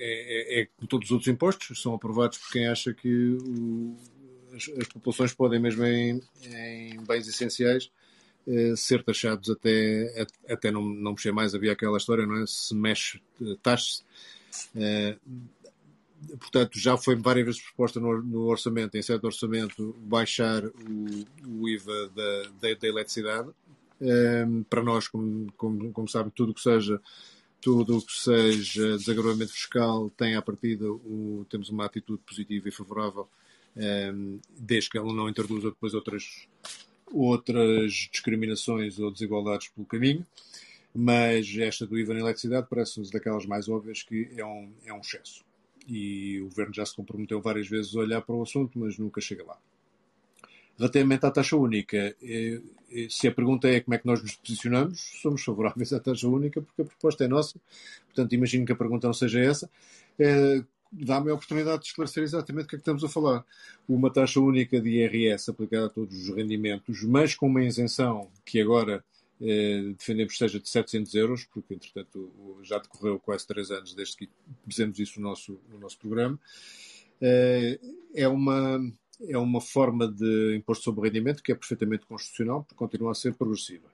É, é, é como todos os outros impostos, são aprovados por quem acha que o, as, as, populações podem, mesmo em, em bens essenciais, eh, ser taxados até, até não, não mexer mais. Havia aquela história, não é? Se mexe, taxe eh, portanto, já foi várias vezes proposta no, orçamento, em certo orçamento, baixar o, o IVA da, da, da eletricidade. Eh, para nós, como, como, como sabe, tudo que seja tudo o que seja desagravamento fiscal tem à partida o, temos uma atitude positiva e favorável um, desde que ela não introduza depois outras outras discriminações ou desigualdades pelo caminho mas esta do IVA na eletricidade parece-nos daquelas mais óbvias que é um, é um excesso e o Governo já se comprometeu várias vezes a olhar para o assunto mas nunca chega lá Relativamente à taxa única, eh, eh, se a pergunta é como é que nós nos posicionamos, somos favoráveis à taxa única porque a proposta é nossa. Portanto, imagino que a pergunta não seja essa. Dá-me a oportunidade de esclarecer exatamente o que é que estamos a falar. Uma taxa única de IRS aplicada a todos os rendimentos, mas com uma isenção que agora eh, defendemos seja de 700 euros, porque entretanto já decorreu quase três anos desde que fizemos isso no nosso, no nosso programa. Eh, é uma é uma forma de imposto sobre rendimento que é perfeitamente constitucional, porque continua a ser progressiva.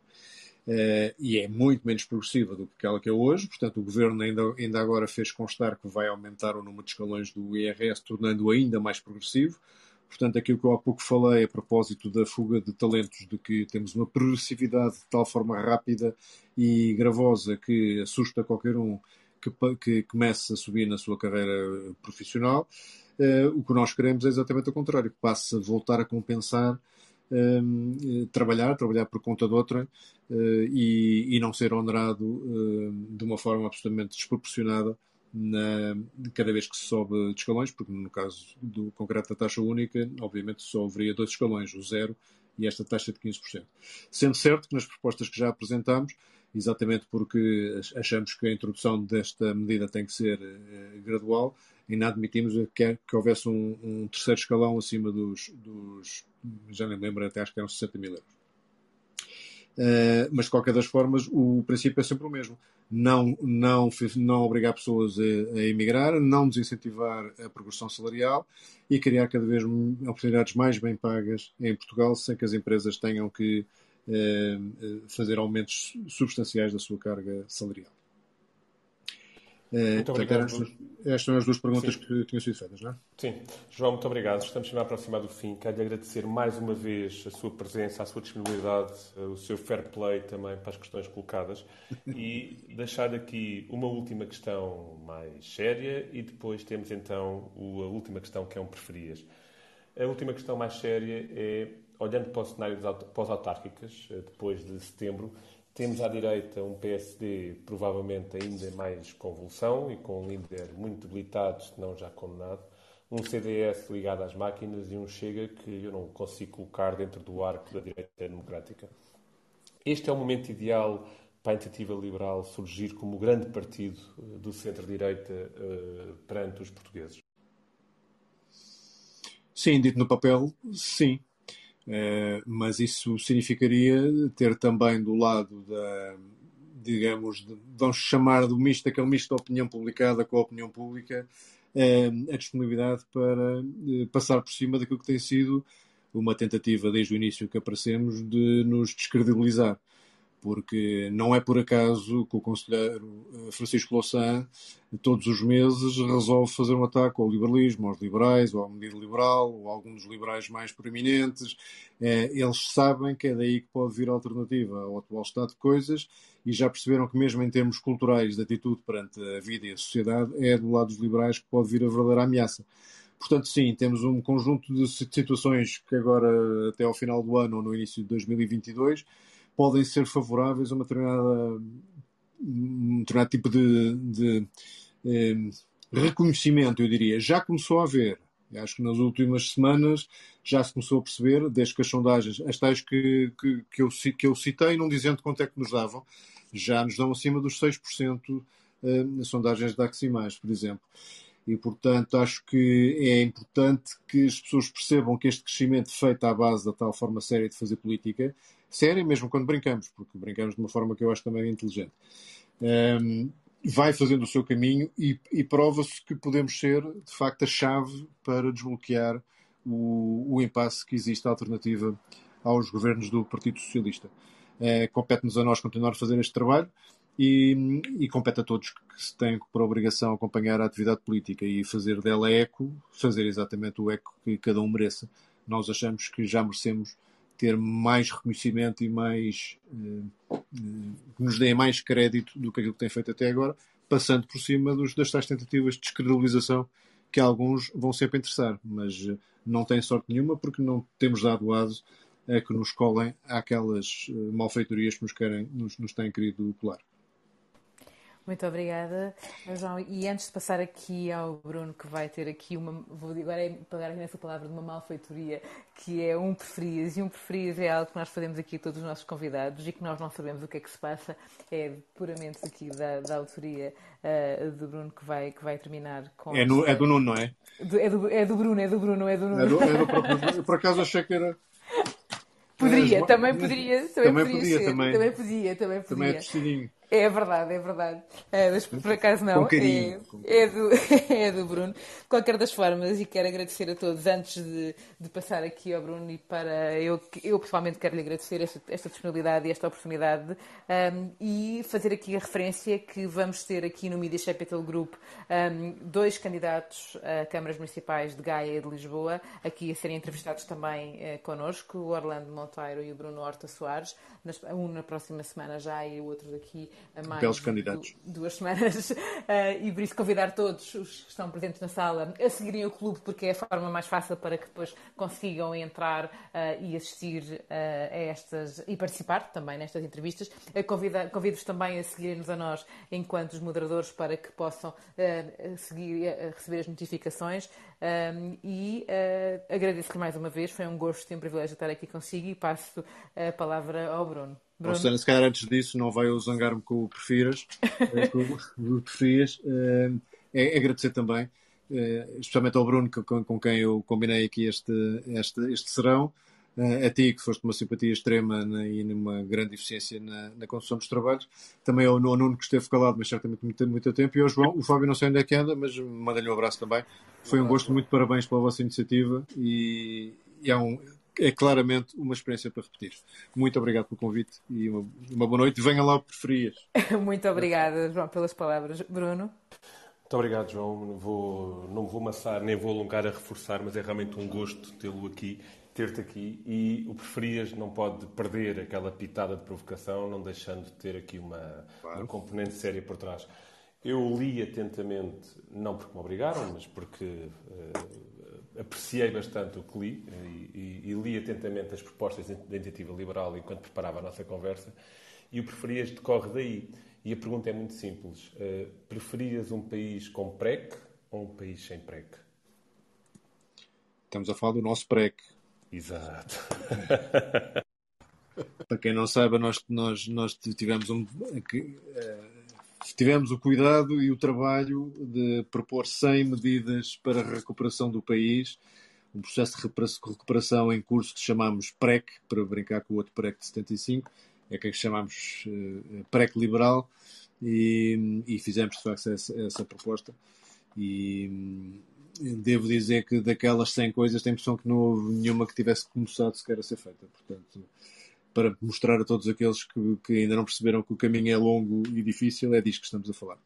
Uh, e é muito menos progressiva do que aquela que é hoje, portanto, o Governo ainda, ainda agora fez constar que vai aumentar o número de escalões do IRS, tornando-o ainda mais progressivo. Portanto, aquilo que eu há pouco falei a propósito da fuga de talentos, de que temos uma progressividade de tal forma rápida e gravosa que assusta qualquer um que, que comece a subir na sua carreira profissional. Uh, o que nós queremos é exatamente o contrário, que passe a voltar a compensar, trabalhar, trabalhar por conta de outra uh, e, e, não ser honorado de uma forma absolutamente desproporcionada na, cada vez que se sobe de escalões, porque no caso do concreto da taxa única, obviamente só haveria dois escalões, o zero e esta taxa de 15%. Sendo certo que nas propostas que já apresentamos, exatamente porque achamos que a introdução desta medida tem que ser gradual, não admitimos que, que houvesse um, um, terceiro escalão acima dos, dos, já nem lembro, até acho que eram 60 mil euros. Uh, mas de qualquer das formas, o princípio é sempre o mesmo. Não, não, não obrigar pessoas a, a emigrar, não desincentivar a progressão salarial e criar cada vez oportunidades mais bem pagas em Portugal, sem que as empresas tenham que uh, fazer aumentos substanciais da sua carga salarial. Eh, muito obrigado. Estas, estas são as duas perguntas Sim. que tinham sido feitas, não é? Sim. João, muito obrigado. Estamos a aproximar do fim. Quero-lhe agradecer mais uma vez a sua presença, a sua disponibilidade, eh, o seu fair play também para as questões colocadas e deixar aqui uma última questão mais séria e depois temos então a última questão que é um preferias. A última questão mais séria é, olhando para o cenário pós-autárquicas, eh, depois de setembro, temos à direita um PSD provavelmente ainda mais convulsão e com um líder muito debilitado, se não já condenado. Um CDS ligado às máquinas e um Chega que eu não consigo colocar dentro do arco da direita democrática. Este é o momento ideal para a iniciativa liberal surgir como grande partido eh, do centro-direita uh, perante os portugueses? Sim, dito no papel, sim. Eh, mas isso significaria ter também do lado da, digamos, de, vamos chamar do misto, aquele misto da opinião publicada com a opinião pública, eh, a disponibilidade para eh, passar por cima daquilo que tem sido uma tentativa desde o início que aparecemos de nos descredibilizar porque não é por acaso que o conselheiro eh, Francisco Louçã, todos os meses, resolve fazer um ataque ao liberalismo, aos liberais, ou à medida liberal, ou a alguns dos liberais mais proeminentes. É, eles sabem que é daí que pode vir a alternativa ao atual estado de coisas e já perceberam que, mesmo em termos culturais de atitude perante a vida e a sociedade, é do lado dos liberais que pode vir a verdadeira ameaça. Portanto, sim, temos um conjunto de situações que agora, até ao final do ano ou no início de 2022, podem ser favoráveis a uma determinada, um determinado tipo de, de eh, reconhecimento, eu diria. Já começou a haver. Acho que nas últimas semanas já se começou a perceber, desde que as sondagens, as tais que, que, que, eu, que eu citei, não dizendo quanto é que nos davam, já nos dão acima dos 6% nas sondagens da Aximais, por exemplo. E, portanto, acho que é importante que as pessoas percebam que este crescimento feito à base da tal forma séria de fazer política, séria mesmo quando brincamos, porque brincamos de uma forma que eu acho também inteligente, um, vai fazendo o seu caminho e, e prova-se que podemos ser, de facto, a chave para desbloquear o, o impasse que existe alternativa aos governos do Partido Socialista. Uh, Compete-nos a nós continuar a fazer este trabalho e, e, compete a todos que se têm por obrigação acompanhar a atividade política e fazer dela eco, fazer exatamente o eco que cada um mereça. Nós achamos que já merecemos ter mais reconhecimento e mais eh, que nos deem mais crédito do que aquilo que tem feito até agora, passando por cima dos, das tais tentativas de descredibilização que alguns vão sempre interessar, mas eh, não tem sorte nenhuma porque não temos dado aso a que nos colhem aquelas eh, malfeitorias que nos, querem, nos, nos têm querido colar. Muito obrigada, João. E antes de passar aqui ao Bruno, que vai ter aqui uma. Vou agora é pegar aqui nessa palavra de uma malfeitoria, que é um preferias. E um preferias é algo que nós fazemos aqui a todos os nossos convidados e que nós não sabemos o que é que se passa. É puramente aqui da, da autoria uh, do Bruno que vai, que vai terminar com. É, no, é do Nuno, não é? Do, é, do, é do Bruno, é do Bruno, é do Nuno. É do, é do próprio, por acaso achei que era. Poderia, é, também poderia, também, também podia, podia ser, também, também podia, também podia. Também é tostidinho. É verdade, é verdade. É, mas por acaso não. Com carinho. É, é, do, é do Bruno. De qualquer das formas, e quero agradecer a todos antes de, de passar aqui ao Bruno e para. Eu, eu pessoalmente quero lhe agradecer esta, esta disponibilidade e esta oportunidade um, e fazer aqui a referência que vamos ter aqui no Media Capital Group um, dois candidatos a câmaras municipais de Gaia e de Lisboa, aqui a serem entrevistados também eh, connosco, o Orlando Monteiro e o Bruno Horta Soares, um na próxima semana já e o outro daqui a mais Belos candidatos. duas semanas. Uh, e por isso convidar todos os que estão presentes na sala a seguirem o clube, porque é a forma mais fácil para que depois consigam entrar uh, e assistir uh, a estas e participar também nestas entrevistas. Convido-vos também a seguirem-nos a nós enquanto os moderadores para que possam seguir receber as notificações. Um, e agradeço-lhe mais uma vez, foi um gosto e um privilégio estar aqui consigo e passo a palavra ao Bruno. Bruno. Ou se calhar antes disso, não vai eu zangar-me com o Prefiras, eh, com o Preferias. Eh, é, é agradecer também, eh, especialmente ao Bruno, com, com quem eu combinei aqui este, este, este serão, a ti, que foste uma simpatia extrema na, e numa grande eficiência na, na condução dos trabalhos, também ao, ao Nuno, que esteve calado, mas certamente muito, muito tempo, e ao João, o Fábio não sei onde é que anda, mas manda-lhe um abraço também. Foi um gosto, muito parabéns pela vossa iniciativa e, e é um, é claramente uma experiência para repetir. Muito obrigado pelo convite e uma, uma boa noite. Venha lá o que preferias. Muito obrigada, João, pelas palavras. Bruno? Muito obrigado, João. Não vou, não vou amassar, nem vou alongar a reforçar, mas é realmente um gosto tê-lo aqui, ter-te aqui. E o preferias não pode perder aquela pitada de provocação, não deixando de ter aqui uma, claro. uma componente séria por trás. Eu li atentamente, não porque me obrigaram, mas porque uh, apreciei bastante o que li e, e, e, li atentamente as propostas de iniciativa liberal enquanto preparava a nossa conversa e o preferias decorre daí. E a pergunta é muito simples. Uh, preferias um país com PREC ou um país sem PREC? Estamos a falar do nosso PREC. Exato. Para quem não saiba, nós, nós, nós tivemos um. Uh, tivemos o cuidado e o trabalho de propor 100 medidas para a recuperação do país, um processo de recuperação em curso que chamamos PREC, para brincar com o outro PREC de 75, é que chamamos uh, PREC liberal, e, e, fizemos de facto essa, essa proposta. E devo dizer que daquelas 100 coisas, tenho a impressão que não houve nenhuma que tivesse começado sequer a ser feita. Portanto, para mostrar a todos aqueles que, que ainda não perceberam que o caminho é longo e difícil, é disso que estamos a falar.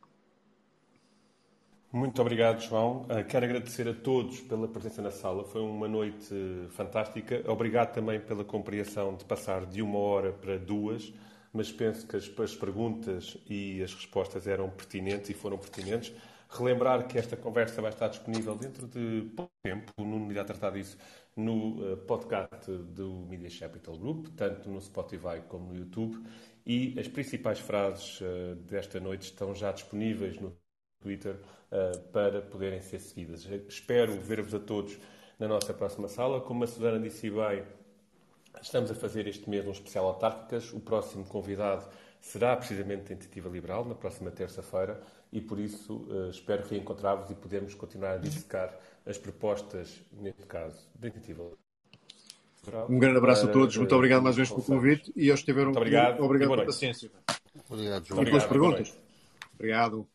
Muito obrigado, João. Uh, quero agradecer a todos pela presença na sala. Foi uma noite fantástica. Obrigado também pela compreensão de passar de uma hora para duas, mas penso que as, as perguntas e as respostas eram pertinentes e foram pertinentes. Relembrar que esta conversa vai estar disponível dentro de pouco tempo. O Nuno irá tratar disso no eh, podcast do Media Capital Group, tanto no Spotify como no YouTube. E as principais frases uh, desta noite estão já disponíveis no Twitter uh, para poderem ser seguidas. Espero ver-vos a todos na nossa próxima sala. Como a Susana disse bem, Estamos a fazer este mês um especial autárquicas. O próximo convidado será precisamente da Iniciativa Liberal, na próxima terça-feira, e por isso espero reencontrar-vos e podermos continuar a dissecar as propostas, neste caso, da Iniciativa. Um grande abraço a todos, muito obrigado mais uma vez pelo convite e aos que tiveram. Muito obrigado, obrigado pela paciência. Obrigado, João. E pelas perguntas. Obrigado.